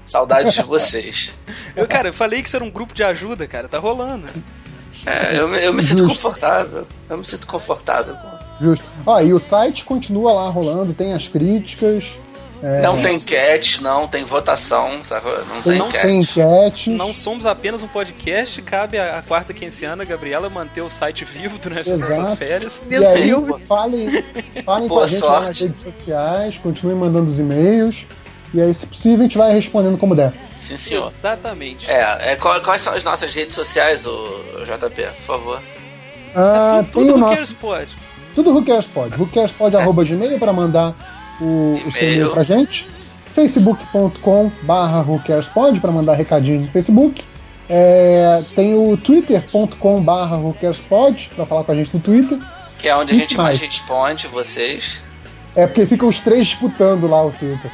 saudade de vocês. Eu, cara, eu falei que isso era um grupo de ajuda, cara. Tá rolando. É, eu, me- eu me sinto Justo. confortável. Eu me sinto confortável. com- Justo. Ó, e o site continua lá rolando, tem as críticas, Não tem enquete, não tem votação, sabe? Não tem tem, enquete. Não somos apenas um podcast, cabe à à quarta quinceana, Gabriela, manter o site vivo durante as nossas férias. Meu e aí, Deus. falem, falem com a gente lá nas sorte. redes sociais, continuem mandando os e-mails. E aí, se possível, a gente vai respondendo como der. Sim, senhor. Exatamente. É, é, qual- quais são as nossas redes sociais, o JP, por favor? Ah, tudo tem tudo o que nosso. eles pode. Tudo Who Cares Pod. WhoCaresPod.gmail para mandar o, o seu E-mail. pra gente. facebook.com barra whocarespod para mandar recadinho no Facebook. É, tem o twitter.com barra whocarespod para falar com a gente no Twitter. Que é onde a gente mais responde vocês. É porque ficam os três disputando lá o Twitter.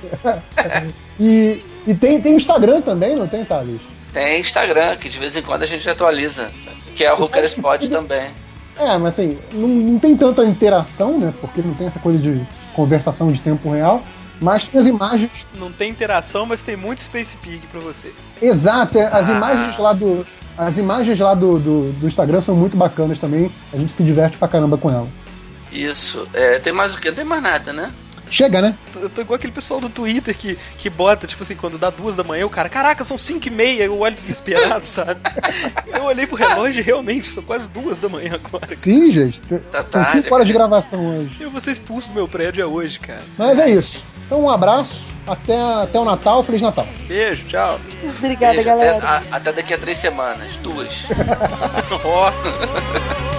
e e tem, tem Instagram também, não tem, Thales? Tem Instagram, que de vez em quando a gente atualiza. Que é o Hookerspot também. É, mas assim, não, não tem tanta interação, né? Porque não tem essa coisa de conversação de tempo real. Mas tem as imagens. Não tem interação, mas tem muito Space Pig pra vocês. Exato, é, as ah. imagens lá do. As imagens lá do, do, do, Instagram são muito bacanas também. A gente se diverte pra caramba com ela. Isso. É, tem mais o que? Não tem mais nada, né? Chega, né? Eu tô igual aquele pessoal do Twitter que, que bota, tipo assim, quando dá duas da manhã, o cara, caraca, são cinco e meia, eu olho desesperado, sabe? Eu olhei pro relógio e realmente, são quase duas da manhã agora. Sim, gente. Tá são cinco horas de gravação hoje. Eu vou ser expulso do meu prédio é hoje, cara. Mas é isso. Então um abraço, até, até o Natal, Feliz Natal. Beijo, tchau. Obrigada, Beijo, galera. Até, a, até daqui a três semanas, duas.